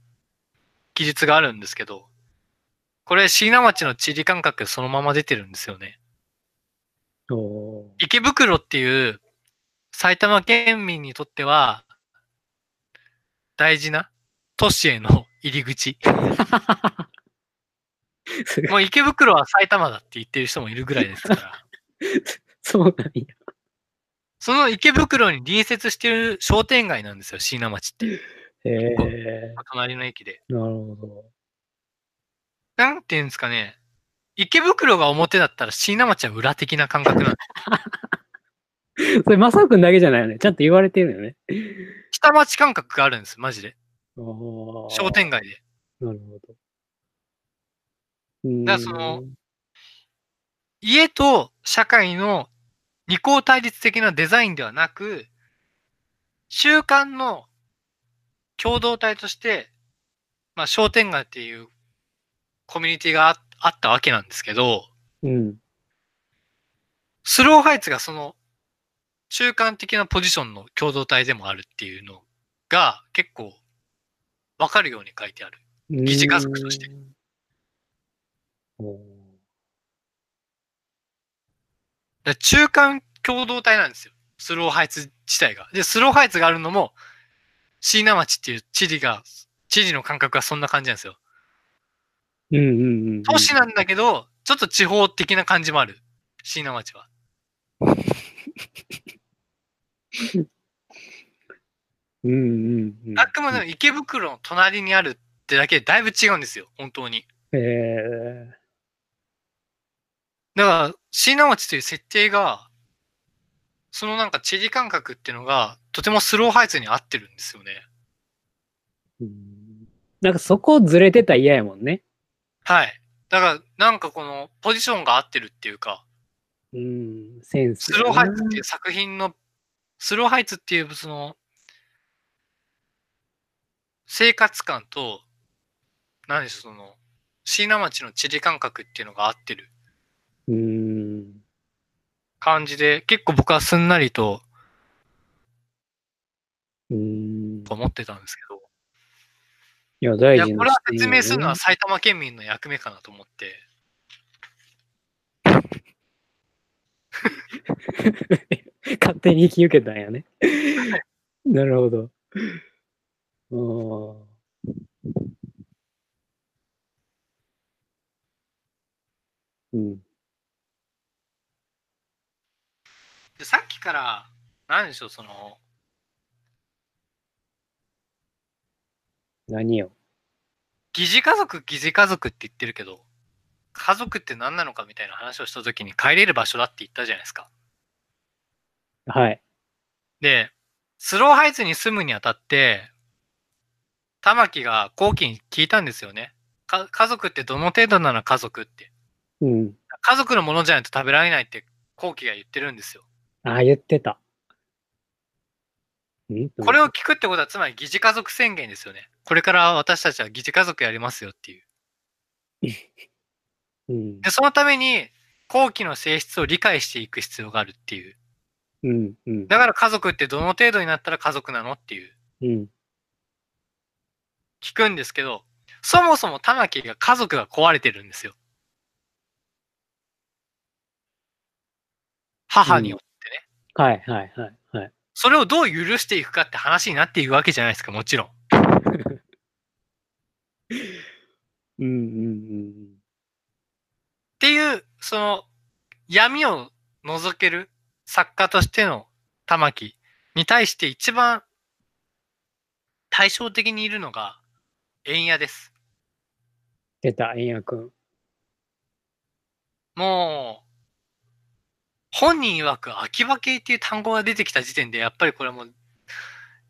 記述があるんですけど、これ椎名町の地理感覚そのまま出てるんですよね。池袋っていう埼玉県民にとっては大事な都市への入り口。もう池袋は埼玉だって言ってる人もいるぐらいですから。そうなんや。その池袋に隣接してる商店街なんですよ、椎名町っていう。へえ隣の駅で。なるほど。なんていうんですかね。池袋が表だったら椎名町は裏的な感覚なんです。それ、マサ君だけじゃないよね。ちゃんと言われてるよね。下町感覚があるんです、マジで。商商店街で。なるほど。うんだからその家と社会の二項対立的なデザインではなく、習慣の共同体として、まあ商店街っていうコミュニティがああったわけなんですけど、うん。スローハイツがその中間的なポジションの共同体でもあるっていうのが結構わかるように書いてある。疑似家族として中間共同体なんですよ。スローハイツ自体が。で、スローハイツがあるのも、椎名町っていう地理が、地理の感覚がそんな感じなんですよ。うんうんうんうん。都市なんだけど、ちょっと地方的な感じもある。椎名町は。うんうんうん。あくまでも池袋の隣にあるってだけでだいぶ違うんですよ。本当に。ええだから、椎名町という設定が、そのなんか地理感覚っていうのが、とてもスローハイツに合ってるんですよね。うんなんかそこずれてたら嫌やもんね。はい。だから、なんかこの、ポジションが合ってるっていうか、うん、センスス。ローハイツっていう作品の、スローハイツっていうその、生活感と、何でしょう、その、椎名町の地理感覚っていうのが合ってるうん。感じで、結構僕はすんなりとうん。と思ってたんですけど、いや、大いや、事なこれは説明するのは埼玉県民の役目かなと思って、勝手に引き受けたんやね。なるほど。うん。でさっきから、何でしょう、その、何よ。疑似家族、疑似家族って言ってるけど、家族って何なのかみたいな話をしたときに帰れる場所だって言ったじゃないですか。はい。で、スローハイツに住むにあたって、玉木が後期に聞いたんですよね。か家族ってどの程度なら家族って。うん。家族のものじゃないと食べられないって後期が言ってるんですよ。ああ、言ってた。んこれを聞くってことはつまり疑似家族宣言ですよね。これから私たちは疑似家族やりますよっていう。うんで、そのために後期の性質を理解していく必要があるっていう。うん。うん。だから家族ってどの程度になったら家族なのっていう。うん。聞くんですけど、そもそも玉木が家族が壊れてるんですよ。母によってね。はいはいはいはい。それをどう許していくかって話になっていくわけじゃないですか、もちろん。っうんうんうんていう、その、闇を覗ける作家としての玉木に対して一番対照的にいるのが、円谷です。出た、円谷くん。もう、本人曰く秋葉系っていう単語が出てきた時点で、やっぱりこれもう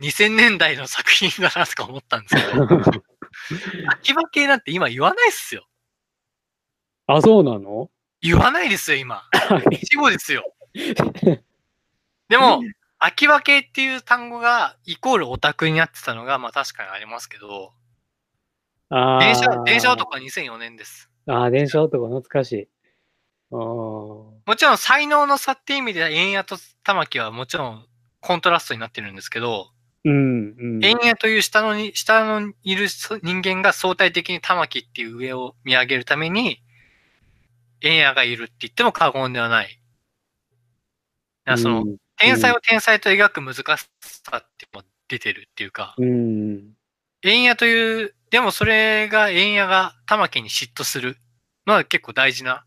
2000年代の作品だなとか思ったんですけど、秋葉系なんて今言わないっすよ。あ、そうなの？言わないですよ、今。死後ですよ。でも、秋葉系っていう単語がイコールオタクになってたのが、まあ確かにありますけど、あ電車、ー電車男は2004年です。あー、電車男懐かしい。あーもちろん才能の差っていう意味では、円谷と玉木はもちろんコントラストになってるんですけど、うんうん。という下のに、下のいる人間が相対的に玉木っていう上を見上げるために、円谷がいるって言っても過言ではない。だからその、うん天才を天才と描く難しさっても出てるっていうか、うん。円谷という、でもそれが円谷が玉木に嫉妬するのは結構大事な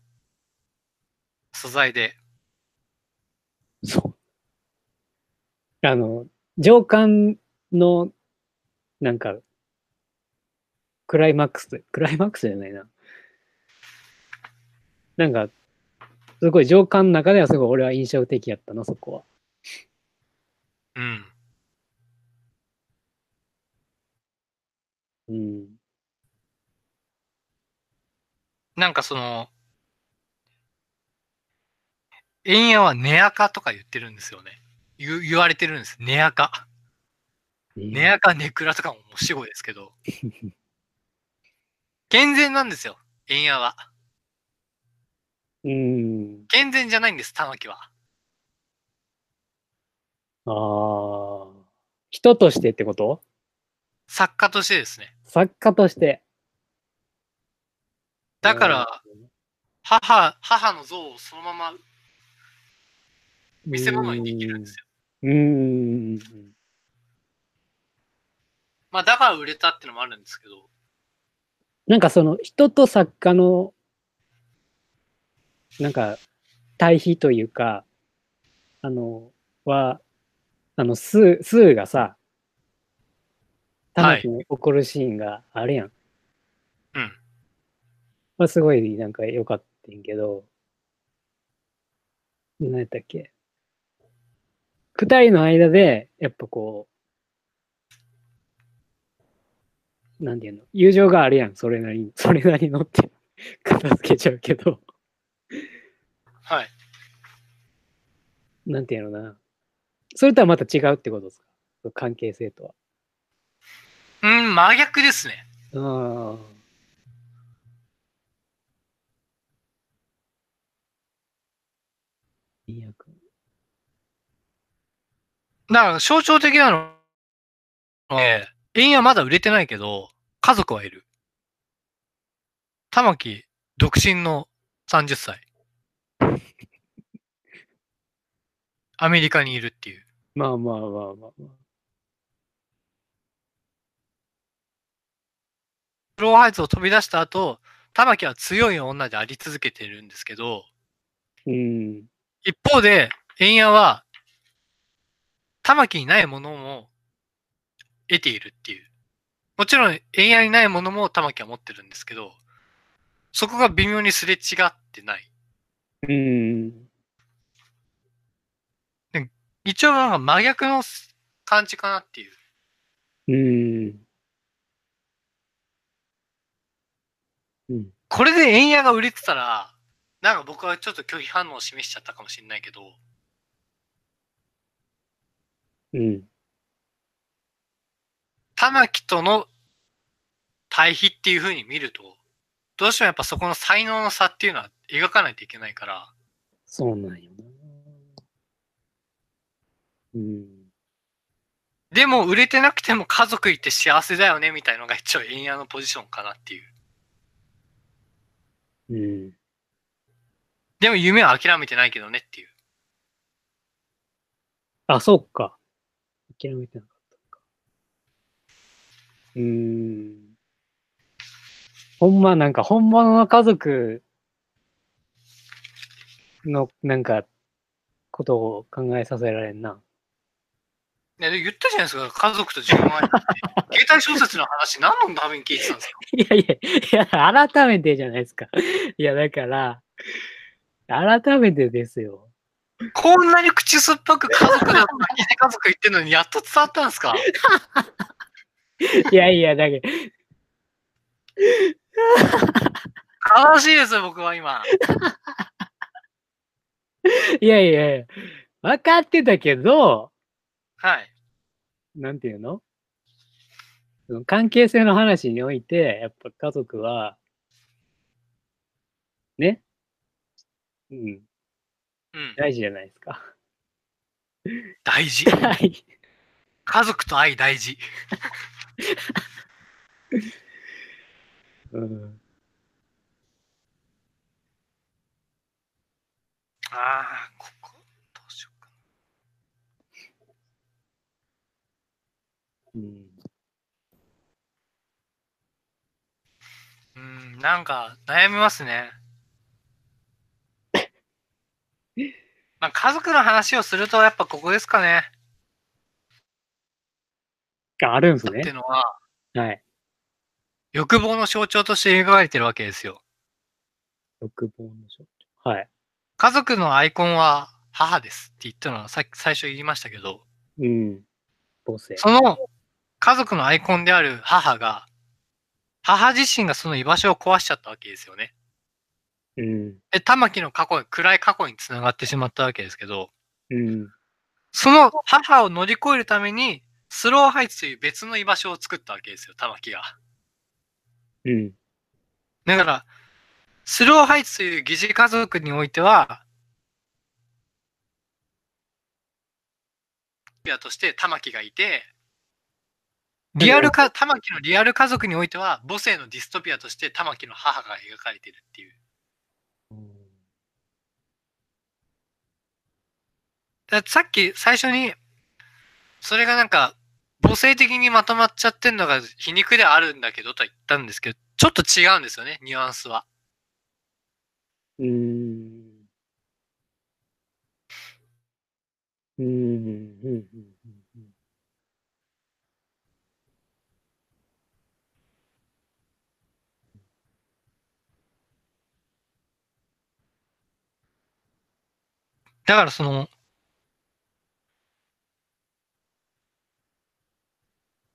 素材で。そう。あの、上巻の、なんか、クライマックス、クライマックスじゃないな。なんか、すごい上巻の中ではすごい俺は印象的やったな、そこは。うん。うん。なんかその、円谷はネアカとか言ってるんですよね。言う言われてるんです。ネアカ。ネアカ、ネクラとかももう死後ですけど。健全なんですよ。円谷は。うん。健全じゃないんです、玉木は。ああ。人としてってこと？作家としてですね。作家として。だから、母、母の像をそのまま見せ物にできるんですよ。うーん。まあ、だから売れたってのもあるんですけど、なんかその人と作家の、なんか対比というか、あの、は、あの、数、数がさ、玉木に怒るシーンがあるやん。うん。はすごいなんか良かったんやけど、何やったっけ？二人の間で、やっぱこう、なんていうの、友情があるやん、それなりに、それなりのって、片付けちゃうけど、はい。なんていうのな。それとはまた違うってことですか？関係性とは。うん、真逆ですね。ああ。いいやくだから象徴的なのは、えー、円はまだ売れてないけど、家族はいる。玉木、独身の30歳。アメリカにいるっていう。まあまあまあまあまあ。スローハイツを飛び出した後、玉木は強い女であり続けてるんですけど、うん。一方で、円谷は、玉木にないものも得ているっていう。もちろん、円谷にないものも玉木は持ってるんですけど、そこが微妙にすれ違ってない。うん。一応なんか真逆の感じかなっていう。うん。うん。これで円谷が売れてたら、なんか僕はちょっと拒否反応を示しちゃったかもしれないけど、うん。玉木との対比っていう風に見ると、どうしてもやっぱそこの才能の差っていうのは描かないといけないから、そうなんよな。うん。でも売れてなくても家族いて幸せだよねみたいのが一応円谷のポジションかなっていう。うん。でも夢は諦めてないけどねっていう。あ、そうか。諦めてなかったのか。うーん。ほんま、なんか本物の家族の、なんか、ことを考えさせられんな。ね、で言ったじゃないですか、家族と自分は。携帯小説の話何のために聞いてたんですか？いやいや、いや、改めてじゃないですか。いや、だから、改めてですよ。こんなに口酸っぱく家族だと家族言ってるのにやっと伝わったんですか？いやいや、だけど、悲しいですよ、僕は今。いやいやいや、分かってたけど、はい。なんていうの関係性の話において、やっぱ家族は、ね、うん、うん。大事じゃないですか。大事。はい。家族と愛大事。うん、ああ、ここ、どうしようかうん、な。うん、なんか悩みますね。まあ、家族の話をするとやっぱここですかね。あるんですねっていう。のは、はい。欲望の象徴として描かれてるわけですよ。欲望の象徴。はい。家族のアイコンは母ですって言ったのはさっき最初言いましたけど、うん。母性。その家族のアイコンである母が、母自身がその居場所を壊しちゃったわけですよね。うん。で、玉木の過去、暗い過去につながってしまったわけですけど、うん。その母を乗り越えるために、スローハイツという別の居場所を作ったわけですよ、玉木が。うん。だから、スローハイツという疑似家族においては、ピアとして玉木がいて、リアルか、玉木のリアル家族においては、母性のディストピアとして玉木の母が描かれているっていう。さっき最初にそれがなんか、母性的にまとまっちゃってんのが皮肉ではあるんだけどとは言ったんですけど、ちょっと違うんですよね、ニュアンスは。うーん。うーん。うんうんうんうんだからその、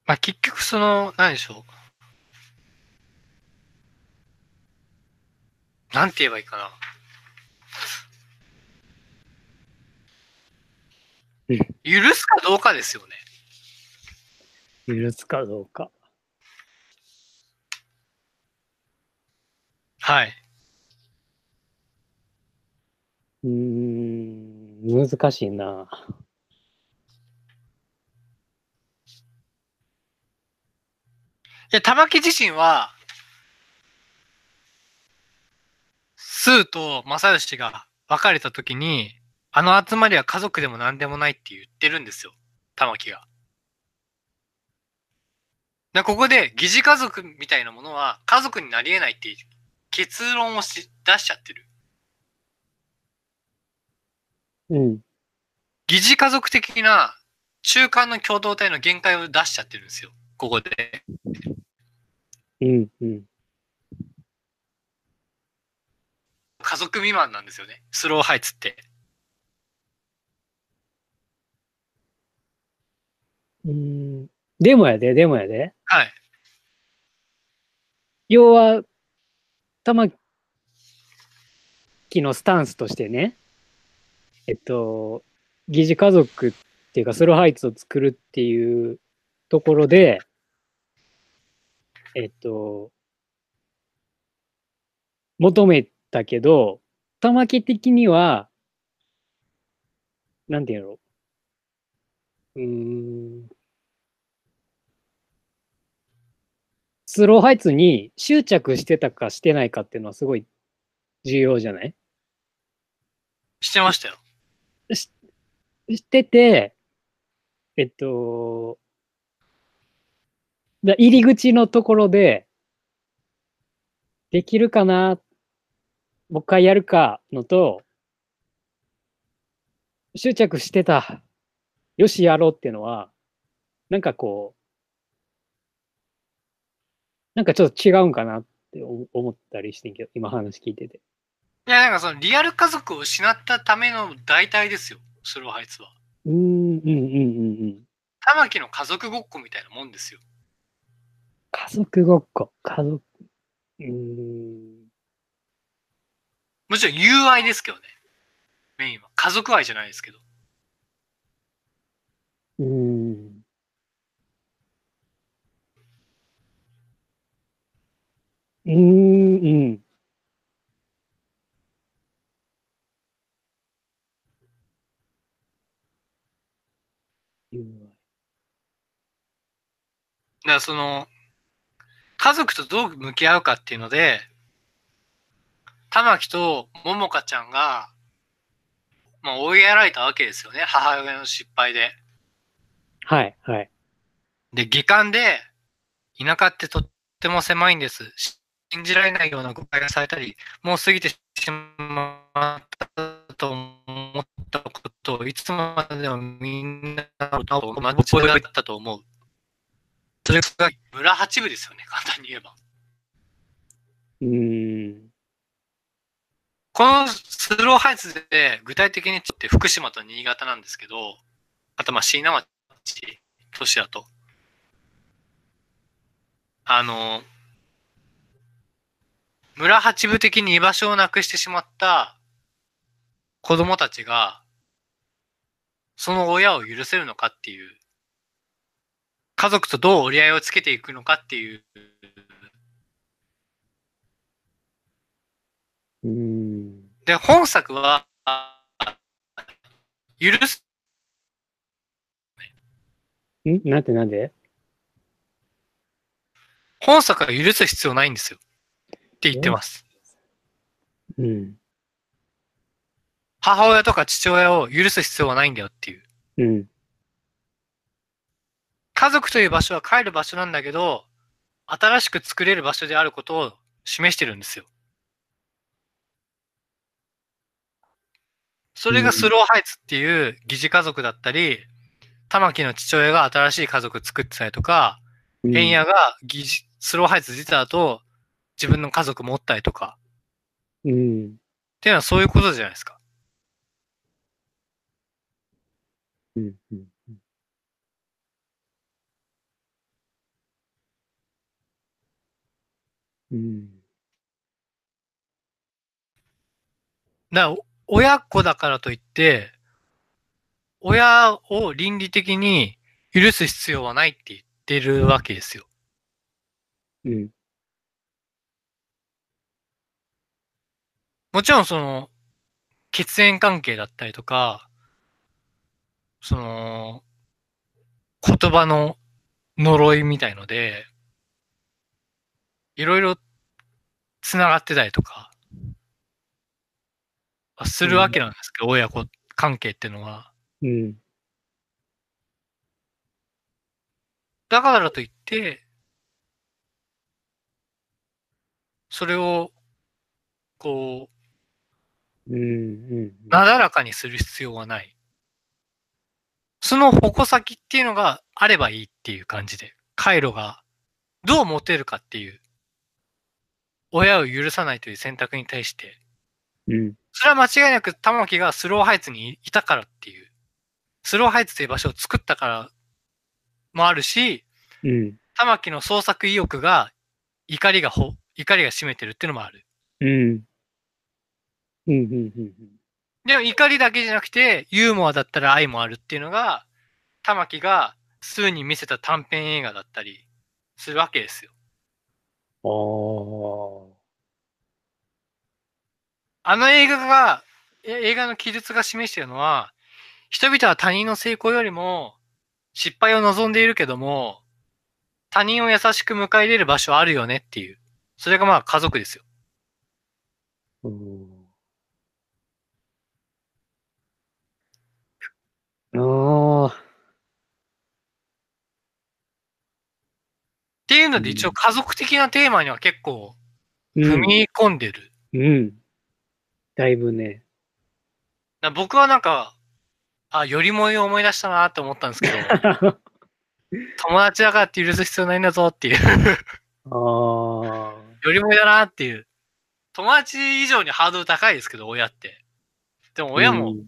まあ結局その、何でしょう。なんて言えばいいかな。うん許すかどうかですよね。許すかどうか。はい。うーん、難しいな。いや、玉木自身は、スーと正義が別れた時に、あの集まりは家族でも何でもないって言ってるんですよ。玉木が。でここで疑似家族みたいなものは家族になり得ないっていう結論をし出しちゃってる。うん。疑似家族的な中間の共同体の限界を出しちゃってるんですよ。ここで。うん。うん。家族未満なんですよね。スローハイツって。うーん。でもやで、でもやで。はい。要は、玉木のスタンスとしてね、えっと、疑似家族っていうか、スローハイツを作るっていうところで、えっと、求めたけど、玉木的には、なんていうのうーん。スローハイツに執着してたかしてないかっていうのはすごい重要じゃない？してましたよ。してて、えっと、だ入り口のところで、できるかな？もう一回やるかのと、執着してた。よし、やろうっていうのは、なんかこう、なんかちょっと違うんかなって思思ったりしてんけど、今話聞いてて。いや、なんかそのリアル家族を失ったための代替ですよ。スローハイツは。うーん、うん、うん、うん、うん。玉木の家族ごっこみたいなもんですよ。家族ごっこ、家族、うーん。もちろん友愛ですけどね。メインは。家族愛じゃないですけど。うーん。うーん、うん。友だからその、家族とどう向き合うかっていうので、玉木と桃香ちゃんが、まあ追いやられたわけですよね。母親の失敗で。愛はい、はい。で、下巻で、田舎ってとっても狭いんです。信じられないような誤解がされたり、もう過ぎてしまったと思ったことを、いつまでもみんなのことを同じ声だったと思う。それが村八部ですよね、簡単に言えば。うーん。このスローハイツで具体的にちょっと福島と新潟なんですけど、あとまあ椎名町、都市だと。あの、村八部的に居場所をなくしてしまった子供たちが、その親を許せるのかっていう、家族とどう折り合いをつけていくのかっていう、うーん。で、本作は、許す、ん？なんてなんで？本作は許す必要ないんですよ。って言ってます。うん。母親とか父親を許す必要はないんだよっていう。うん。家族という場所は帰る場所なんだけど、新しく作れる場所であることを示してるんですよ。それがスローハイツっていう疑似家族だったり、玉木の父親が新しい家族作ってたりとか、うん円谷が疑似スローハイツ出た後、自分の家族持ったりとか、うん。っていうのはそういうことじゃないですか。うん。うん。うん。だから、お親子だからといって、親を倫理的に許す必要はないって言ってるわけですよ。うん。もちろんその、血縁関係だったりとか、その、言葉の呪いみたいので、いろいろ繋がってたりとか、するわけなんですけど、親子関係っていうのは。うん。だからといって、それを、こうん。うんう、。なだらかにする必要はない。その矛先っていうのがあればいいっていう感じで、回路がどう持てるかっていう、親を許さないという選択に対して、うん。それは間違いなく玉木がスローハイツにいたからっていう、スローハイツという場所を作ったからもあるし、うん。玉木の創作意欲が怒りがほ、怒りが占めてるっていうのもある。うん。うん。うん。でも怒りだけじゃなくて、ユーモアだったら愛もあるっていうのが、玉木が数に見せた短編映画だったりするわけですよ。ああ。あの映画が、え映画の記述が示しているのは、人々は他人の成功よりも失敗を望んでいるけども、他人を優しく迎え入れる場所はあるよねっていう。それがまあ家族ですよ。うん。ああ。っていうので一応家族的なテーマには結構うん。踏み込んでる。うん。だいぶね。僕はなんか、あ、よりもいを思い出したなって思ったんですけど、友達だからって許す必要ないんだぞっていう、ああ。よりもいだなっていう。友達以上にハードル高いですけど、親って。でも親も、うん。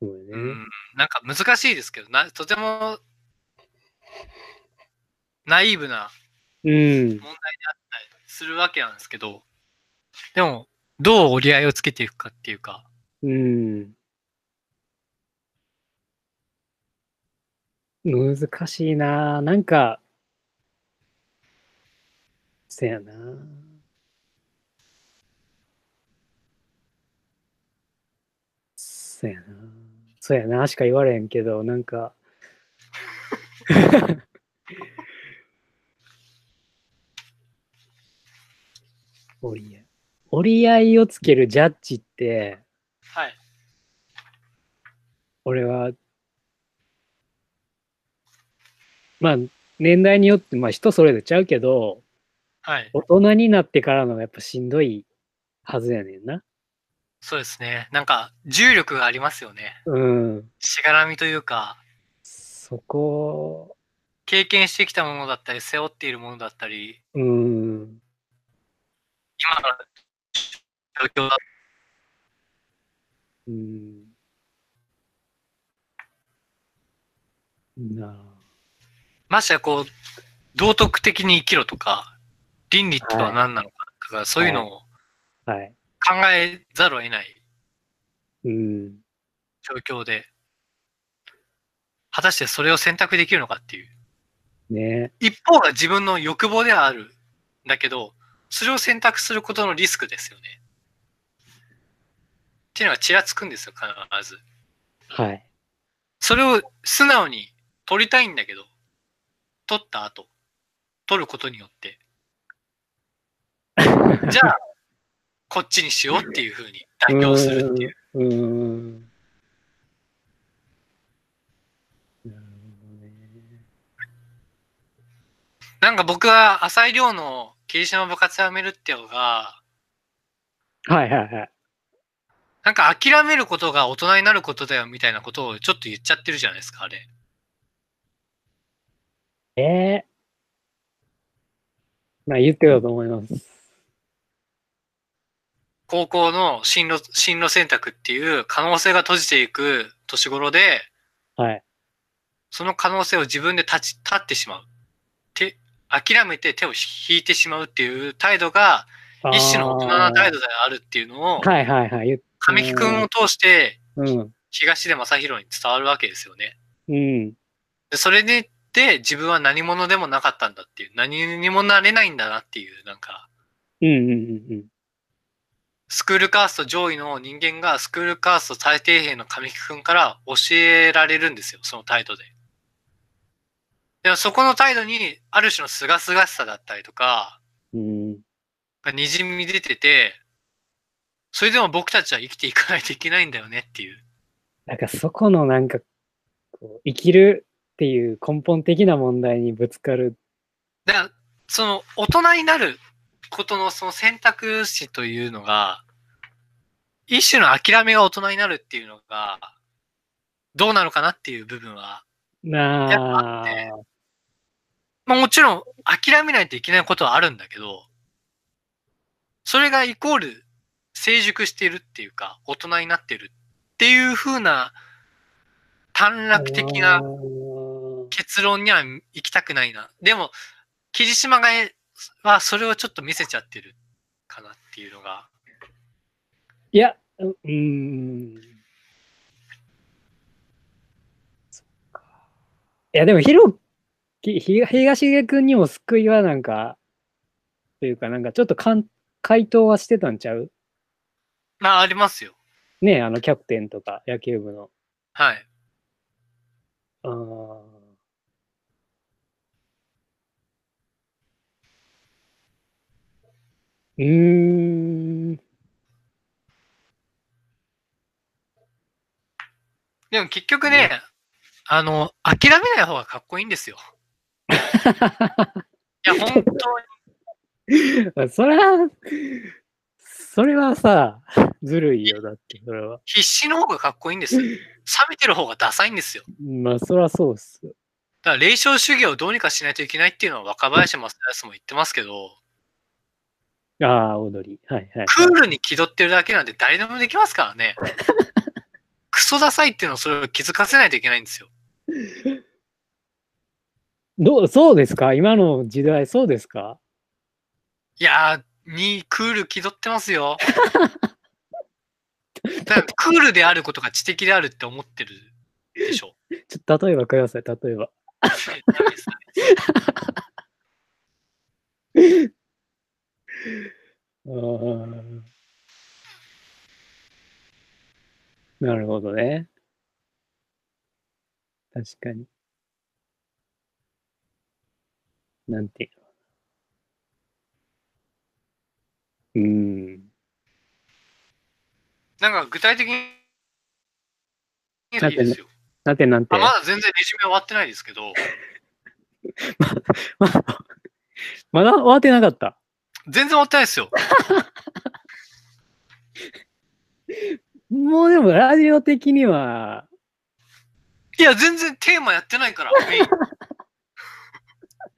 そう。ん、なんか難しいですけど、なとても、ナイーブなうん。問題であったりするわけなんですけど、でも、どう折り合いをつけていくかっていうか、うん。難しいな。なんか、せやな。そやな。そうやな。しか言われへんけど、なんか、折り合い。折り合いをつけるジャッジって、はい。俺は、まあ、年代によって、まあ人それぞれちゃうけど、はい。大人になってからのがやっぱしんどいはずやねんな。そうですね。なんか、重力がありますよね。うん。しがらみというか、そこ、経験してきたものだったり、背負っているものだったり、うん。今の状況だうん。なあ。ましてやこう、道徳的に生きろとか、倫理とは何なのかとか、そういうのをはい。考えざるを得ないうん。状況で、果たしてそれを選択できるのかっていう。ね一方が自分の欲望ではあるんだけど、それを選択することのリスクですよね。っていうのはちらつくんですよ、必ず。はい。それを素直に取りたいんだけど、取った後、取ることによって、じゃあ、こっちにしようっていうふうに妥協するっていう。うん。なん。か僕は浅井亮の霧島部活やめるっていうのが、はいはいはい。なんか諦めることが大人になることだよみたいなことをちょっと言っちゃってるじゃないですか、あれ。ええまあ言ってたと思います。高校の進路、進路選択っていう可能性が閉じていく年頃で、はい。その可能性を自分で立ち、立ってしまう。手、諦めて手を引いてしまうっていう態度が、一種の大人な態度であるっていうのを、はいはいはい。神木くんを通してうん。東出正宏に伝わるわけですよね。うん。でそれで、で、自分は何者でもなかったんだっていう、何にもなれないんだなっていう、なんか、うんうんうんうん。スクールカースト上位の人間がスクールカースト最底辺の神木くんから教えられるんですよ、その態度で。でもそこの態度に、ある種の清々しさだったりとか、うん。が滲み出てて、それでも僕たちは生きていかないといけないんだよねっていう。なんかそこのなんか、こう生きるっていう根本的な問題にぶつかる。だから、その大人になることのその選択肢というのが、一種の諦めが大人になるっていうのが、どうなのかなっていう部分は、なやっぱあってまあもちろん諦めないといけないことはあるんだけど、それがイコール成熟しているっていうか、大人になってるっていう風な短絡的な結論には行きたくないな。でも、霧島がえはそれをちょっと見せちゃってるかなっていうのが。いや、うん。そっか。いや、でも、ひろき、ひ東出君にも救いはなんか、というか、なんかちょっとかん回答はしてたんちゃう？まあ、ありますよ。ねえあの、キャプテンとか、野球部の。はい。あーうーん。でも結局ね、あの、諦めない方がかっこいいんですよ。いや、本当に それは、それはさ、ずるいよ、だって、それは。必死の方がかっこいいんですよ。冷めてる方がダサいんですよ。まあ、そりゃそうっすよ。だから、霊障主義をどうにかしないといけないっていうのは若林正康も言ってますけど、ああ、踊り。はいはい。クールに気取ってるだけなんて誰でもできますからね。クソダサいっていうのをそれを気づかせないといけないんですよ。どう、そうですか？今の時代、そうですか？いやー、にクール気取ってますよ。だクールであることが知的であるって思ってるでしょ。ちょっと例えばください、例えば。なるほどね。確かに。なんていうの。うーん。なんか具体的にいいですよ。なんてなんてあ。まだ全然レジュメ終わってないですけど、まだ、まだ終わってなかった。全然終わってないですよ。もうでもラジオ的には、いや、全然テーマやってないから。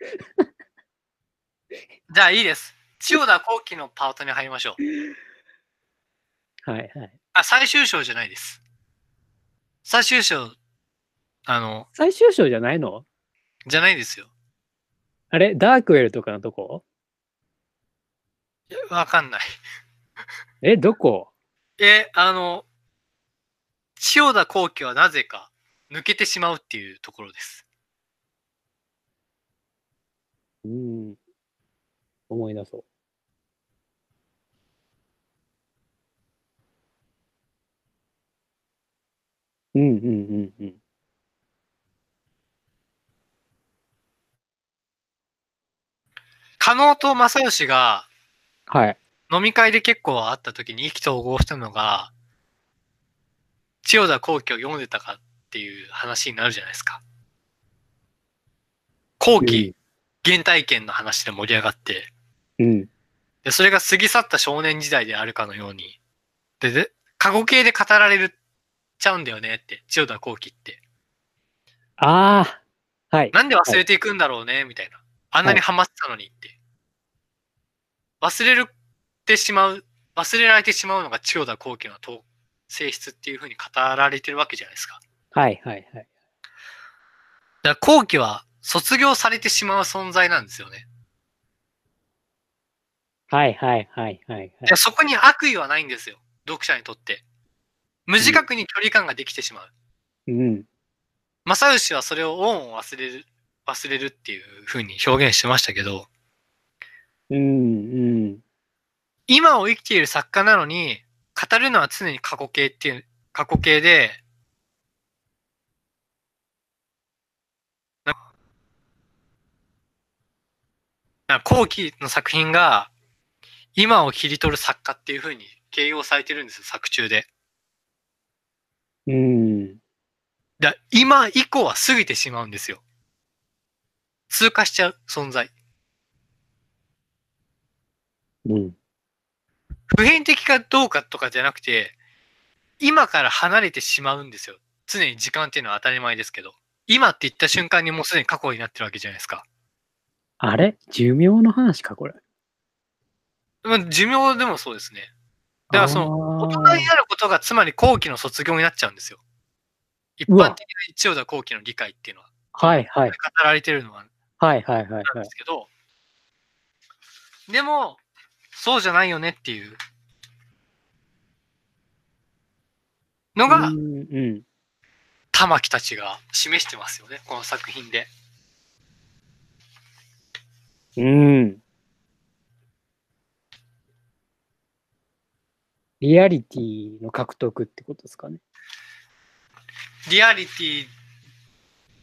じゃあいいです。千代田後期のパートに入りましょう。はいはい。あ、最終章じゃないです。最終章、あの、最終章じゃないの？じゃないですよ。あれ？ダークウェルとかのとこ？いやわかんない。え、どこ？え、あの、千代田後期はなぜか抜けてしまうっていうところです。うん。思い出そう。うんうんうんうん。加納と正義がはい。飲み会で結構会った時に意気投合したのが、千代田後期を読んでたかっていう話になるじゃないですか。後期、原体験の話で盛り上がって、うん。で、それが過ぎ去った少年時代であるかのように、で、で過去形で語られるちゃうんだよねって、千代田幸喜って。ああ、はい。なんで忘れていくんだろうね、みたいな。あんなにハマってたのにって。忘れるってしまう、忘れられてしまうのが千代田幸喜のと性質っていうふうに語られてるわけじゃないですか。はいはいはい。だから後期は卒業されてしまう存在なんですよね。はいはいはいはいはい。でそこに悪意はないんですよ。読者にとって。無自覚に距離感ができてしまう。うん。正義はそれを恩を忘れる、忘れるっていうふうに表現してましたけど、うんうん。今を生きている作家なのに、語るのは常に過去形っていう、過去形で、後期の作品が、今を切り取る作家っていうふうに形容されてるんですよ、作中で。うん。だ今以降は過ぎてしまうんですよ。通過しちゃう存在。うん。普遍的かどうかとかじゃなくて、今から離れてしまうんですよ。常に時間っていうのは当たり前ですけど。今って言った瞬間にもうすでに過去になってるわけじゃないですか。あれ？寿命の話か、これ。まあ、寿命でもそうですね。だからその、の大人になることがつまり後期の卒業になっちゃうんですよ。一般的な千代田後期の理解っていうのは、はいはい。語られてるのははいはいはいなんはいです。けど、でも、そうじゃないよねっていうのが、うんうん。玉木たちが示してますよね、この作品で。うん。リアリティの獲得ってことですかね。リアリティ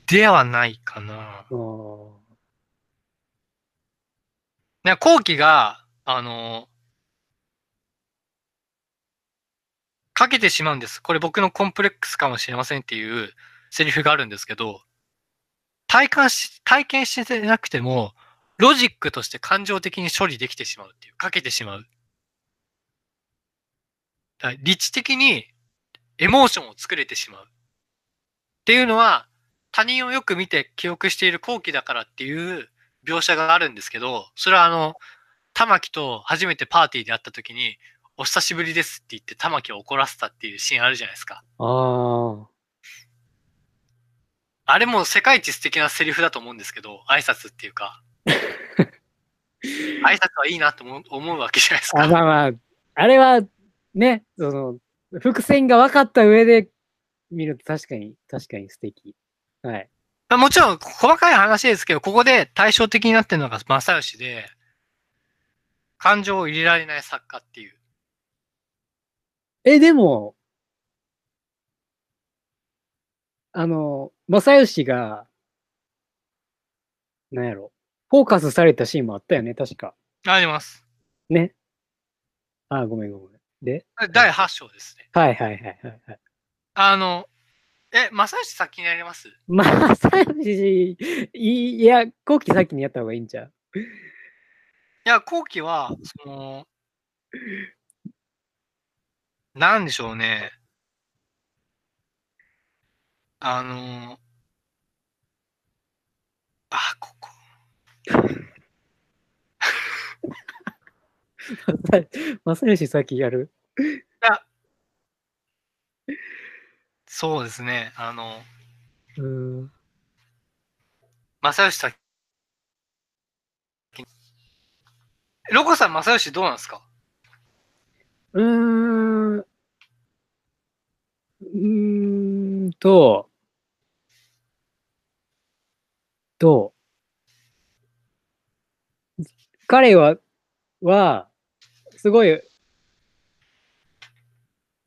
ではないかな。ね、後期が、あの、かけてしまうんです。これ僕のコンプレックスかもしれませんっていうセリフがあるんですけど、体感し、体験してなくても、ロジックとして感情的に処理できてしまうっていう、かけてしまう。だ理知的にエモーションを作れてしまう。っていうのは、他人をよく見て記憶している後期だからっていう描写があるんですけど、それはあの、玉木と初めてパーティーで会った時に、お久しぶりですって言って玉木を怒らせたっていうシーンあるじゃないですか。あー。あれも世界一素敵なセリフだと思うんですけど、挨拶っていうか。挨拶はいいなと思う思うわけじゃないですあ、か。まあまあ、あれは、ね、その、伏線が分かった上で見ると確かに、確かに素敵。はい。まあもちろん細かい話ですけど、ここで対照的になってるのが正義で、感情を入れられない作家っていう。え、でも、あの、正義が、なんやろ、フォーカスされたシーンもあったよね、確か。あります。ね。あ、ごめんごめん。で、第8章ですね。はいはいはいはいはい。あの、え、正義先にやります？正義、いいや、後期先にやった方がいいんちゃう？いや、後期は、その、なんでしょうね。あの、あ、ここ。正義先やるそうですね。あの、うーん。正義先。ロコさん、正義どうなんですか？うーん。うーんと、と、彼は、は、すごい、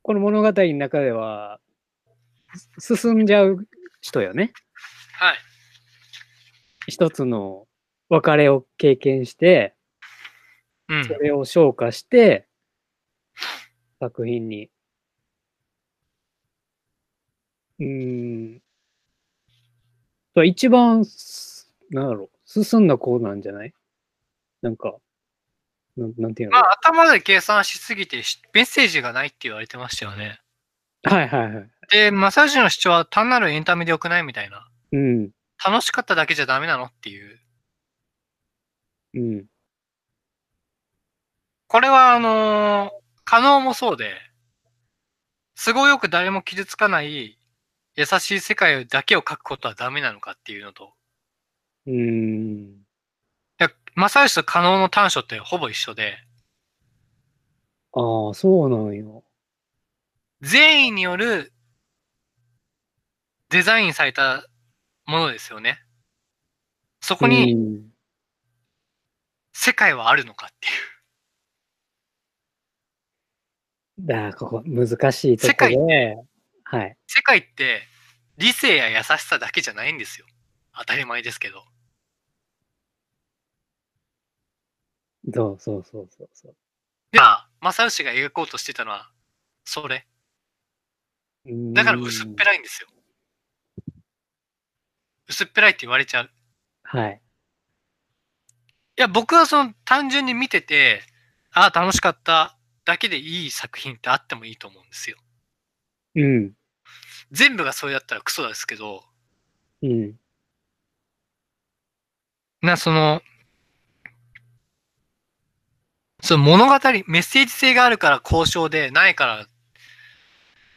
この物語の中では、す進んじゃう人よね。はい。一つの別れを経験して、うんそ。れを消化して、作品に。うーん。と一番、すなんだろう、進んだ子なんじゃない？なんか、なんなんていうの、まあ、頭で計算しすぎてしメッセージがないって言われてましたよね。はいはいはい。で、正義の主張は単なるエンタメでよくないみたいな。うん。楽しかっただけじゃダメなのっていう。うん。これは、あのー可能もそうで、都合よく誰も傷つかない優しい世界だけを描くことはダメなのかっていうのと、うーん。で正義と可能の短所ってほぼ一緒で、ああ、そうなんよ。善意によるデザインされたものですよね。そこうにん世界はあるのかっていう。だここ難しいとこで、はい。世界って理性や優しさだけじゃないんですよ。当たり前ですけど。そうそうそうそうそう。で、まあ正義が描こうとしてたのは、それ。だから薄っぺらいんですよ。薄っぺらいって言われちゃう。はい。いや、僕はその単純に見てて、ああ、楽しかっただけでいい作品ってあってもいいと思うんですよ。うん。全部がそれだったらクソですけど、うん。な、その、その物語、メッセージ性があるから交渉で、ないから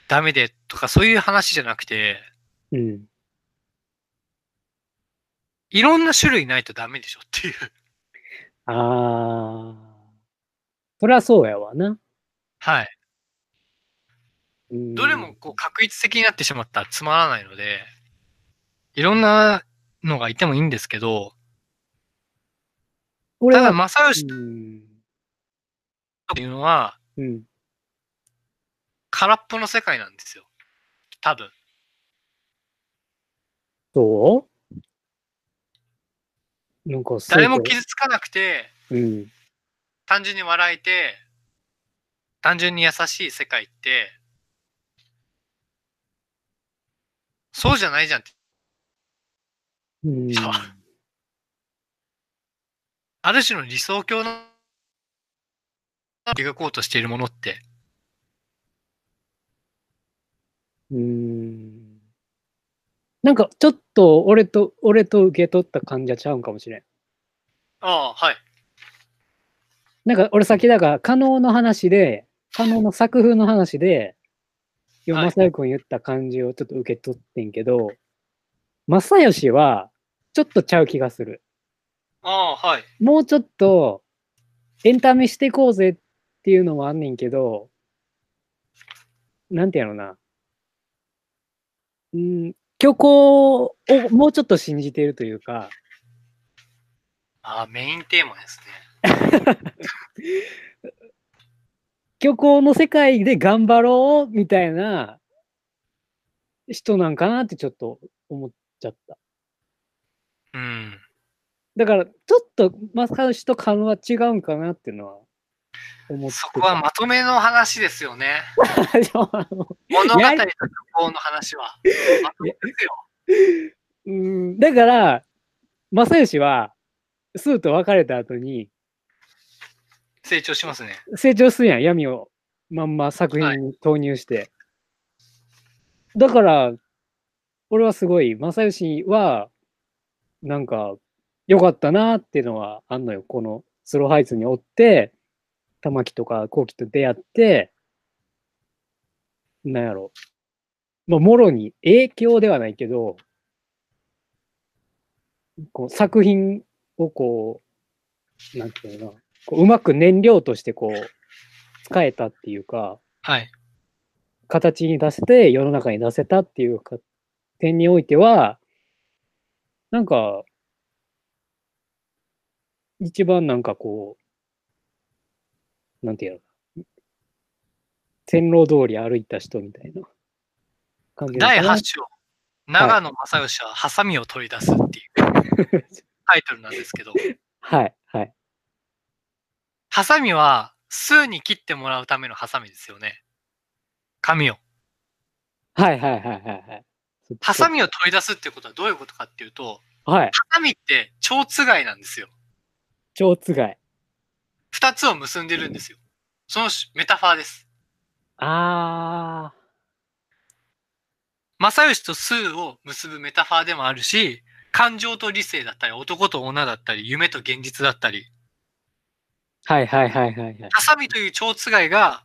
ダメでとかそういう話じゃなくて、うん。いろんな種類ないとダメでしょっていう。ああ。そりゃそうやわな。はい。うんどれもこう確一的になってしまったらつまらないので、いろんなのがいてもいいんですけど、ただ俺は、正義うん。っていうのはうん。空っぽの世界なんですよ。多分。そう？なんか誰も傷つかなくて、うん。単純に笑えて、単純に優しい世界って、そうじゃないじゃんって。うん。ある種の理想郷の描こうとしているものって、うん。なんかちょっと俺と、俺と受け取った感じはちゃうんかもしれん。ああ、はい。なんか俺先だから、可能の話で、可能の作風の話で、今、はい正義君言った感じをちょっと受け取ってんけど、正義は、ちょっとちゃう気がする。ああ、はい。もうちょっと、エンタメしていこうぜっていうのもあんねんけど、なんてやろな。うん、虚構をもうちょっと信じているというか、ああ、メインテーマですね。虚構の世界で頑張ろうみたいな人なんかなってちょっと思っちゃった。うん。だから、ちょっと正義と勘は違うんかなっていうのは思ってた。そこはまとめの話ですよね。物語とや虚構の話は。まとめですよ。うん、だから、正義は、スーと別れた後に、成長しますね。成長するやん、闇をまんま作品に投入して。だから、俺はすごい、正義は、なんか、良かったなっていうのはあんのよ。このスローハイツにおって、玉木とか後期と出会って、なんやろ。まあ、もろに影響ではないけど、こう作品をこう、なんていうのかな、こううまく燃料としてこう、使えたっていうか、はい。形に出せて世の中に出せたっていうか点においては、なんか、一番なんかこう、なんていうの線路通り歩いた人みたいな感じ第かな8章、長野正義はハサミを取り出すっていうタイトルなんですけど、はい、はい。ハサミは数に切ってもらうためのハサミですよね。紙を。はいはいはいはいはい。ハサミを取り出すってことはどういうことかっていうと、はい。ハサミって蝶つがいなんですよ。蝶つがい。二つを結んでるんですよ。そのメタファーです。あ正義と数を結ぶメタファーでもあるし、感情と理性だったり、男と女だったり、夢と現実だったり、ー。はいはいはいはいはい。ハサミという蝶つがいが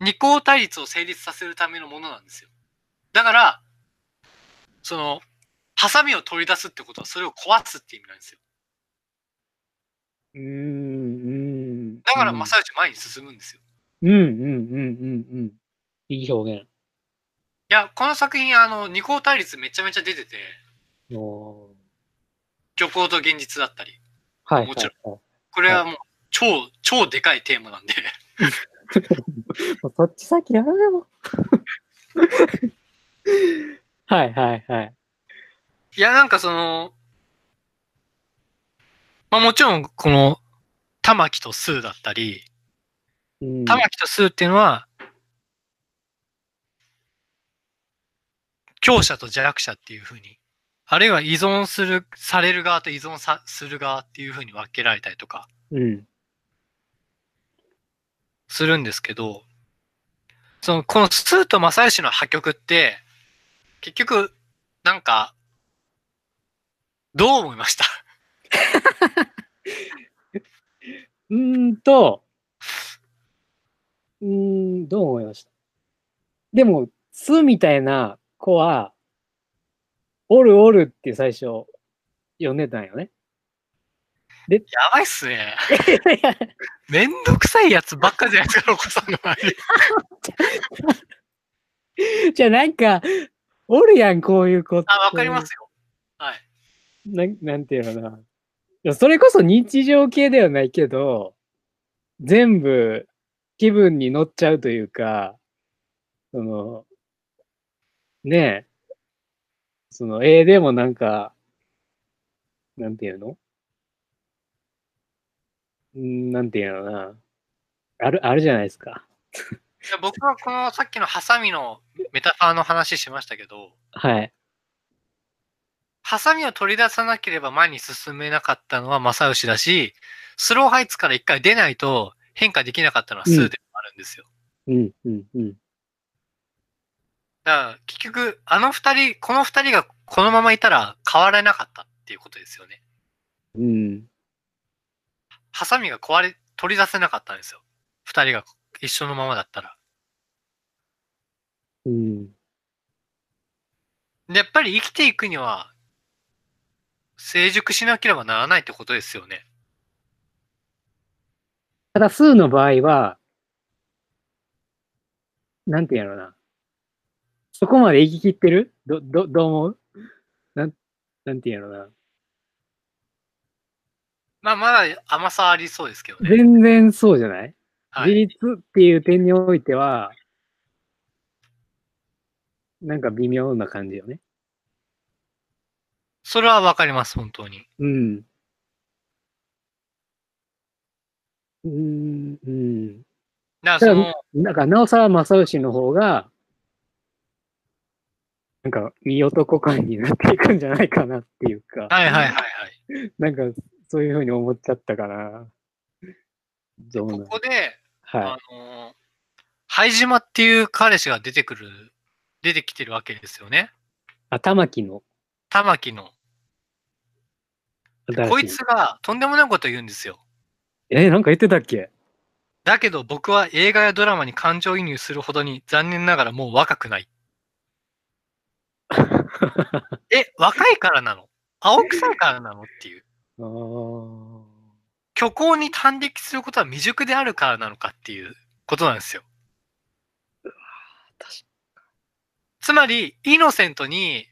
二項対立を成立させるためのものなんですよ。だから、その、ハサミを取り出すってことはそれを壊すって意味なんですよ。うーん、うん。だからうん正義前に進むんですよ。うんうんうんうんうん。いい表現。いや、この作品、あの、二項対立めちゃめちゃ出てて、虚構と現実だったり、はいもちろはいはいこれはもう超、超でかいテーマなんで、もうそっち先やめろ。はいはいはい。いや、なんかその、まあもちろん、この、玉木とスーだったり、うん玉木とスーっていうのは、強者と弱者っていうふうに、あるいは依存する、される側と依存さする側っていうふうに分けられたりとかうん。するんですけど、その、このスーと正義の破局って、結局、なんか、どう思いました？うーんと、うーん、どう思いました？でも、スみたいな子は、おるおるって最初、読んでたんよね。やばいっすね。めんどくさいやつばっかじゃないですか、お子さんの周り。じゃあなんか、おるやん、こういう子って。あ、わかりますよ。はい。ななんていうのかな。いやそれこそ日常系ではないけど、全部気分に乗っちゃうというか、その、ねえ、その、絵でもなんか、なんていうの？んなんていうのかな。ある、あるじゃないですか。いや僕はこのさっきのハサミのメタファーの話しましたけど、はい。ハサミを取り出さなければ前に進めなかったのは正義だし、スローハイツから一回出ないと変化できなかったのはスーでもあるんですよ。うん、うん、うん。だから結局、あの二人、この二人がこのままいたら変わらなかったっていうことですよね。うん。ハサミが壊れ、取り出せなかったんですよ。二人が一緒のままだったら。うん。で、やっぱり生きていくには、成熟しなければならないってことですよね。ただ、数の場合は、なんていうのな。そこまで生き切ってる？ど、ど、どう思う？なん、なんていうのな。まあ、まだ甘さありそうですけどね。全然そうじゃない、はい。自立っていう点においては、なんか微妙な感じよね。それはわかります、本当に。うん。うーん、うん。だからその、なんか、なおさら正義の方が、なんか、いい男感になっていくんじゃないかなっていうか、はいはいはいはい。なんか、そういうふうに思っちゃったかな。どうなこのこで、はあの、灰島っていう彼氏が出てくる、出てきてるわけですよね。い。あ、玉木の玉木の。こいつがとんでもないこと言うんですよ。えなんか言ってたっけ？だけど僕は映画やドラマに感情移入するほどに残念ながらもう若くない。え、若いからなの？青臭いからなのっていう。虚構に端的することは未熟であるからなのかっていうことなんですよ。確つまり、イノセントに、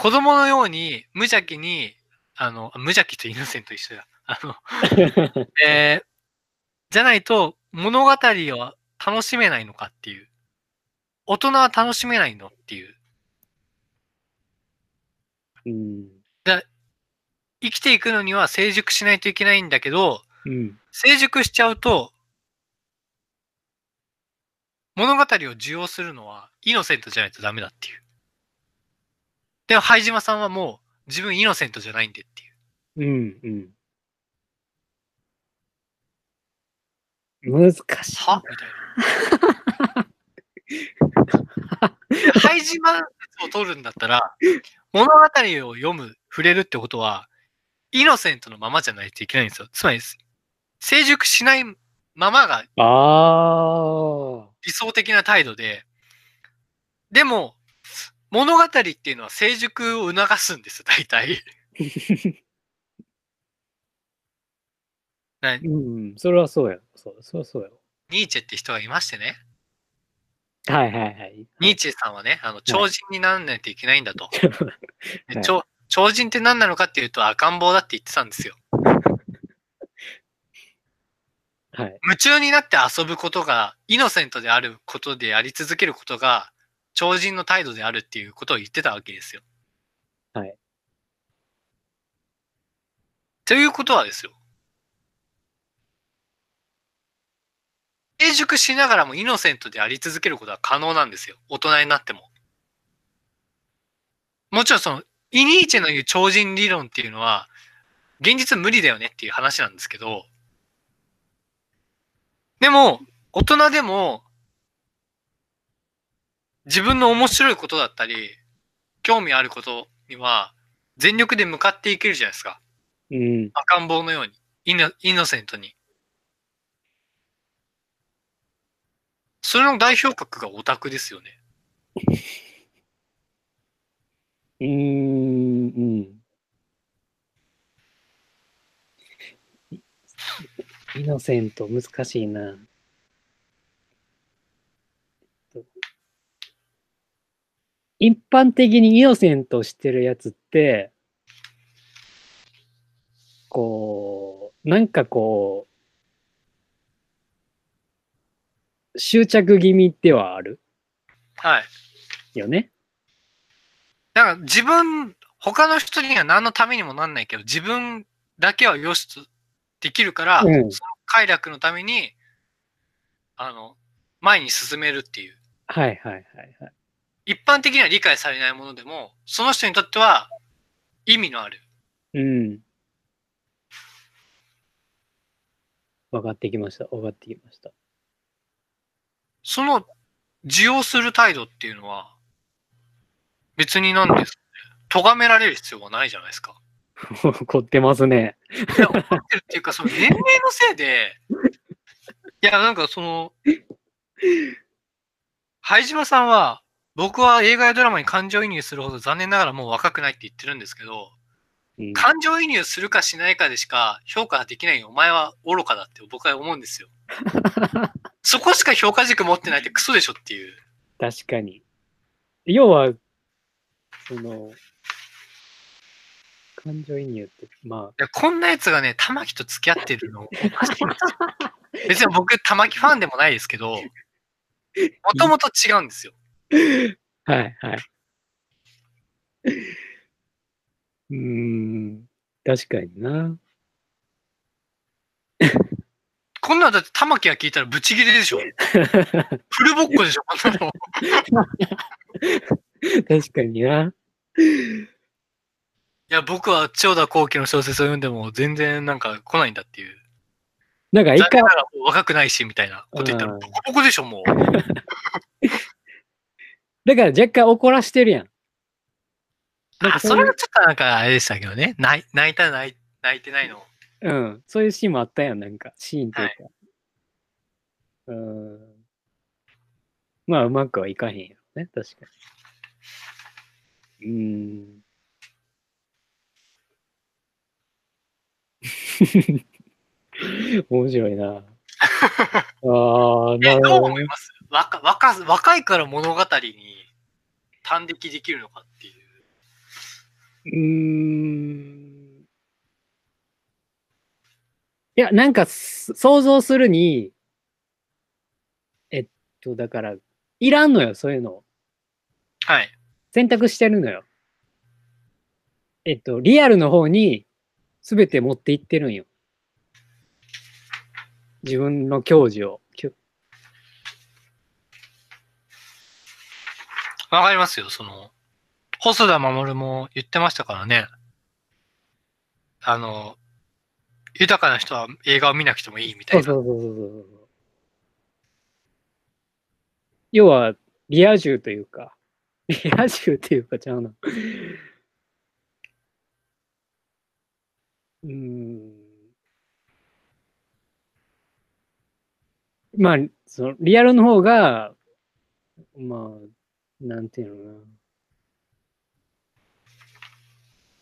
子供のように無邪気に、あの、無邪気とイノセント一緒だ。あの、えーじゃないと物語を楽しめないのかっていう。大人は楽しめないのっていう。うん。生きていくのには成熟しないといけないんだけど、うん。成熟しちゃうと、物語を受容するのはイノセントじゃないとダメだっていう。でも、灰島さんはもう自分イノセントじゃないんでっていう。うん、うん。難しい。は？みたいな。で廃島説を取るんだったら、物語を読む、触れるってことは、イノセントのままじゃないといけないんですよ。つまり、成熟しないままが。理想的な態度で、でも、物語っていうのは成熟を促すんです、大体。なうん、それはそうや。そう、それはそうや。ニーチェって人がいましてね。はいはいはい。ニーチェさんはね、あの、超人にならないといけないんだと。ではい超超人って何なのかっていうと赤ん坊だって言ってたんですよ。はい。夢中になって遊ぶことが、イノセントであることであり続けることが、超人の態度であるっていうことを言ってたわけですよ。はい。ということはですよ。成熟しながらもイノセントであり続けることは可能なんですよ。大人になっても。もちろんその、イニーチェの言う超人理論っていうのは、現実無理だよねっていう話なんですけど、でも、大人でも、自分の面白いことだったり、興味あることには、全力で向かっていけるじゃないですか。うん。赤ん坊のように、イノイノセントに。それの代表格がオタクですよね。うーん、うん。イノセント、難しいな。一般的にイノセントしてるやつって、こう、なんかこう、執着気味ではある？はい。よね。だから自分、他の人には何のためにもなんないけど、自分だけはよしとできるから、うんその快楽のために、あの、前に進めるっていう。はいはいはいはい。一般的には理解されないものでも、その人にとっては意味のある。うん。分かってきました。分かってきました。その、受容する態度っていうのは、別になんですかね。咎められる必要はないじゃないですか。凝ってますね。いや、怒ってるっていうか、その年齢のせいで、いや、なんかその、灰島さんは、僕は映画やドラマに感情移入するほど残念ながらもう若くないって言ってるんですけど、うん感情移入するかしないかでしか評価できないお前は愚かだって僕は思うんですよ。そこしか評価軸持ってないってクソでしょっていう。確かに。要は、その、感情移入って、まいやこんなやつがね、玉木と付き合ってるのおかしいんですよ。別に僕、玉木ファンでもないですけど、もともと違うんですよ。あ、はいはい。うーん、確かにな。こんなのだって玉木が聞いたらブチギレでしょ。フルボッコでしょ、こんなの。確かにな。いや、僕は千代田後期の小説を読んでも全然なんか来ないんだっていう。なんか一回若くないし、みたいなこと言ったらうんボコボコでしょ、もう。だから若干怒らしてるやん。あ、かそれがちょっとなんかあれでしたけどね。泣いた泣い泣いてないの。うん、そういうシーンもあったやん、なんか、シーンというか。うーん。まあ、うまくはいかへんやろね、確かに。うーん。面白いな。ああ、なえ、るほどねどう思い。ます？若若若いから物語に端的できるのかっていう。うーん。いや、なんかす、想像するに、えっと、だから、いらんのよ、そういうの。はい。選択してるのよ。えっと、リアルの方に全て持っていってるんよ。自分の教授を。きゅわかりますよ、その、細田守も言ってましたからね。あの、豊かな人は映画を見なくてもいいみたいな。そうそうそうそう。要は、リア充というか、リア充というかちゃうな。うん。まあ、その、リアルの方が、まあ、なんていうのか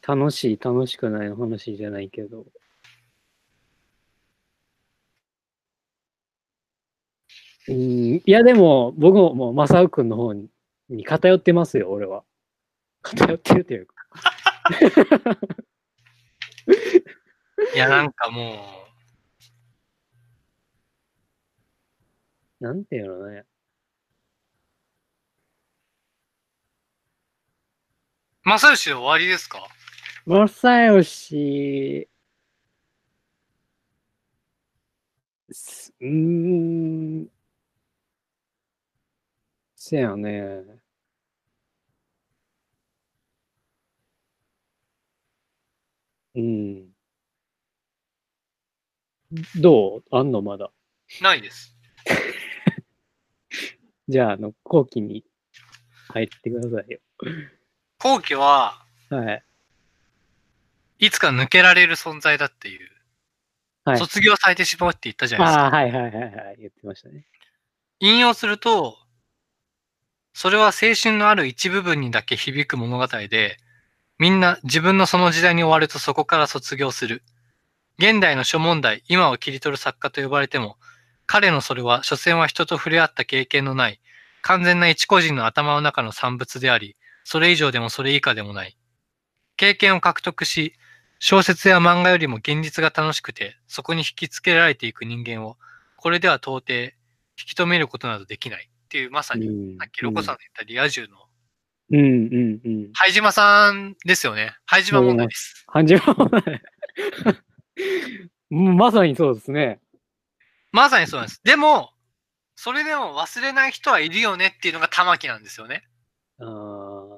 な。楽しい、楽しくないの話じゃないけど。うん、いや、でも、僕ももう、マサウ君の方にに偏ってますよ、俺は。偏ってるというか。いや、なんかもなんていうのね。正義で終わりですか？正義、すうーん、せやね。うん。どう？あんのまだ？ないです。じゃあ、あの、後期に入ってくださいよ。後期は、はい。いつか抜けられる存在だっていう、はい。卒業されてしまうって言ったじゃないですか。ああ、はいはいはいはい。言ってましたね。引用すると、それは青春のある一部分にだけ響く物語で、みんな自分のその時代に終わるとそこから卒業する。現代の諸問題、今を切り取る作家と呼ばれても、彼のそれは、所詮は人と触れ合った経験のない、完全な一個人の頭の中の産物であり、それ以上でもそれ以下でもない。経験を獲得し、小説や漫画よりも現実が楽しくて、そこに引きつけられていく人間を、これでは到底、引き止めることなどできないっていう、まさに、うんさっきロコさんの言ったリア充の、うんうんうん。灰島さんですよね。灰島問題です。感じはない。うん まさにそうですね。まさにそうなんです。でも、それでも忘れない人はいるよねっていうのが玉木なんですよね。あー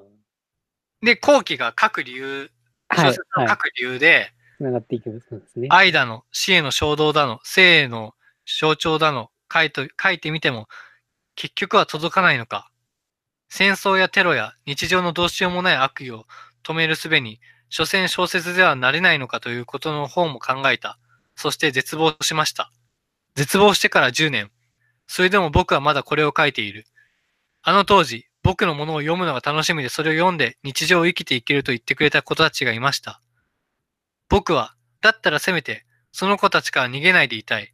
で、後期が書く理由、小はい説、をはい。書く理由で、つながっていそうですね。愛だの、死への衝動だの、生への象徴だの、書いと書いてみても、結局は届かないのか。戦争やテロや日常のどうしようもない悪意を止める術に、所詮小説ではなれないのかということの方も考えた。そして絶望しました。絶望してから10年。それでも僕はまだこれを書いている。あの当時、僕のものを読むのが楽しみでそれを読んで日常を生きていけると言ってくれた子たちがいました。僕は、だったらせめて、その子たちから逃げないでいたい。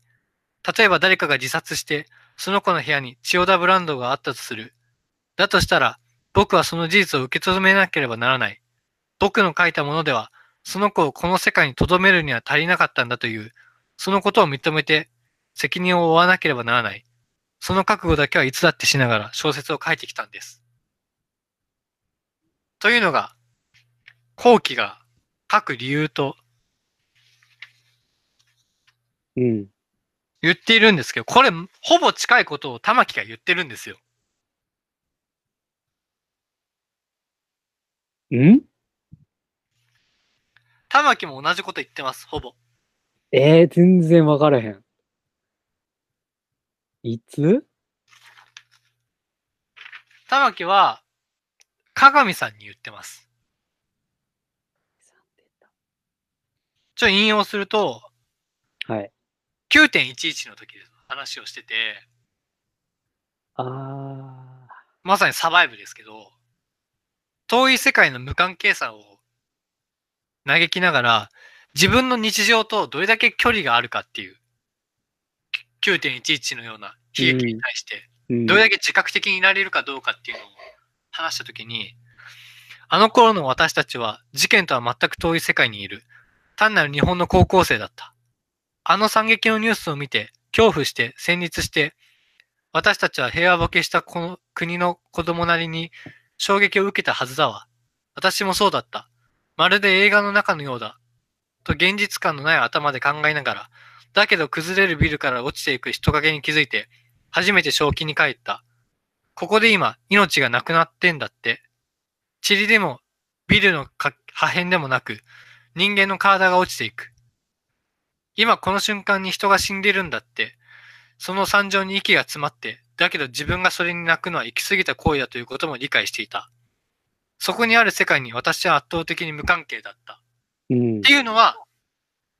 例えば誰かが自殺して、その子の部屋に千代田ブランドがあったとする。だとしたら、僕はその事実を受け止めなければならない。僕の書いたものでは、その子をこの世界に留めるには足りなかったんだという、そのことを認めて、責任を負わなければならない。その覚悟だけはいつだってしながら小説を書いてきたんです。というのが、後期が書く理由とうん。言っているんですけど、これ、ほぼ近いことを玉木が言ってるんですよ。ん？玉木も同じこと言ってます、ほぼ。えー、全然わからへん。いつ？玉木は、鏡さんに言ってます。ちょ、引用すると、はい。9.11の時です。話をしてて、あまさにサバイブですけど、遠い世界の無関係さを嘆きながら、自分の日常とどれだけ距離があるかっていう、9.11のような悲劇に対して、どれだけ自覚的にいられるかどうかっていうのを話したときに、あの頃の私たちは事件とは全く遠い世界にいる。単なる日本の高校生だった。あの惨劇のニュースを見て、恐怖して、戦慄して、私たちは平和ボケしたこの国の子供なりに衝撃を受けたはずだわ。私もそうだった。まるで映画の中のようだ。と現実感のない頭で考えながら、だけど崩れるビルから落ちていく人影に気づいて、初めて正気に帰った。ここで今、命がなくなってんだって。塵でも、ビルのか破片でもなく、人間の体が落ちていく。今この瞬間に人が死んでるんだって、その惨状に息が詰まって、だけど自分がそれに泣くのは行き過ぎた行為だということも理解していた。そこにある世界に私は圧倒的に無関係だった。うんっ。ていうのは、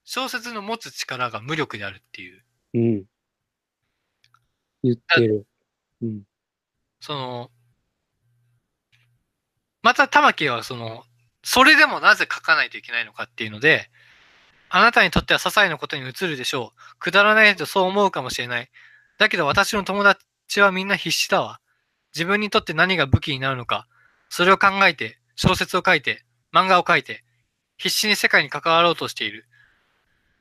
小説の持つ力が無力であるっていう。うん。言ってる。うん。その、また玉木はその、それでもなぜ書かないといけないのかっていうので、あなたにとっては些細なことに映るでしょう。くだらないとそう思うかもしれない。だけど私の友達はみんな必死だわ。自分にとって何が武器になるのか、それを考えて、小説を書いて、漫画を書いて、必死に世界に関わろうとしている。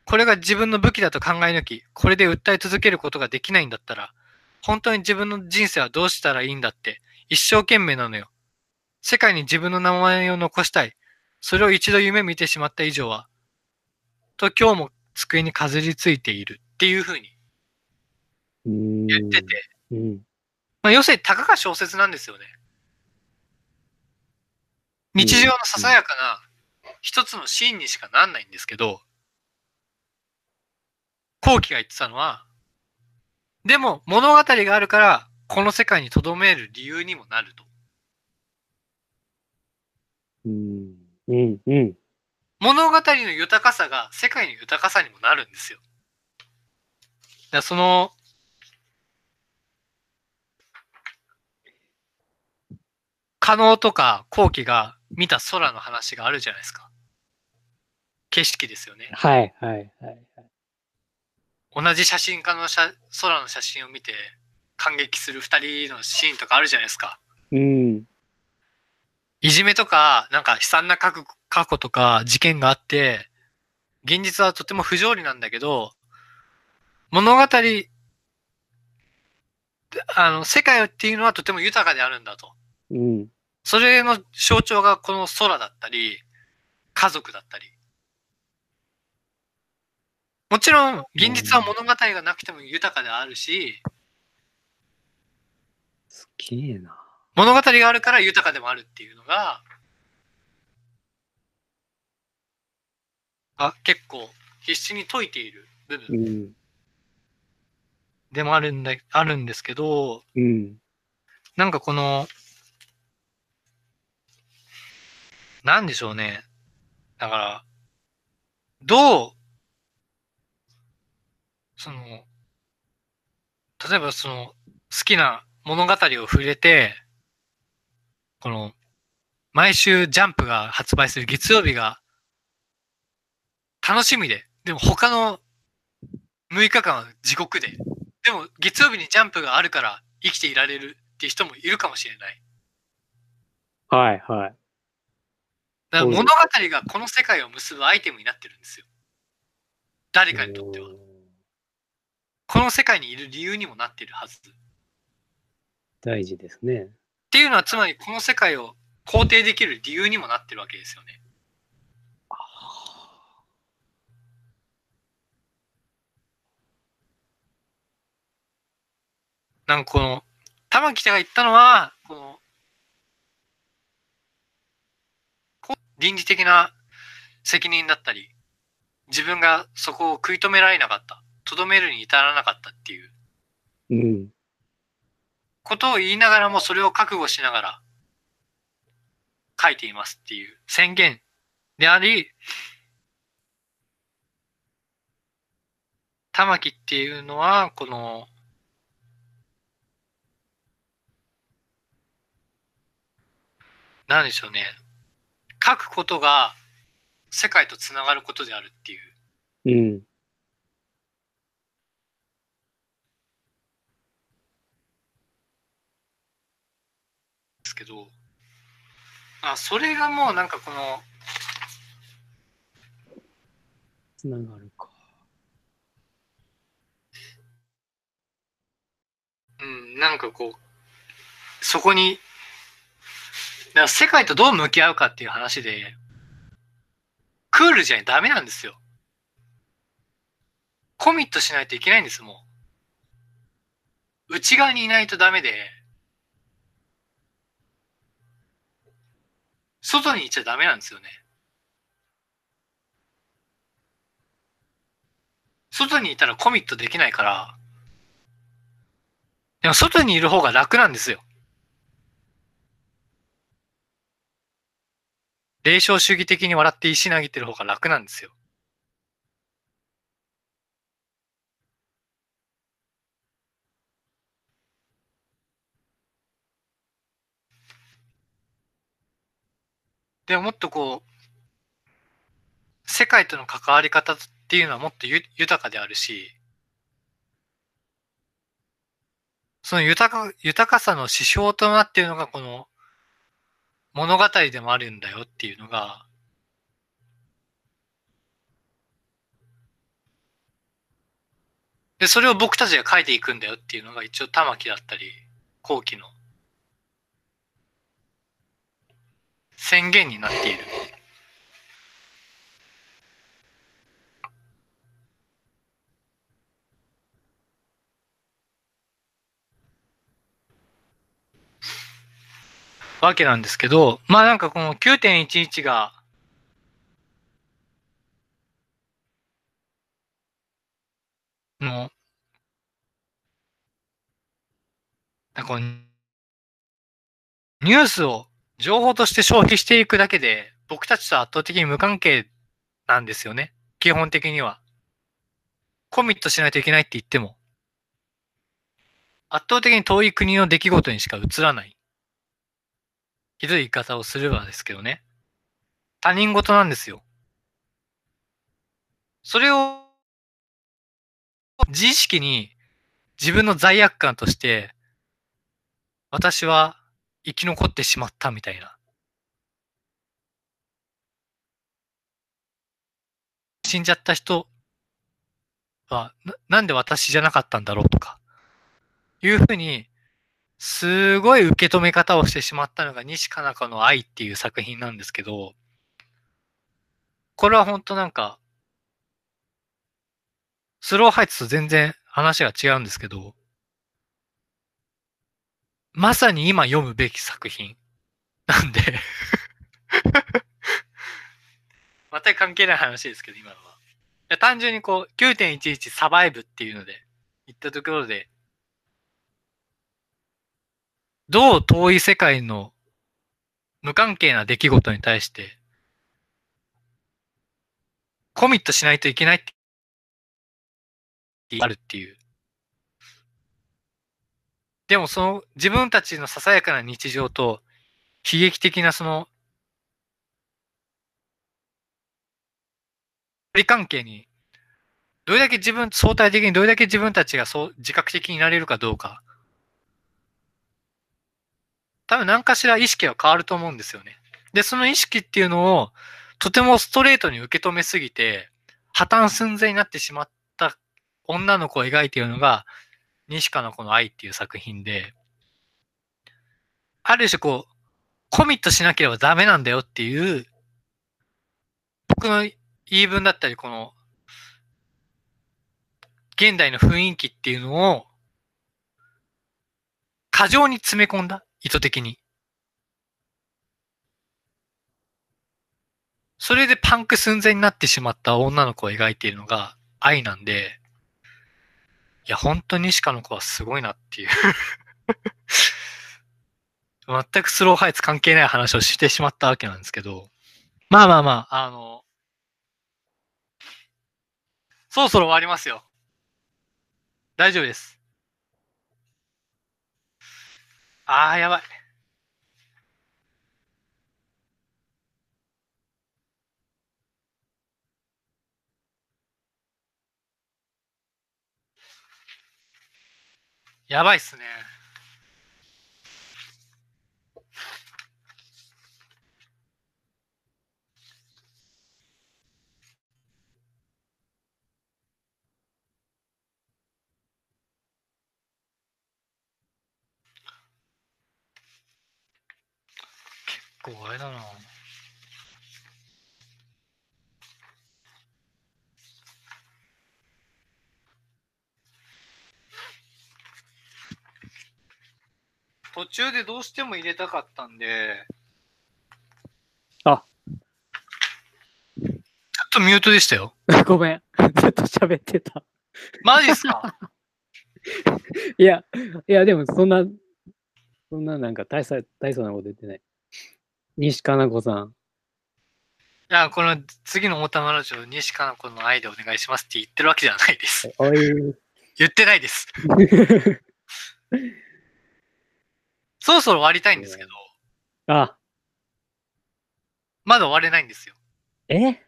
これが自分の武器だと考え抜き、これで訴え続けることができないんだったら、本当に自分の人生はどうしたらいいんだって、一生懸命なのよ。世界に自分の名前を残したい。それを一度夢見てしまった以上は、と今日も机にかずりついているっていうふうにうん。言ってて、うん。まあ、要するにたかが小説なんですよね。日常のささやかな一つのシーンにしかなんないんですけど、後期が言ってたのは、でも物語があるから、この世界に留める理由にもなると。うん。うん。うん。物語の豊かさが世界の豊かさにもなるんですよ。だその、可能とか後期が見た空の話があるじゃないですか。景色ですよね。はい。はい。はい。同じ写真家の写空の写真を見て感激する二人のシーンとかあるじゃないですか。うん。いじめとか、なんか悲惨な過去過去とか事件があって、現実はとても不条理なんだけど、物語、あの、世界っていうのはとても豊かであるんだと。うん。それの象徴がこの空だったり、家族だったり。もちろん、現実は物語がなくても豊かであるし、すげえな。物語があるから豊かでもあるっていうのが、あ、結構必死に解いている部う分ん。でもあるんだ、あるんですけど、うん。なんかこの、なんでしょうね。だから、どう、その、例えばその、好きな物語を触れて、この、毎週ジャンプが発売する月曜日が、楽しみで、でも他の6日間は地獄で、でも月曜日にジャンプがあるから生きていられるっていう人もいるかもしれない。はい。はい。だから物語がこの世界を結ぶアイテムになってるんですよ。誰かにとっては。この世界にいる理由にもなっているはず。っ大事ですね。ていうのはつまりこの世界を肯定できる理由にもなってるわけですよね。なんかこの、玉木が言ったのは、この、こう倫理的な責任だったり、自分がそこを食い止められなかった、とどめるに至らなかったっていううん。ことを言いながらもそれを覚悟しながら書いていますっていう宣言であり、玉木っていうのは、この、なんでしょうね。書くことが世界とつながることであるっていう。うん。けど、あ、それがもうなんかこの、つながるか。うん、なんかこう、そこに、だから世界とどう向き合うかっていう話で、クールじゃダメなんですよ。コミットしないといけないんです、もう。内側にいないとダメで、外にいちゃダメなんですよね。外にいたらコミットできないから、でも外にいる方が楽なんですよ。霊障主義的に笑って石投げてる方が楽なんですよ。でももっとこう、世界との関わり方っていうのはもっとゆ豊かであるし、その豊か、豊かさの指標となっているのがこの物語でもあるんだよっていうのが、で、それを僕たちが書いていくんだよっていうのが一応玉木だったり、後期の宣言になっている。わけなんですけど、まあなんかこの9.11が、の、なんかニュースを情報として消費していくだけで、僕たちと圧倒的に無関係なんですよね。基本的には。コミットしないといけないって言っても、圧倒的に遠い国の出来事にしか映らない。ひどい言い方をすればですけどね。他人事なんですよ。それを、自意識に自分の罪悪感として、私は生き残ってしまったみたいな。死んじゃった人は、ななんで私じゃなかったんだろうとか、いうふうに、すごい受け止め方をしてしまったのが西加奈子の愛っていう作品なんですけど、これは本当なんか、スローハイツと全然話が違うんですけど、まさに今読むべき作品なんで 全く関係ない話ですけど、今のは。単純にこう、9.11サバイブっていうので、言ったところで、どう遠い世界の無関係な出来事に対して、コミットしないといけないってあるっていう。でもその自分たちのささやかな日常と悲劇的なその距離関係にどれだけ自分、相対的にどれだけ自分たちがそう自覚的になれるかどうか。多分何かしら意識は変わると思うんですよね。で、その意識っていうのをとてもストレートに受け止めすぎて破綻寸前になってしまった女の子を描いているのが西加のこの愛っていう作品で、ある種こう、コミットしなければダメなんだよっていう、僕の言い分だったり、この、現代の雰囲気っていうのを、過剰に詰め込んだ、意図的に。それでパンク寸前になってしまった女の子を描いているのが愛なんで、いや、本当に西加の子はすごいなっていう。全くスローハイツ関係ない話をしてしまったわけなんですけど、まあまあまあ、あの、そろそろ終わりますよ。大丈夫です。ああ、やばい。やばいっすね。結構あれだな。途中でどうしても入れたかったんで。あ。ちょっとミュートでしたよ。ごめん。ちょっと喋ってた。マジっすか？いや、いや、でもそんな、そんななんか大層大層なこと言ってない。西加奈子さん。いや、この次の大玉ラジオ、西加奈子の愛でお願いしますって言ってるわけじゃないです。言ってないです。そろそろ終わりたいんですけど、あ、まだ終われないんですよ。え？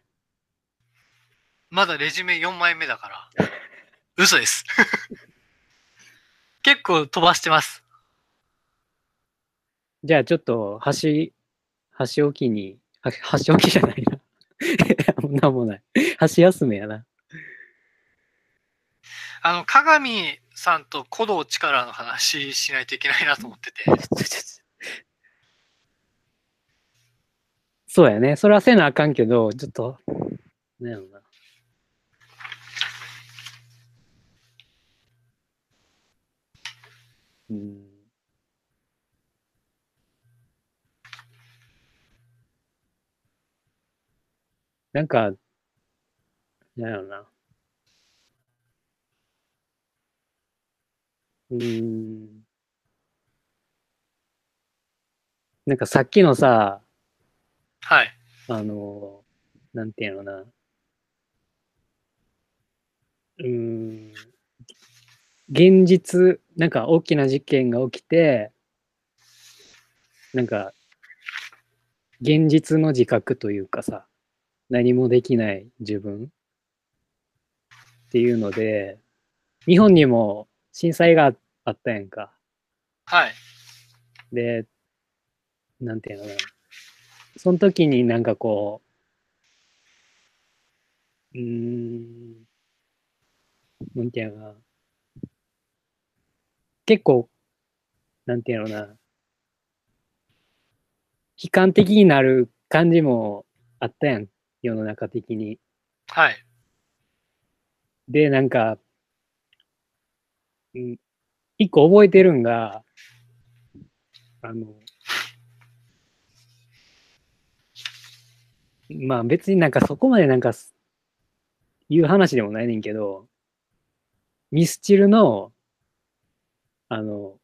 まだレジュメ4枚目だから。嘘です。結構飛ばしてます。じゃあちょっと、箸、箸置きに、は箸置きじゃないな。なんもない。箸休めやな。あの、鏡さんと鼓動力の話しないといけないなと思ってて。そうやね。それはせなあかんけど、ちょっと、なんやろな。うん。なんか、なんやろな。うーん。なんかさっきのさ、はい。あの、なんていうのな。うーん。現実、なんか大きな事件が起きて、なんか、現実の自覚というかさ、何もできない自分っていうので、日本にも震災があったやんか。はい。で、なんていうのかな。その時になんかこう、うーん、なんていうのかな。結構、なんていうのかな。悲観的になる感じもあったやん、世の中的に。はい。で、なんか、うん、一個覚えてるんが、あの、まあ別になんかそこまでなんかす言う話でもないねんけど、ミスチルの、あの、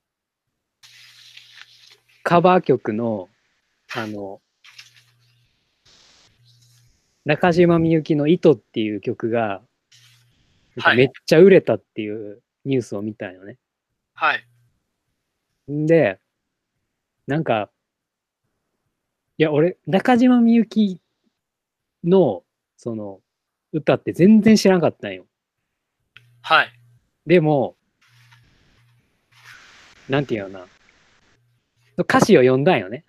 カバー曲の、あの、中島みゆきの糸っていう曲が、めっちゃ売れたっていうニュースを見たんよね。はい。んで、なんか、いや、俺、中島みゆきの、その、歌って全然知らんかったんよ。はい。でも、なんていうのかな。歌詞を読んだんよね。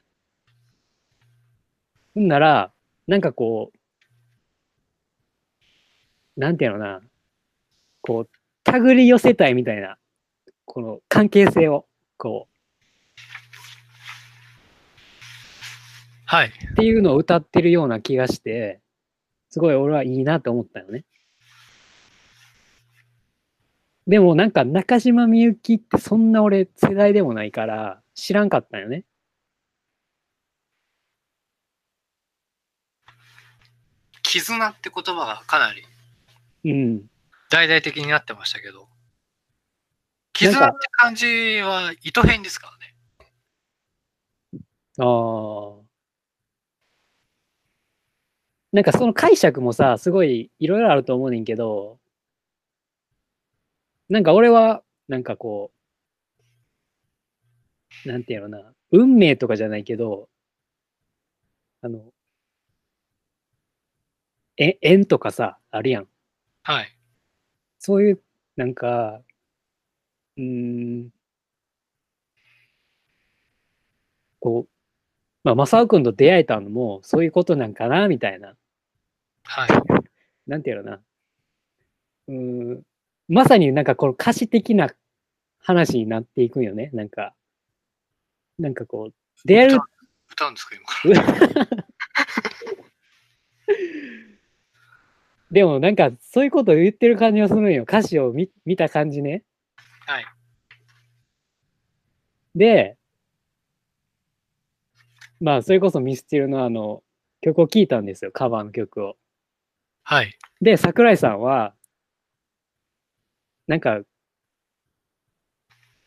ほんなら、なんかこう、なんていうのかな。こう、手繰り寄せたいみたいな、この関係性を、こはい。う、っていうのを歌ってるような気がして、すごい俺はいいなと思ったよね。でもなんか中島みゆきってそんな俺世代でもないから知らんかったよね。絆って言葉がかなりうん。大々的になってましたけど。絆って感じは糸編ですからね。ああ。なんかその解釈もさ、すごいいろいろあると思うねんけど、なんか俺は、なんかこう、なんていうのな、運命とかじゃないけど、あの、え、縁とかさ、あるやん。はい。そういう、なんか、うーん、こう、まあ、正雄君と出会えたのも、そういうことなんかな、みたいな。はい。なんていうのかな。うーん、まさになんかこの歌詞的な話になっていくんよね。なんか、なんかこう、出会える歌、歌うんですか、今から。でもなんかそういうことを言ってる感じがするんよ。歌詞を見見た感じね。はい。で、まあそれこそミスチルのあの曲を聴いたんですよ。カバーの曲を。はい。で、桜井さんは、なんか、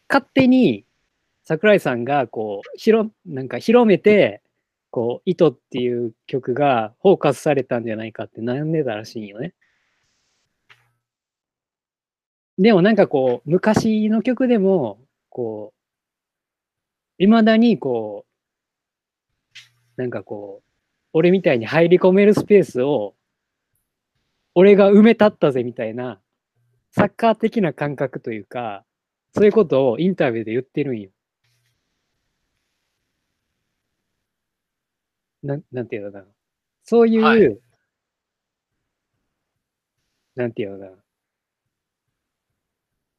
勝手に桜井さんがこう、広、なんか広めて、こう、糸っていう曲がフォーカスされたんじゃないかって悩んでたらしいよね。でもなんかこう、昔の曲でも、こう、未だにこう、なんかこう、俺みたいに入り込めるスペースを、俺が埋め立ったぜみたいな、サッカー的な感覚というか、そういうことをインタビューで言ってるんよ。なん、なんていうのかな。そういう、はいなんていうのかな。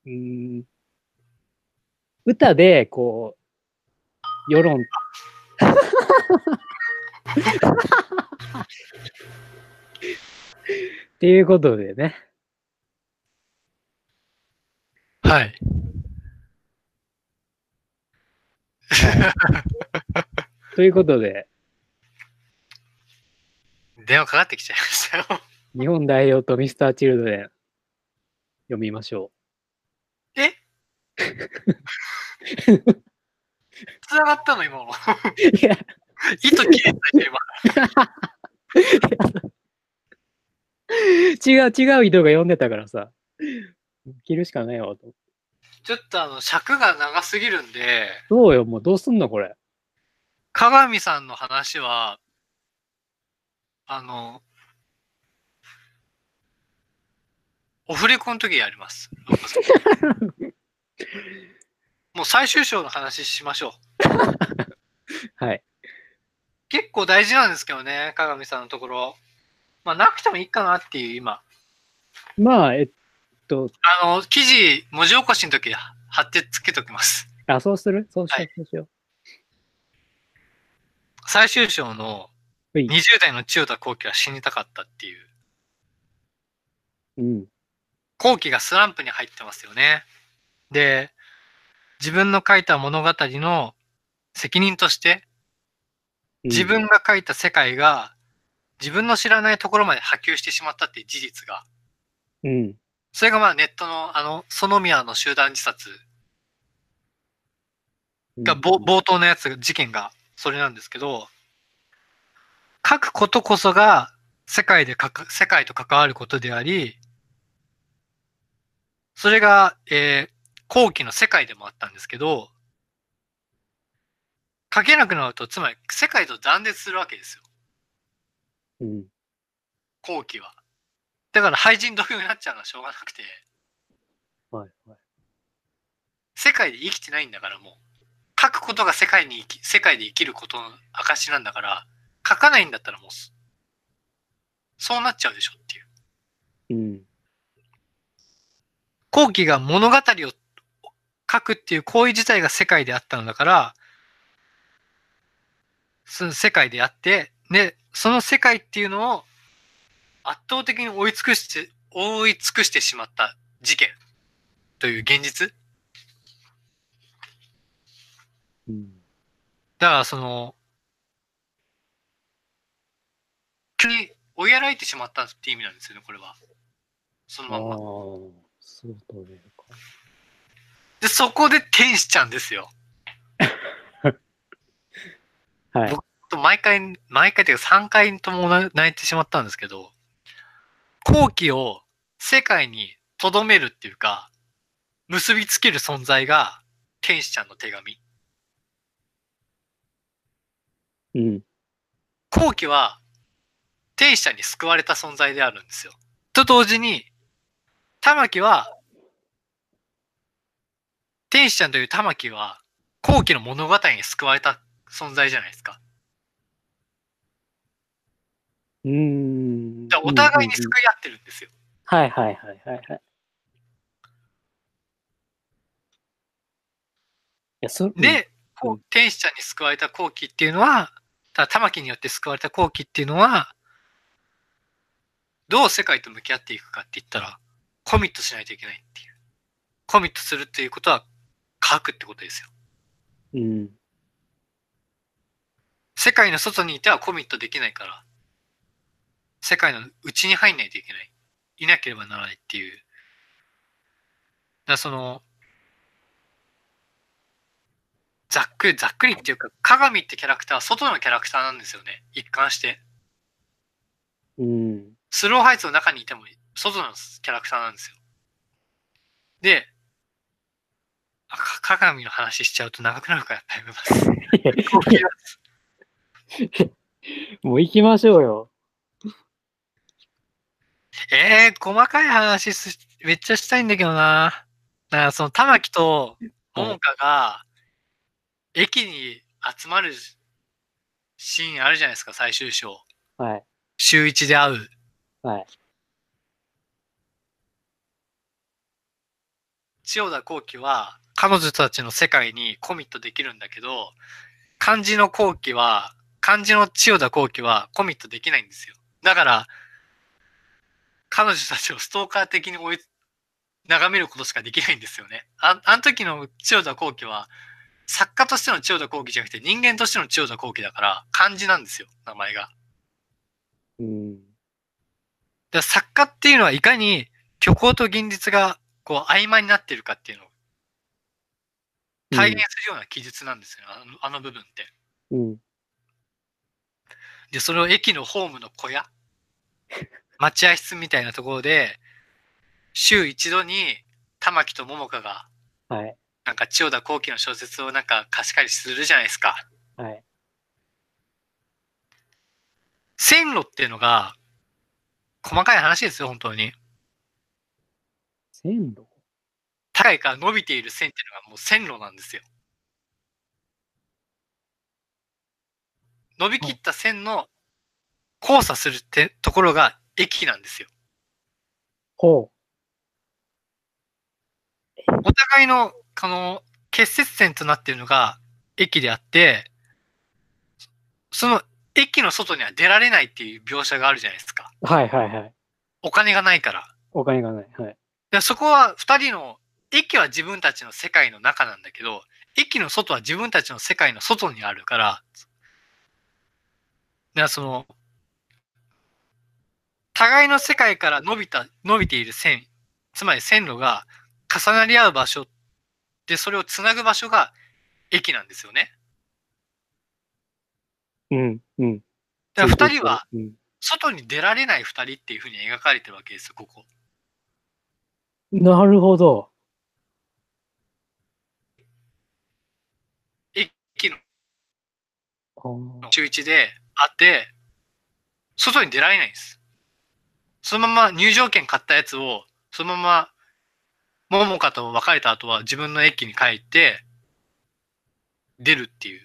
うーん、歌で、こう、世論、っていうことでね。はい。ということで、電話かかってきちゃいましたよ。日本代表とミスターチルドレン、読みましょえ？繋がったの今の。う。いや、糸切れた今。違う、違う人が読んでたからさ、切るしかないわと。ちょっとあの、尺が長すぎるんで、どうよ、もうどうすんのこれ。鏡さんの話は、あの、オフレコの時やります。もう最終章の話しましょう。はい。結構大事なんですけどね、鏡さんのところ。まあ、なくてもいいかなっていう今。まあ、えっと、あの、記事、文字起こしの時貼ってつけときます。あ、そうする？そうしよう、はいそうしよ最終章の。20代の千代田後期は死にたかったっていう。うん。後期がスランプに入ってますよね。で、自分の書いた物語の責任として、自分が書いた世界が自分の知らないところまで波及してしまったっていう事実が、うん。それがまあネットのあの、園宮の集団自殺うん。がぼ冒頭のやつ、事件がそれなんですけど、書くことこそが世界でかか、世界と関わることであり、それが、えー後期の世界でもあったんですけど、書けなくなると、つまり世界と断絶するわけですよ。うん。後期は。だから廃人同様になっちゃうのはしょうがなくて、はい、はい。世界で生きてないんだからもう、書くことが世界に生き、世界で生きることの証なんだから、書かないんだったらもうす、そうなっちゃうでしょっていう。うん。後期が物語を書くっていう行為自体が世界であったのだから、その世界であって、で、その世界っていうのを圧倒的に追い尽くして、追い尽くしてしまった事件という現実うん。だからその、急に追いやられてしまったっていう意味なんですよね、これは。そのああまま。、そうと。で、そこで天使ちゃんですよ。はい。と毎回、毎回というか3回とも泣いてしまったんですけど、後期を世界に留めるっていうか、結びつける存在が天使ちゃんの手紙。うん。後期は天使ちゃんに救われた存在であるんですよ。と同時に、玉木は、天使ちゃんという玉木は、後期の物語に救われた存在じゃないですか。うーん。だからお互いに救い合ってるんですよ。はいはいはいはいはい。いや、そで、天使ちゃんに救われた後期っていうのは、ただ玉木によって救われた後期っていうのは、どう世界と向き合っていくかって言ったら、コミットしないといけないっていう。コミットするっていうことは書くってことですよ。うん。世界の外にいてはコミットできないから、世界の内に入んないといけない。いなければならないっていう。らその、ざっくり、ざっくりっていうか、鏡ってキャラクターは外のキャラクターなんですよね。一貫して。うん。スローハイツの中にいても、外のキャラクターなんですよ。で、あか鏡の話しちゃうと長くなるからやめます。もう行きましょうよ。えー、細かい話すめっちゃしたいんだけどな。だからその玉木と桃香が駅に集まるシーンあるじゃないですか、最終章。はい。週一で会う。はい。千代田幸喜は彼女たちの世界にコミットできるんだけど、漢字の幸喜は、漢字の千代田幸喜はコミットできないんですよ。だから、彼女たちをストーカー的に追い、眺めることしかできないんですよね。ああの時の千代田幸喜は、作家としての千代田幸喜じゃなくて人間としての千代田幸喜だから漢字なんですよ、名前が。うん。で作家っていうのはいかに虚構と現実がこう曖昧になってるかっていうのを体現するような記述なんですよ、あのあの部分って。うん。で、それを駅のホームの小屋、待合室みたいなところで、週一度に玉木と桃香が、はい。なんか千代田幸喜の小説をなんか貸し借りするじゃないですか。はい。線路っていうのが、細かい話ですよ、本当に。線路？高いから伸びている線っていうのがもう線路なんですよ。伸びきった線の交差するってところが駅なんですよ。ほお互いの、この、結節点となっているのが駅であって、その駅の外には出られないっていう描写があるじゃないですか。う。はいはいはい。お金がないから。お金がない。はい。でそこは二人の、駅は自分たちの世界の中なんだけど、駅の外は自分たちの世界の外にあるから、だからその、互いの世界から伸びた、伸びている線、つまり線路が重なり合う場所で、それをつなぐ場所が駅なんですよね。うん。うん。だから二人はうん。外に出られない二人っていうふうに描かれてるわけですよ、ここ。なるほど。駅の中1で会って、外に出られないんです。そのまま入場券買ったやつを、そのまま、桃香と別れた後は自分の駅に帰って、出るっていう。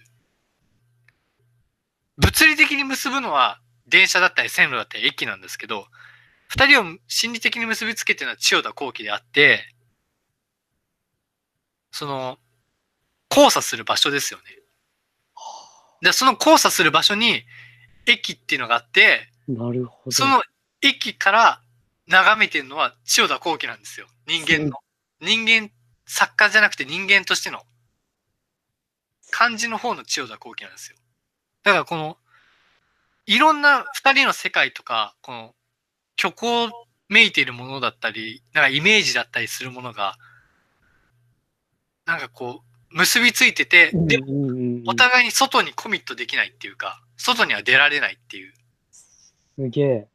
物理的に結ぶのは電車だったり線路だったり駅なんですけど、二人を心理的に結びつけてるのは千代田幸喜であって、その、交差する場所ですよね。で、その交差する場所に駅っていうのがあって、なるほど。その駅から眺めてるのは千代田幸喜なんですよ。人間の。人間、作家じゃなくて人間としての漢字の方の千代田幸喜なんですよ。だからこの、いろんな二人の世界とか、この虚構めいているものだったり、なんかイメージだったりするものが、なんかこう、結びついてて、でもお互いに外にコミットできないっていうか、外には出られないっていう。すげえ。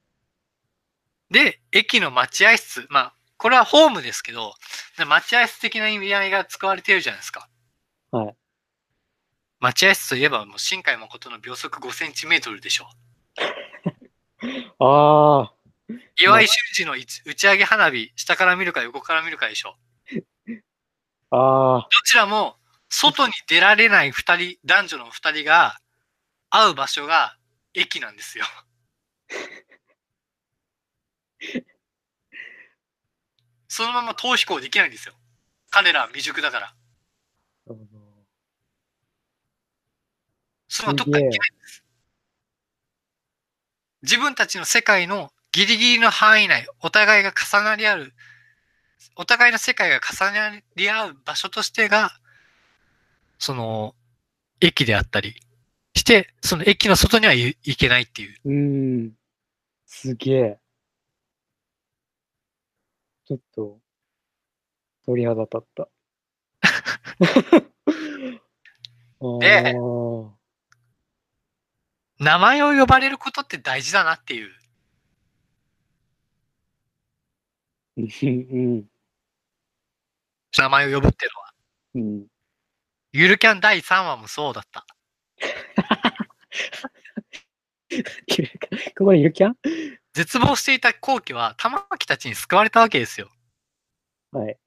で、駅の待合室。まあ、これはホームですけど、で待合室的な意味合いが使われてるじゃないですか。はい。待合室といえば、もう新海誠の秒速5センチメートルでしょ。ああ。岩井修二の打ち上げ花火、下から見るか横から見るかでしょ。ああ。どちらも、外に出られない二人、男女の二人が会う場所が駅なんですよ。そのまま逃避行できないんですよ。彼らは未熟だから。そのどっか行けないんです。自分たちの世界のギリギリの範囲内、お互いが重なり合う、お互いの世界が重なり合う場所としてが、その、駅であったりして、その駅の外には行行けないっていう。うん。すげえ。ちょっと、鳥肌立った。で名前を呼ばれることって大事だなっていう。名前を呼ぶっていうのは。うん。ゆるキャン第3話もそうだった。ここでゆるキャン？絶望していた後期は玉木たちに救われたわけですよ。はい。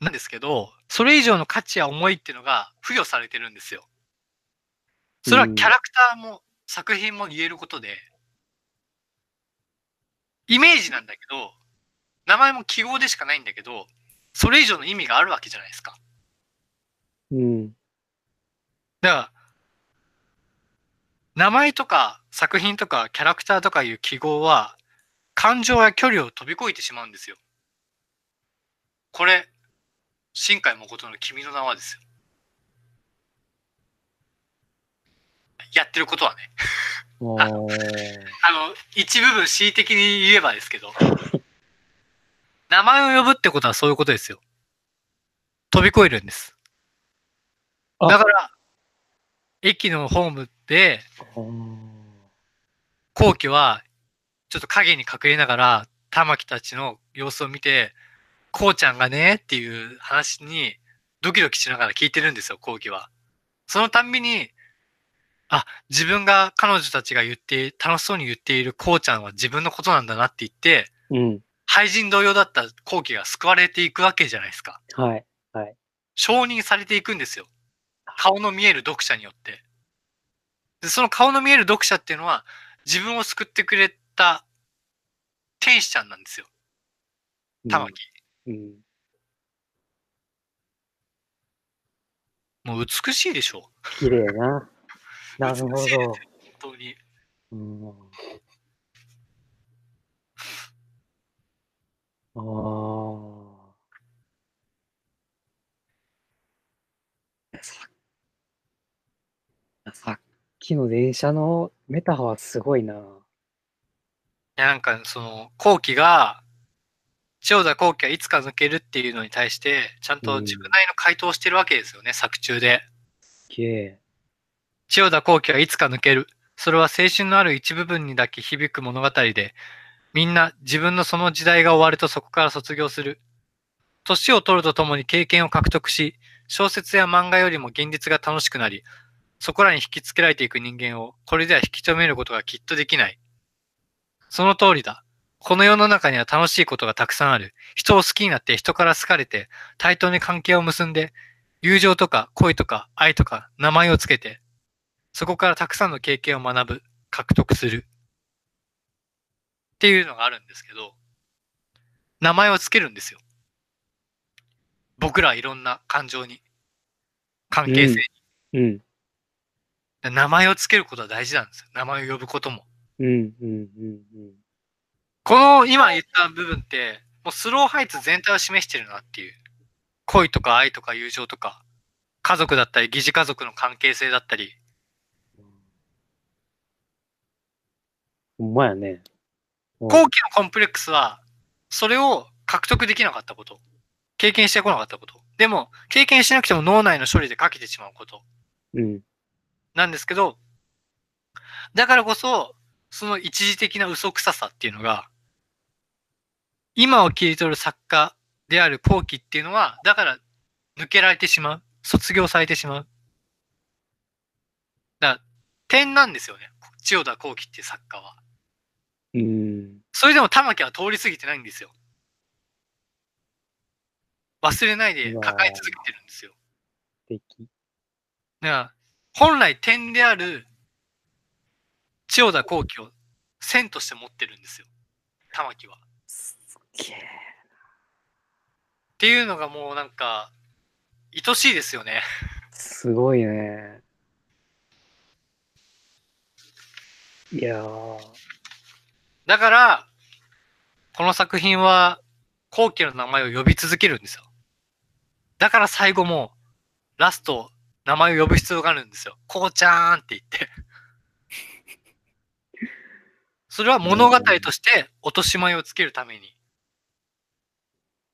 なんですけど、それ以上の価値や思いっていうのが付与されてるんですよ。それはキャラクターも作品も言えることで、イメージなんだけど、名前も記号でしかないんだけど、それ以上の意味があるわけじゃないですか。うん。だから、名前とか作品とかキャラクターとかいう記号は、感情や距離を飛び越えてしまうんですよ。これ、新海誠の君の名はですよ。やってることはね。あーあの、一部分恣意的に言えばですけど、名前を呼ぶってことはそういうことですよ。飛び越えるんです。あだから、駅のホームで、あー後期は、ちょっと影に隠れながら、玉木たちの様子を見て、こうちゃんがねっていう話にドキドキしながら聞いてるんですよ、後期は。そのたんびに、あ、自分が彼女たちが言って、楽しそうに言っているこうちゃんは自分のことなんだなって言って、うん。廃人同様だった後期が救われていくわけじゃないですか。はい。承認されていくんですよ。顔の見える読者によって。で、その顔の見える読者っていうのは、自分を救ってくれた天使ちゃんなんですよ。玉木。うん。もう美しいでしょ。綺麗な。なるほど。本当に。うん。ああ。ささっきの電車のメタファーはすごいな。いや、なんか、その、後期が、千代田後期はいつか抜けるっていうのに対して、ちゃんと自分なりの回答をしてるわけですよね、作中で。すげえ。千代田後期はいつか抜ける。それは青春のある一部分にだけ響く物語で、みんな自分のその時代が終わるとそこから卒業する。年を取るとともに経験を獲得し、小説や漫画よりも現実が楽しくなり、そこらに引きつけられていく人間をこれでは引き止めることがきっとできない。その通りだ。この世の中には楽しいことがたくさんある。人を好きになって人から好かれて、対等に関係を結んで、友情とか恋とか愛とか名前をつけて、そこからたくさんの経験を学ぶ、獲得する。っていうのがあるんですけど、名前をつけるんですよ。僕らいろんな感情に、関係性に。うん。名前をつけることは大事なんですよ。名前を呼ぶことも。うん。うん。うん。この今言った部分って、もうスローハイツ全体を示してるなっていう。恋とか愛とか友情とか、家族だったり、疑似家族の関係性だったり、ほんまやね。うん後期のコンプレックスは、それを獲得できなかったこと。経験してこなかったこと。でも、経験しなくても脳内の処理で書けてしまうこと。うん。なんですけど、だからこそ、その一時的な嘘くささっていうのが、今を切り取る作家である後期っていうのは、だから抜けられてしまう。卒業されてしまう。だから、点なんですよね。千代田後期っていう作家は。うん。それでも玉木は通り過ぎてないんですよ。忘れないで抱え続けてるんですよ。だから、本来点である千代田後期を線として持ってるんですよ。玉木は。っすげえ。ていうのがもうなんか、愛しいですよね。すごいね。いやー。だから、この作品は後期の名前を呼び続けるんですよ。だから最後も、ラスト、名前を呼ぶ必要があるんですよ。こうちゃーんって言って。そそれは物語として落とし前をつけるために。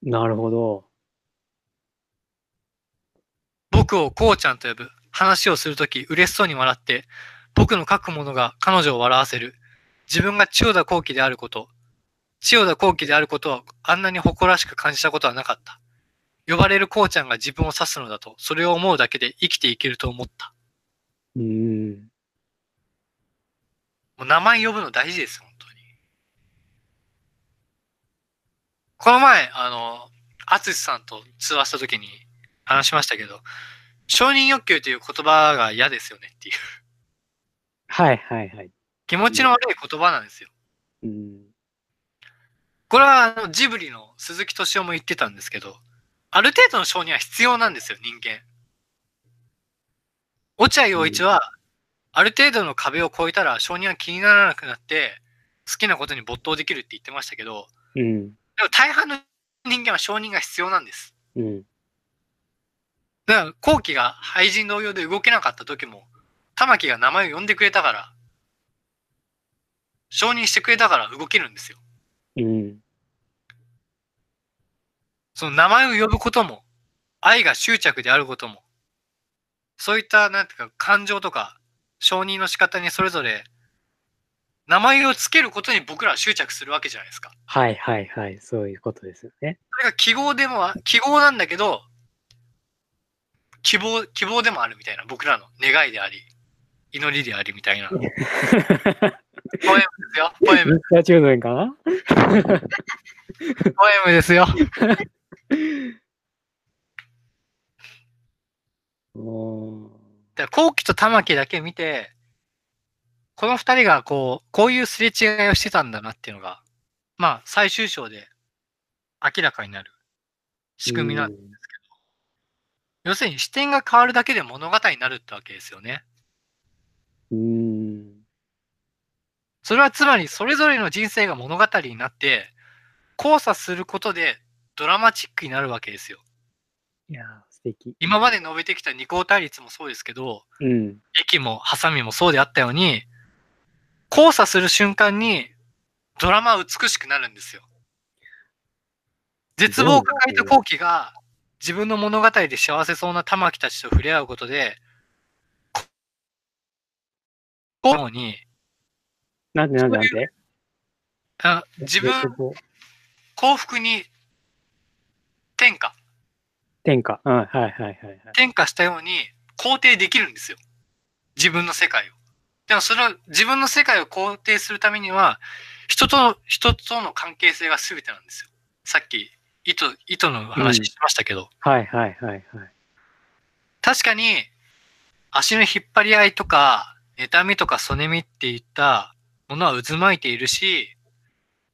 なるほど。僕をこうちゃんと呼ぶ。話をするとき嬉しそうに笑って、僕の書くものが彼女を笑わせる。自分が千代田後期であること。千代田後期であることはあんなに誇らしく感じたことはなかった。呼ばれるこうちゃんが自分を指すのだと、それを思うだけで生きていけると思った。うーん。もう名前呼ぶの大事です、本当に。この前、あの、アツシさんと通話した時に話しましたけど、承認欲求という言葉が嫌ですよねっていう。はいはいはい。気持ちの悪い言葉なんですよ。うん。これはあのジブリの鈴木敏夫も言ってたんですけど、ある程度の承認は必要なんですよ、人間。落合陽一は、ある程度の壁を越えたら承認は気にならなくなって、好きなことに没頭できるって言ってましたけど、うん。でも大半の人間は承認が必要なんです。うん。だから、後期が廃人同様で動けなかった時も、玉木が名前を呼んでくれたから、承認してくれたから動けるんですよ。うん。その名前を呼ぶことも、愛が執着であることも、そういった、なんていうか、感情とか、承認の仕方にそれぞれ、名前をつけることに僕らは執着するわけじゃないですか。はいはいはい。そういうことですよね。それが記号でもあ、記号なんだけど、希望、希望でもあるみたいな、僕らの願いであり、祈りでありみたいな。ポエムですよ、ポエム、ミスチュードンかな？ポエムですよ。おーで、後期と玉木だけ見て、この二人がこう、こういうすれ違いをしてたんだなっていうのが、まあ、最終章で明らかになる仕組みなんですけど、要するに視点が変わるだけで物語になるってわけですよね。うん。うん。それはつまり、それぞれの人生が物語になって、交差することでドラマチックになるわけですよ。いや今まで述べてきた二項対立もそうですけど、うん。駅もハサミもそうであったように、交差する瞬間にドラマは美しくなるんですよ。絶望を抱えた後期が自分の物語で幸せそうな玉木たちと触れ合うことで、こうになんでなんでなんで？あ自分幸福に転化、天下。うん、はいはいはいはい。転化したように肯定できるんですよ。自分の世界を。でもそれを自分の世界を肯定するためには、人と、人との関係性が全てなんですよ。さっき、糸、糸の話してましたけど、はいはいはいはい。確かに、足の引っ張り合いとか、妬みとかそねみっていったものは渦巻いているし、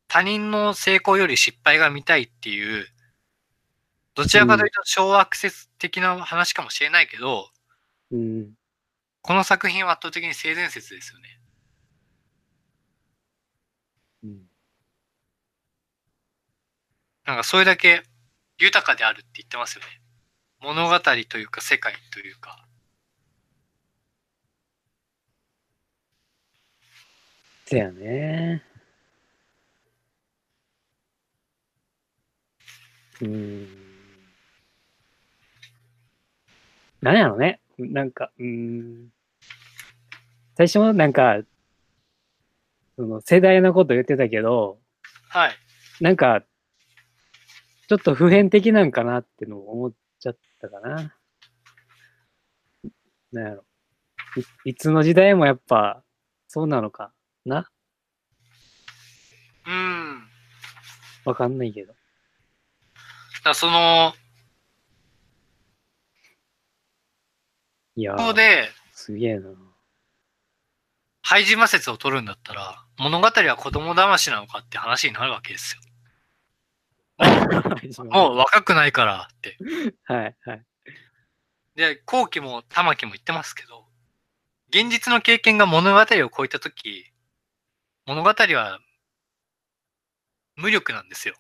他人の成功より失敗が見たいっていう、どちらかというと昭和アクセス的な話かもしれないけど、うん。この作品は圧倒的に性善説ですよね。うん。なんかそれだけ豊かであるって言ってますよね。物語というか世界というか。せやね。うん。なんやろね。なんか、うん。最初はなんか、その世代のこと言ってたけど、はい。なんか、ちょっと普遍的なんかなってのを思っちゃったかな。なんやろ。いいつの時代もやっぱ、そうなのかなうん。わかんないけど。らその、いやーここで、すげえな。廃人魔説を取るんだったら、物語は子供騙しなのかって話になるわけですよ。もう若くないからって。はいはい。で、後期も玉木も言ってますけど、現実の経験が物語を超えたとき、物語は無力なんですよ。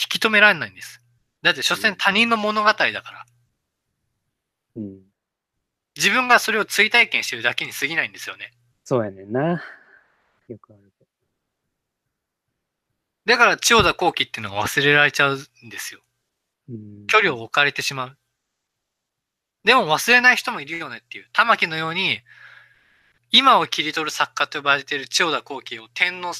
引き止められないんです。だって、所詮他人の物語だから。うん。自分がそれを追体験してるだけに過ぎないんですよね。そうやねんな。よくあるけだから千代田後期っていうのが忘れられちゃうんですよ。うん距離を置かれてしまう。でも忘れない人もいるよねっていう。玉木のように、今を切り取る作家と呼ばれている千代田後期を点の、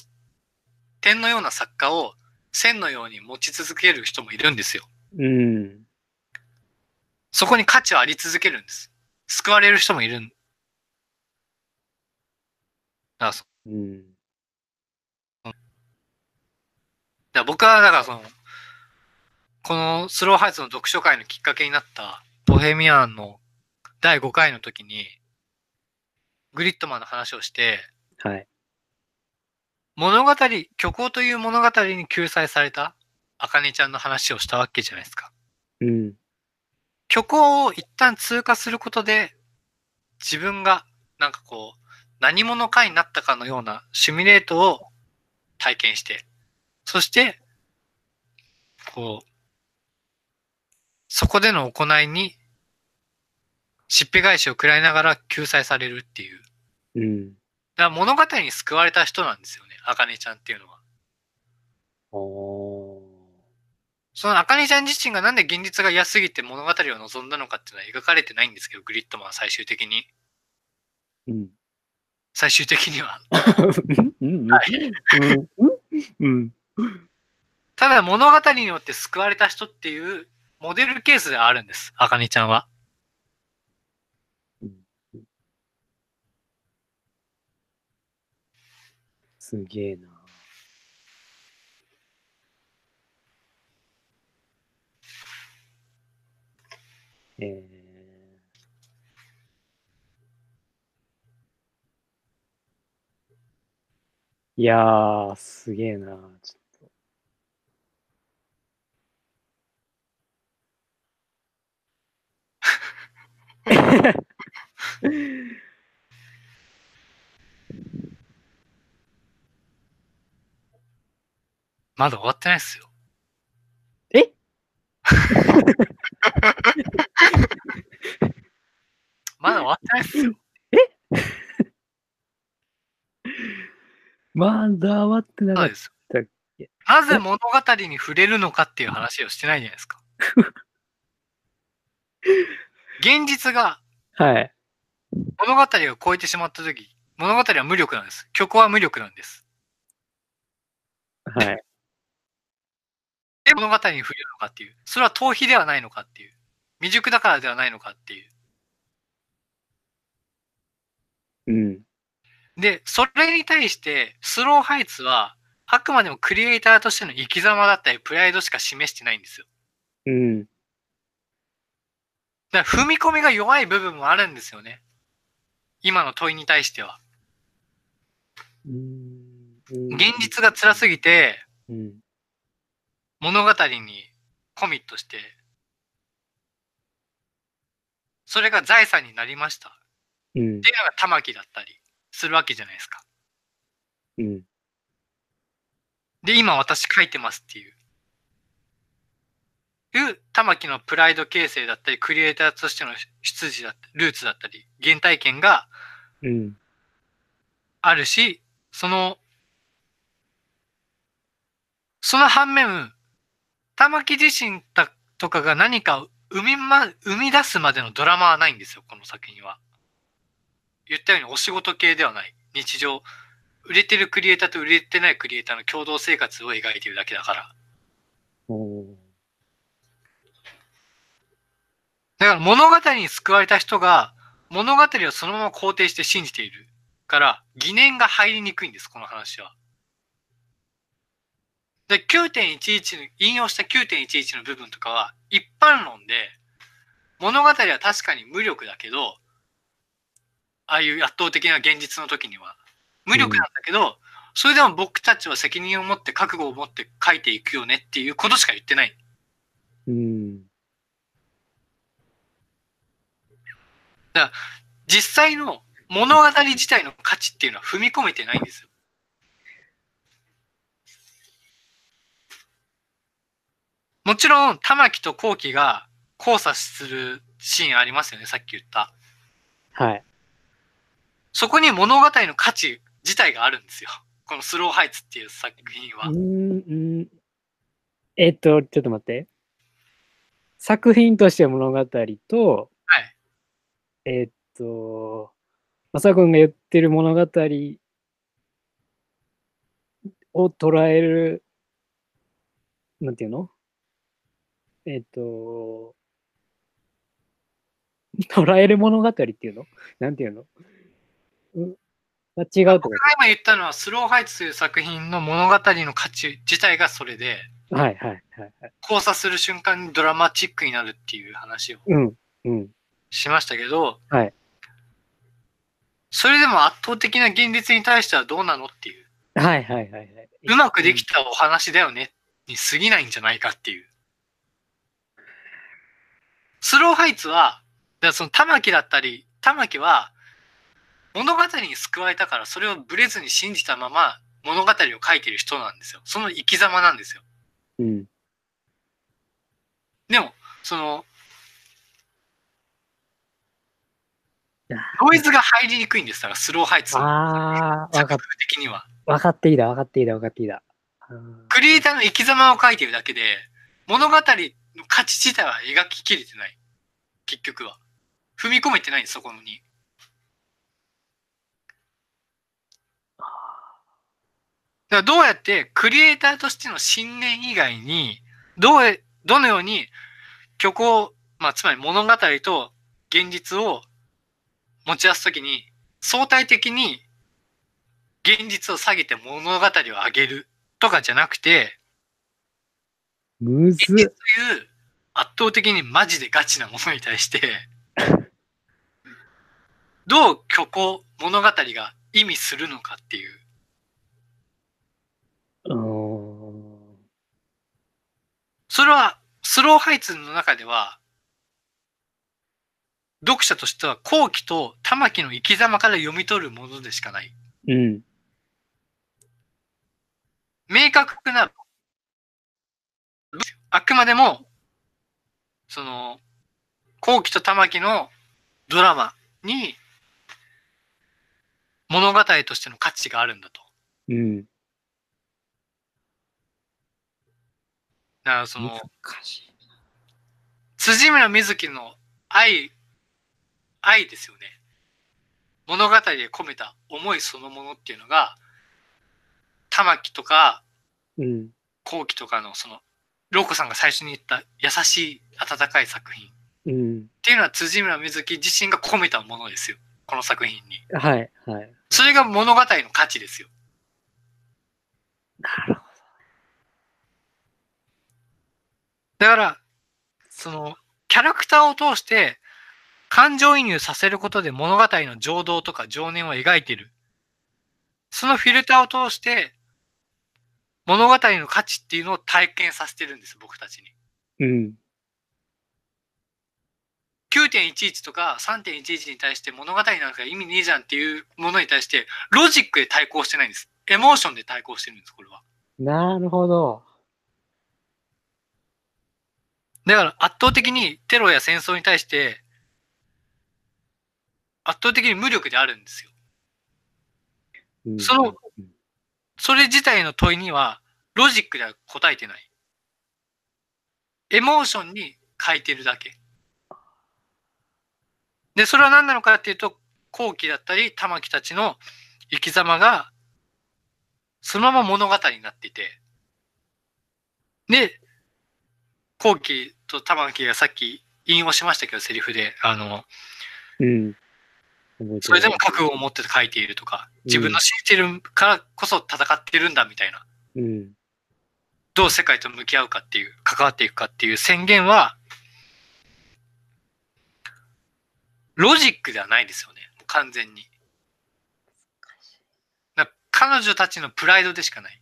点のような作家を線のように持ち続ける人もいるんですよ。うん。そこに価値はあり続けるんです。救われる人もいるん。だそうん。だ僕は、だからその、このスローハイツの読書会のきっかけになった、ボヘミアンの第5回の時に、グリッドマンの話をして、はい。物語、虚構という物語に救済された、あかねちゃんの話をしたわけじゃないですか。うん。虚構を一旦通過することで、自分が、なんかこう、何者かになったかのようなシミュレートを体験して、そして、こう、そこでの行いに、しっぺ返しを食らいながら救済されるっていう。うん。だから物語に救われた人なんですよね、あかねちゃんっていうのは。おー。そのあかねちゃん自身がなんで現実が嫌すぎて物語を望んだのかっていうのは描かれてないんですけど、グリッドマンは最終的に。うん。最終的には。ただ物語によって救われた人っていうモデルケースではあるんです、あかねちゃんは。すげえな。えー、いやー、すげえな。ちょっと。まだ終わってないっすよ。え？まだ終わってないっすよ。まだ終わってなかっそうです。なぜ物語に触れるのかっていう話をしてないじゃないですか。現実がた。はい。物語を超えてしまった時、物語は無力なんです。虚構は無力なんです。はい。で、物語に触れるのかっていう。それは逃避ではないのかっていう。未熟だからではないのかっていう。うん。で、それに対して、スローハイツは、あくまでもクリエイターとしての生き様だったり、プライドしか示してないんですよ。うん。だから踏み込みが弱い部分もあるんですよね。今の問いに対しては。うん現実が辛すぎて、うん。物語にコミットして、それが財産になりました。うんっていうのが玉木だったりするわけじゃないですか。うん。で、今私書いてますっていう。いう玉木のプライド形成だったり、クリエイターとしての出自だったり、ルーツだったり、原体験がうん。あるし、その、その反面、玉木自身だとかが何か生みま、生み出すまでのドラマはないんですよ、この作品は。言ったようにお仕事系ではない。日常。売れてるクリエイターと売れてないクリエイターの共同生活を描いているだけだから。だから物語に救われた人が物語をそのまま肯定して信じているから疑念が入りにくいんです、この話は。で、9.11の、引用した9.11の部分とかは一般論で物語は確かに無力だけど、ああいう圧倒的な現実の時には無力なんだけど、それでも僕たちは責任を持って覚悟を持って書いていくよねっていうことしか言ってない。うん。実際の物語自体の価値っていうのは踏み込めてないんですよ。もちろん、玉木と後期が交差するシーンありますよね、さっき言った。はい。そこに物語の価値自体があるんですよ。このスローハイツっていう作品は。うんえっと、ちょっと待って。作品として物語と、はい。えっと、まさくんが言ってる物語を捉える、なんていうの？えっと、捉える物語っていうの？なんていうの？うんが違うってこ僕が今言ったのは、スローハイツという作品の物語の価値自体がそれで、とはいはいはいはい。交差する瞬間にドラマチックになるっていう話をうん、うん。しましたけど、はいそれでも圧倒的な現実に対してはどうなのっていう、はいはいはいはい。うまくできたお話だよねに過ぎないんじゃないかっていう。スローハイツは、その玉木だったり、玉木は物語に救われたからそれをブレずに信じたまま物語を書いてる人なんですよ。その生き様なんですよ。うん。でも、その、あノイズが入りにくいんです。だからスローハイツのあー、わかっ的には。わかっていいだ、わかっていいだ、わかっていいだ。クリエイターの生き様を書いてるだけで、物語の価値自体は描ききれてない。結局は。踏み込めてない、そこのに。だからどうやってクリエイターとしての信念以外に、どう、どのように虚構、まあ、つまり物語と現実を持ち出すときに、相対的に現実を下げて物語を上げるとかじゃなくて、むずっ現実という圧倒的にマジでガチなものに対して、どう虚構物語が意味するのかっていう。それは、スローハイツの中では、読者としては後期と玉木の生き様から読み取るものでしかない。うん。明確な、あくまでも、その、後期と玉木のドラマに物語としての価値があるんだと。うん。だからその。辻村瑞希の愛、愛ですよね。物語で込めた思いそのものっていうのが、玉木とかうん。後期とかのその、ローコさんが最初に言った優しい温かい作品っうん。ていうのは辻村瑞希自身が込めたものですよ。この作品に。はい、はい。それが物語の価値ですよ。なるほだから、その、キャラクターを通して、感情移入させることで物語の情動とか情念を描いている。そのフィルターを通して、物語の価値っていうのを体験させてるんです、僕たちに。ど。うん。9.11とか3.11に対して物語なんか意味ねえじゃんっていうものに対して、ロジックで対抗してないんです。エモーションで対抗してるんです、これは。なるほど。だから圧倒的にテロや戦争に対して、圧倒的に無力であるんですよ。うんその、それ自体の問いには、ロジックでは答えてない。エモーションに書いてるだけ。で、それは何なのかっていうと、後期だったり、玉木たちの生き様が、そのまま物語になっていて、で、後期と玉木がさっき引用しましたけど、セリフで、あの、うん。それでも覚悟を持って書いているとか、自分の信じてるからこそ戦ってるんだみたいな、うん。どう世界と向き合うかっていう、関わっていくかっていう宣言は、ロジックではないですよね、完全に。だ彼女たちのプライドでしかない。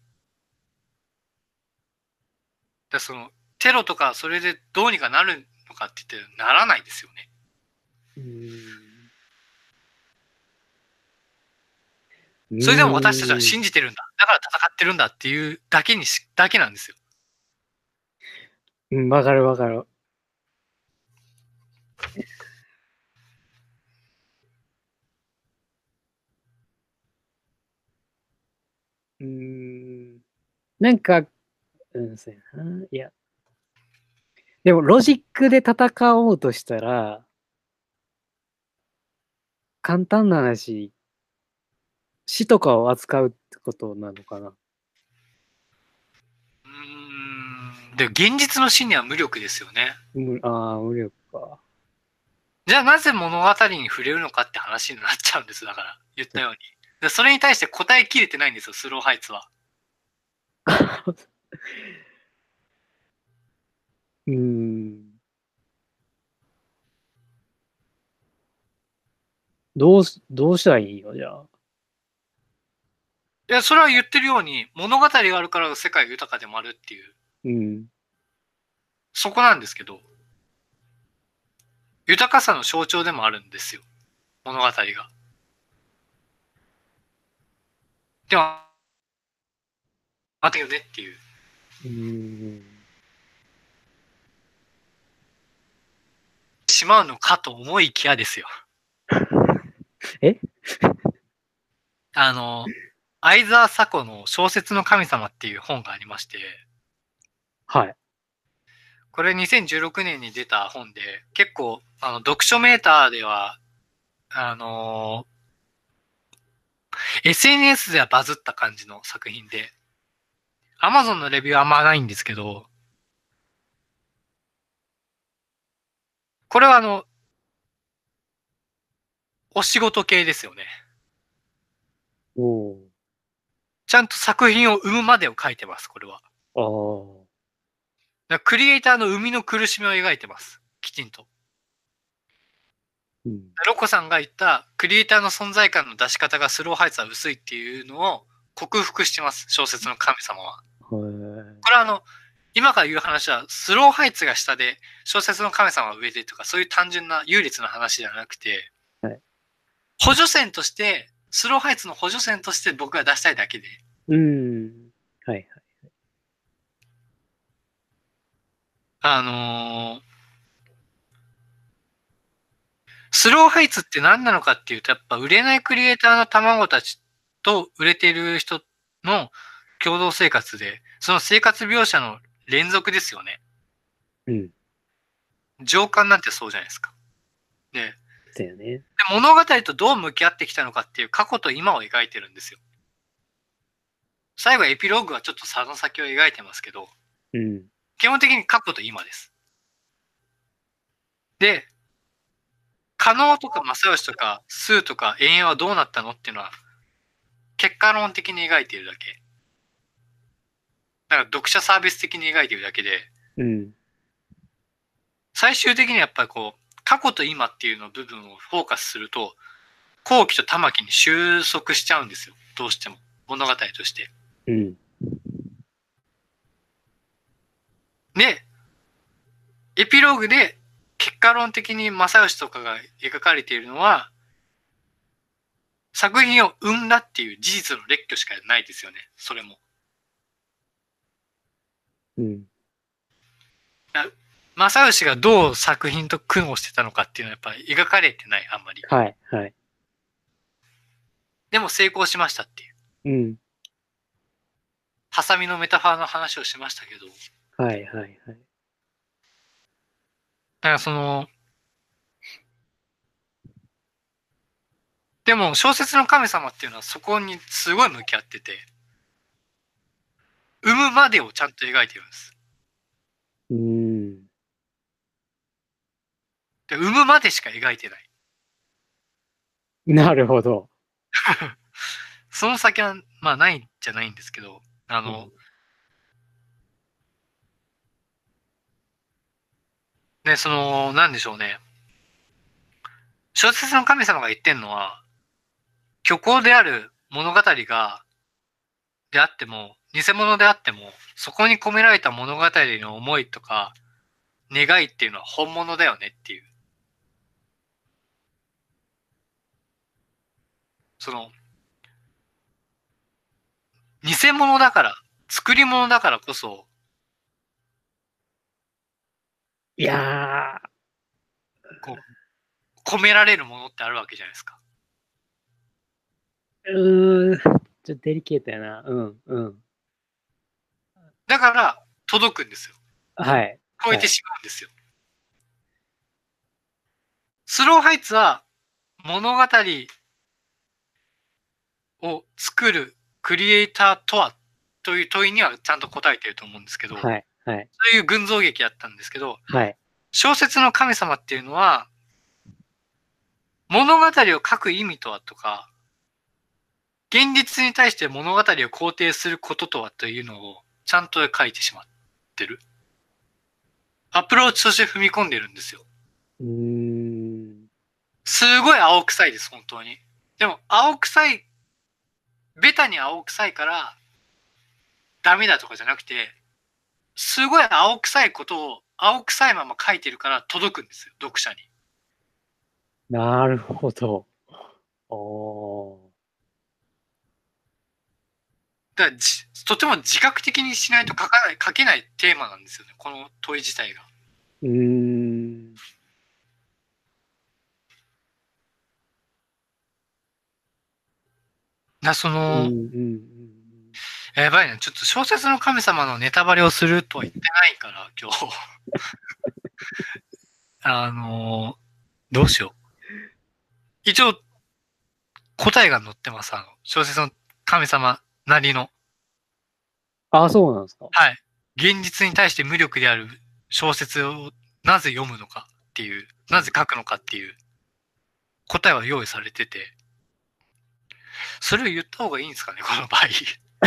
だそのテロとかそれでどうにかなるのかって言ってならないですよね。うん。それでも私たちは信じじてるんだ。だから戦ってるんだっていうだけにし、だけなんですよ。うん、わかるわかる。うーん。なんか、うん、そうやな。いや。でも、ロジックで戦おうとしたら、簡単な話、死とかを扱うってことなのかな？うーん。で、現実の死には無力ですよね。むああ、無力か。じゃあなぜ物語に触れるのかって話になっちゃうんです。だから、言ったように。でそれに対して答えきれてないんですよ、スローハイツは。うーん。どうす、どうしたらいいの？じゃあ。いや、それは言ってるように、物語があるから世界が豊かでもあるっていう、うん。そこなんですけど、豊かさの象徴でもあるんですよ、物語が。でも、あったよねっていう。うーん。しまうのかと思いきやですよ。え？あの、相沢佐子の小説の神様っていう本がありまして、はい。これ2016年に出た本で、結構、あの、読書メーターでは、あの SNS ではバズった感じの作品で、Amazon のレビューはあんまないんですけど、これはあの、お仕事系ですよね。おおちゃんと作品を生むまでを書いてます、これは。ー。ああ。クリエイターの生みの苦しみを描いてます。きちんと。うん。ロコさんが言ったクリエイターの存在感の出し方がスローハイツは薄いっていうのを克服してます。小説の神様は。これはあの、今から言う話はスローハイツが下で小説の神様は上でとかそういう単純な優劣の話じゃなくて、はい補助線として、スローハイツの補助線として僕が出したいだけで、うん。はいはい。あのースローハイツって何なのかっていうと、やっぱ売れないクリエイターの卵たちと売れている人の共同生活で、その生活描写の連続ですよね。うん。上巻なんてそうじゃないですか。で、でだよね。物語とどう向き合ってきたのかっていう過去と今を描いてるんですよ。最後エピローグはちょっとその先を描いてますけど、うん。基本的に過去と今です。で、加納とか正義とかスーとか永遠はどうなったのっていうのは、結果論的に描いているだけ。だから読者サービス的に描いているだけで、うん。最終的にはやっぱりこう、過去と今っていうの部分をフォーカスすると、後期と玉木に収束しちゃうんですよ。どうしても。物語として。うん。で、エピローグで結果論的に正義とかが描かれているのは、作品を生んだっていう事実の列挙しかないですよね。それも。うん。正義がどう作品と苦悩してたのかっていうのはやっぱり描かれてない、あんまり。はいはい。でも成功しましたっていう。うん。ハサミのメタファーの話をしましたけど、はいはいはい。だからその、でも小説の神様っていうのはそこにすごい向き合ってて、生むまでをちゃんと描いてるんです。うん。で生むまでしか描いてない。なるほど。その先は、まあないんじゃないんですけど、あの、うんね、その、なんでしょうね。小説の神様が言ってんのは、虚構である物語が、であっても、偽物であっても、そこに込められた物語の思いとか、願いっていうのは本物だよねっていう。その、偽物だから、作り物だからこそ、いや込められるものってあるわけじゃないですか。ー、うーん。ちょっとデリケートやな。うん、うん。だから、届くんですよ。はい。超えてしまうんですよ。スローハイツは物語を作るクリエイターとはという問いにはちゃんと答えてると思うんですけど、はい。はい。そういう群像劇だったんですけど、はい。小説の神様っていうのは、物語を書く意味とはとか、現実に対して物語を肯定することとはというのをちゃんと書いてしまってる。アプローチとして踏み込んでるんですよ。うーん。すごい青臭いです、本当に。でも、青臭い、ベタに青臭いから、ダメだとかじゃなくて、すごい青臭いことを青臭いまま書いてるから届くんですよ、読者に。なるほど。おー。だじとても自覚的にしないと書かない、書けないテーマなんですよね、この問い自体が。うーん。だそうんの、うんうんやばいね。ちょっと小説の神様のネタバレをするとは言ってないから、今日。あのーどうしよう。一応、答えが載ってます。あの、小説の神様なりの。あ、そうなんですか。はい。現実に対して無力である小説をなぜ読むのかっていう、なぜ書くのかっていう答えは用意されてて、それを言った方がいいんですかね、この場合。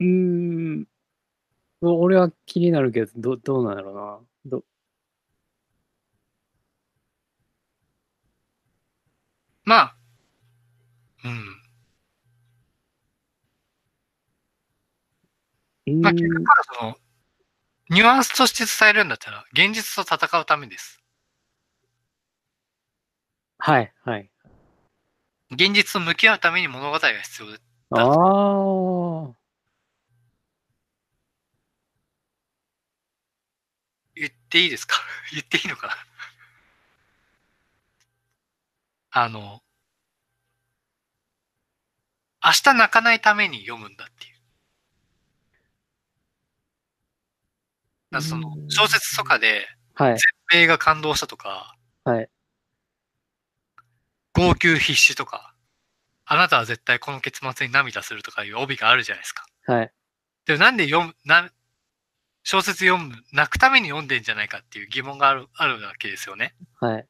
うーん。俺は気になるけど、どどうなんだろうな。どまあ、うん。まあ、結局はその、ニュアンスとして伝えるんだったら、現実と戦うためです。はい、はい。現実と向き合うために物語が必要で。ああ。言っていいですか？言っていいのかな？あの、明日泣かないために読むんだっていう。だからそのうん小説とかで、はい、映画感動したとか、はい。号泣必至とか、あなたは絶対この結末に涙するとかいう帯があるじゃないですか。はい。でもなんで読む、な、小説読む、泣くために読んでんじゃないかっていう疑問がある、あるわけですよね。はい。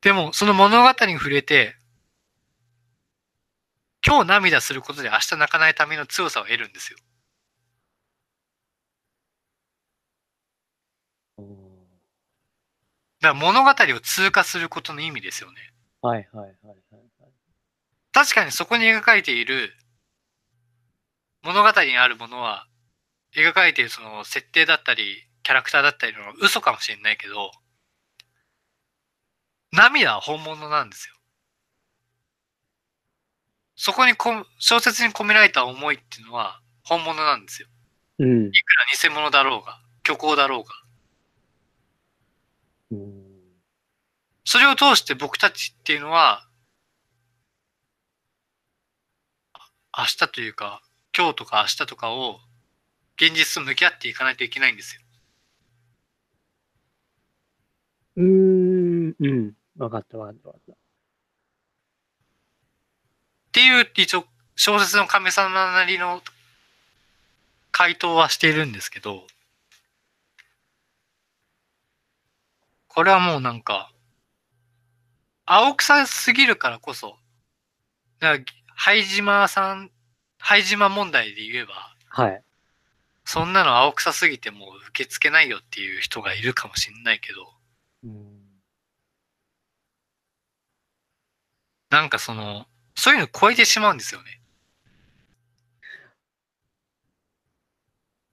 でも、その物語に触れて、今日涙することで明日泣かないための強さを得るんですよ。おーだから物語を通過することの意味ですよね。はい、はい、はい、はい。確かにそこに描かれている物語にあるものは、描かれているその設定だったり、キャラクターだったりの嘘かもしれないけど、涙は本物なんですよ。そこにこ小説に込められた思いっていうのは本物なんですよ。うん。いくら偽物だろうが、虚構だろうが。うんそれを通して僕たちっていうのは、あ明日というか、今日とか明日とかを現実と向き合っていかないといけないんですよ。うーん、うん。わかった、わかった、わかった。っていう一応小説の神様なりの回答はしているんですけど、これはもうなんか、青臭すぎるからこそ、だから、灰島さん、灰島問題で言えば、はい。そんなの青臭すぎてもう受け付けないよっていう人がいるかもしれないけど、うん。なんかその、そういうの超えてしまうんですよね。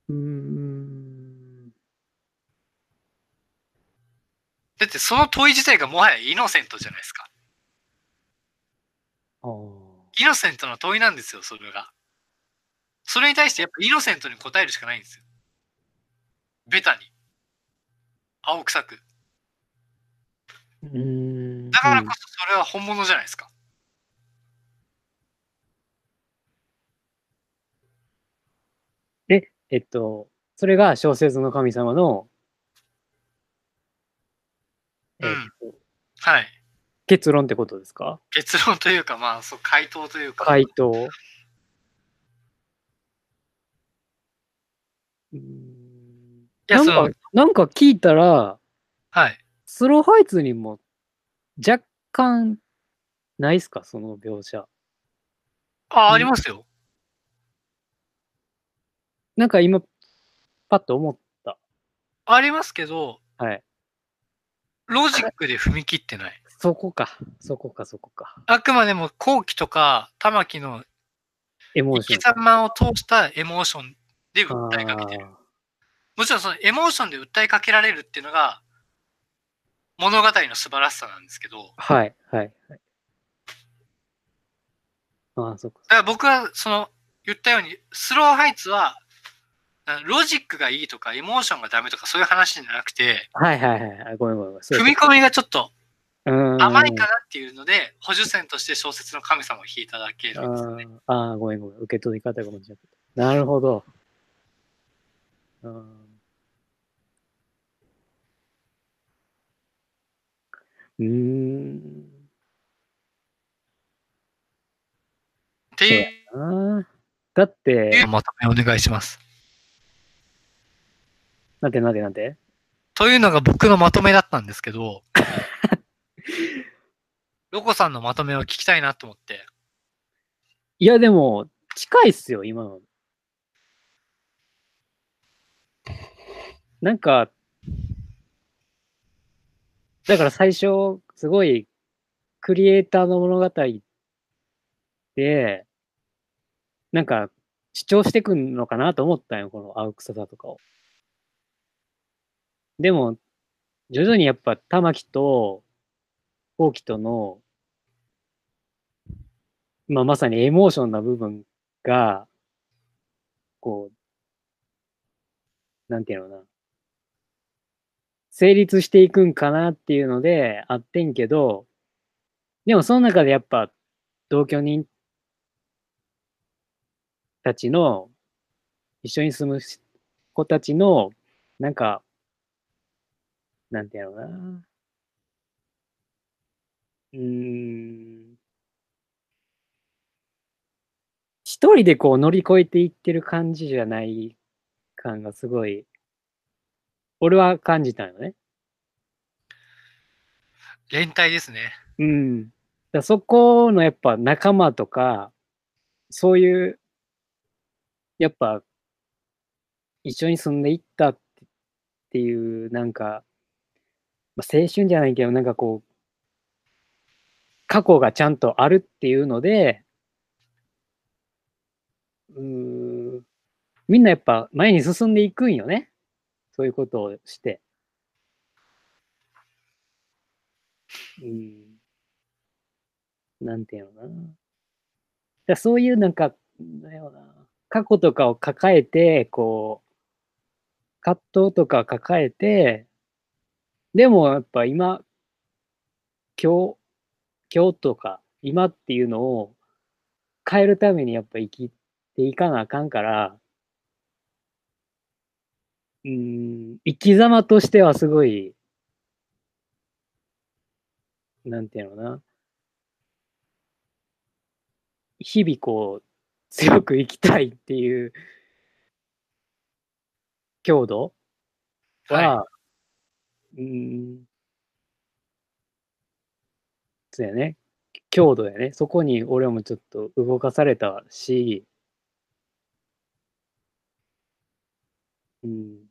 うーん。だってその問い自体がもはやイノセントじゃないですか。イノセントの問いなんですよ、それが。それに対してやっぱイノセントに答えるしかないんですよ。ベタに。青臭く。うーん。だからこそそれは本物じゃないですか。で、えっと、それが小説の神様の、えっと、はい。結論ってことですか？結論というか、まあ、そう、回答というか。回答。うーんなんか、、なんか聞いたら、はい。スローファイツにも若干ないっすか？その描写。あ、うんありますよ。なんか今、パッと思った。ありますけど、はい。ロジックで踏み切ってない？そこか。そこか、そこか。あくまでも後期とか玉木のエモーション。生き様を通したエモーションで訴えかけてる。あもちろんそのエモーションで訴えかけられるっていうのが物語の素晴らしさなんですけど、はい、はい、はい。ああ、そっか。から僕はその言ったようにスローハイツはあロジックがいいとかエモーションがダメとかそういう話じゃなくて、はい、はい、はい。ごめん、ごめん。踏み込みがちょっとうーん甘いかなっていうので、補助線として小説の神様を引いただけるんですよね。あーあー、ごめんごめん。受け取り方が間違ってた。なるほど。うんうーん。っていうだって、まとめお願いします。なんてなんてなんて？というのが僕のまとめだったんですけど、ロコさんのまとめを聞きたいなと思って。いや、でも、近いっすよ、今の。なんか、だから最初、すごい、クリエイターの物語で、なんか、主張してくんのかなと思ったんよ、この青草だとかを。でも、徐々にやっぱ、玉木と、後期との、まあ、まさにエモーションな部分が、こう、なんていうのかな。成立していくんかなっていうのであってんけど、でもその中でやっぱ同居人たちの、一緒に住む子たちの、なんか、なんていうのかな。うーん。一人でこう乗り越えていってる感じじゃない感がすごい、俺は感じたよね。連帯ですね。うん。だそこのやっぱ仲間とか、そういう、やっぱ、一緒に住んでいったってっていう、なんか、まあ、青春じゃないけど、なんかこう、過去がちゃんとあるっていうので、うーん、みんなやっぱ前に進んでいくんよね。そういうことをして。うん。なんていうのかな。だそういうなんか、だよな。過去とかを抱えて、こう、葛藤とか抱えて、でもやっぱ今、今日、今日とか今っていうのを変えるためにやっぱ生きていかなあかんから、うん、生き様としてはすごい、なんていうのな。日々こう、強く生きたいっていう強度は、はうん、そうやね。強度やね。そこに俺もちょっと動かされたし、うん。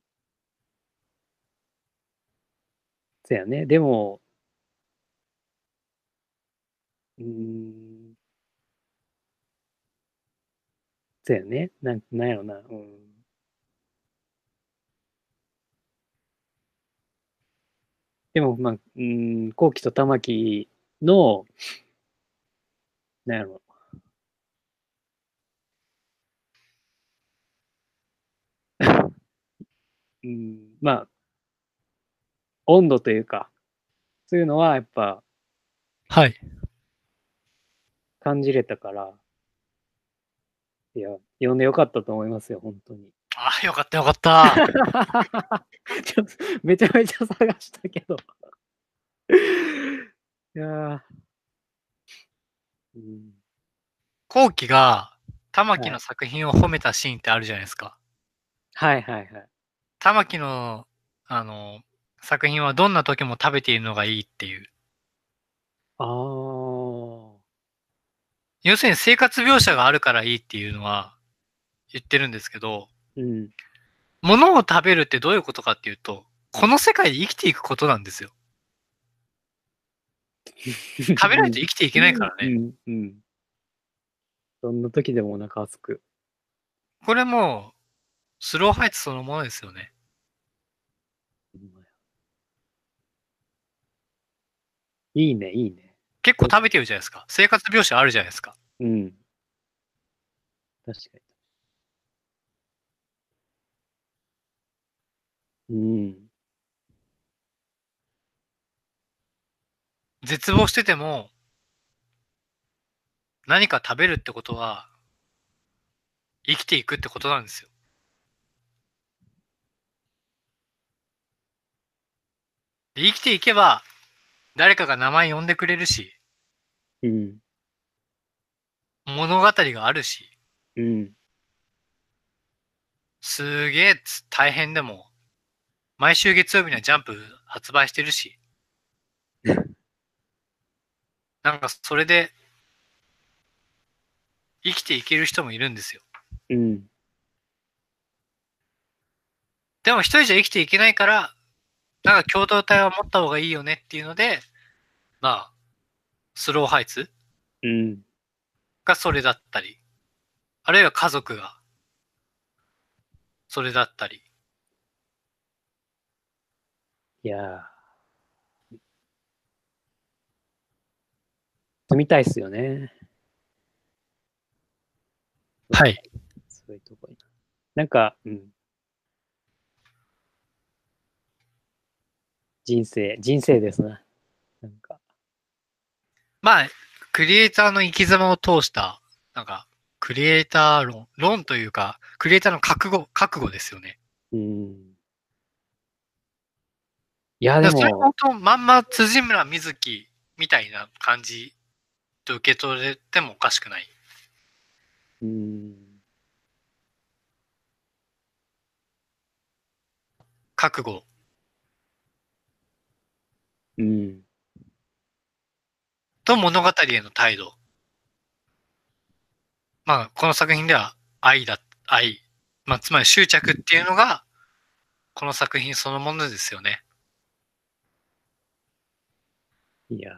そうやね。でも、うん。そうやね。なん、なんやろな。うん。でも、まあ、うーん、後期と玉木の、なんやろ。うん、まあ、温度というか、そういうのはやっぱはい。感じれたから、いや、読んでよかったと思いますよ、本当に。ああ、よかったよかった。ちょっとめちゃめちゃ探したけど。いやーうん、後期が玉木の作品を褒めたシーンってあるじゃないですか。はいはいはい。玉木の、あの、作品はどんな時も食べているのがいいっていう。ああ。要するに生活描写があるからいいっていうのは言ってるんですけど、うん。物を食べるってどういうことかっていうと、この世界で生きていくことなんですよ。食べないと生きていけないからね。うん。うん。どんな時でもお腹すく。これもう、スローハイツそのものですよね。いいね、いいね。結構食べてるじゃないですか。生活描写あるじゃないですか。うん。確かに。うん。絶望してても、何か食べるってことは、生きていくってことなんですよ。で生きていけば、誰かが名前呼んでくれるし、うん。物語があるし、うん。すげえつ大変でも、毎週月曜日にはジャンプ発売してるし、なんかそれで、生きていける人もいるんですよ。うん。でも一人じゃ生きていけないから、なんか共同体は持った方がいいよねっていうので、まあ、スローハイツうん。がそれだったり、あるいは家族が、それだったり。いやー。住みたいっすよね。はい。そういうとこに。なんか、うん。人生、人生ですね。なんか。まあ、クリエイターの生き様を通した、なんか、クリエイター論、論というか、クリエイターの覚悟、覚悟ですよね。うん。いや、でだからそれも、本当、まんま辻村瑞希みたいな感じと受け取れてもおかしくない。うん。覚悟。うん。と物語への態度。まあ、この作品では愛だ、愛。まあ、つまり執着っていうのが、この作品そのものですよね。いや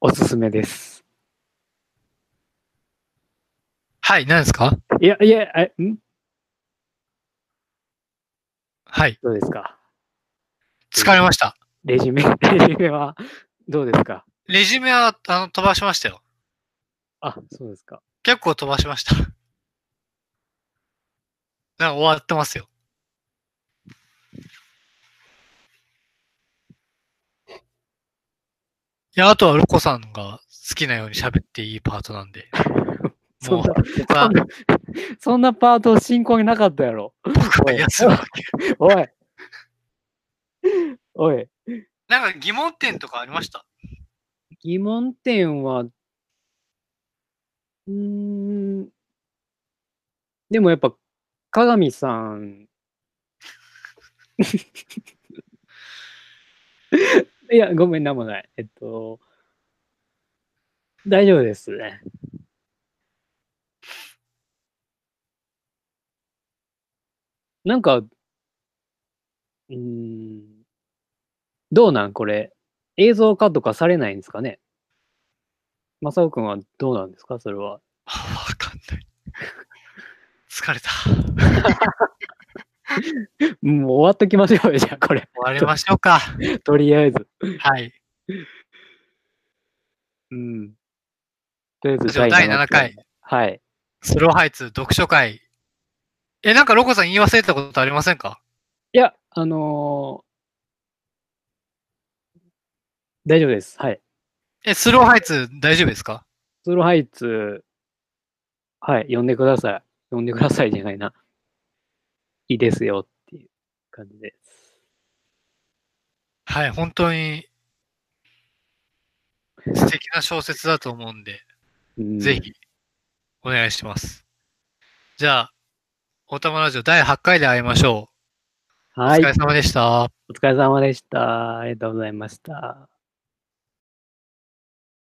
おすすめです。はい、何ですか？いや、いや、え、ん？はい、どうですか？疲れました。レジュメ、レジュメはどうですか？レジュメは、あの、飛ばしましたよ。あ、そうですか。結構飛ばしました。なんか終わってますよ。いや、あとはロコさんが好きなように喋っていいパートなんで。もう、そんな、そん、なパート進行になかったやろ。僕は休むわけ。おい。おい。なんか疑問点とかありました？疑問点は、うーん、でもやっぱ、鏡さん、いや、ごめん、なんもない。えっと、大丈夫ですね。なんか、うん、どうなんこれ？映像化とかされないんですかね？マサオくんはどうなんですか？それは。わかんない。疲れた。もう終わっときましょうよ、じゃあ、これ。終わりましょうか。とりあえず。はい。うん。とりあえずじゃあ第7回、はい。スローハイツ読書会え、なんかロコさん言い忘れたことありませんか？いや、あのー大丈夫です。はい。え、スローハイツ大丈夫ですか？スローハイツ、はい、呼んでください。呼んでくださいじゃないな。いいですよっていう感じです。はい、本当に素敵な小説だと思うんで、うんぜひお願いします。じゃあ、おたまラジオ第8回で会いましょう。はいお疲。れ様でした。お疲れ様でした。ありがとうございました。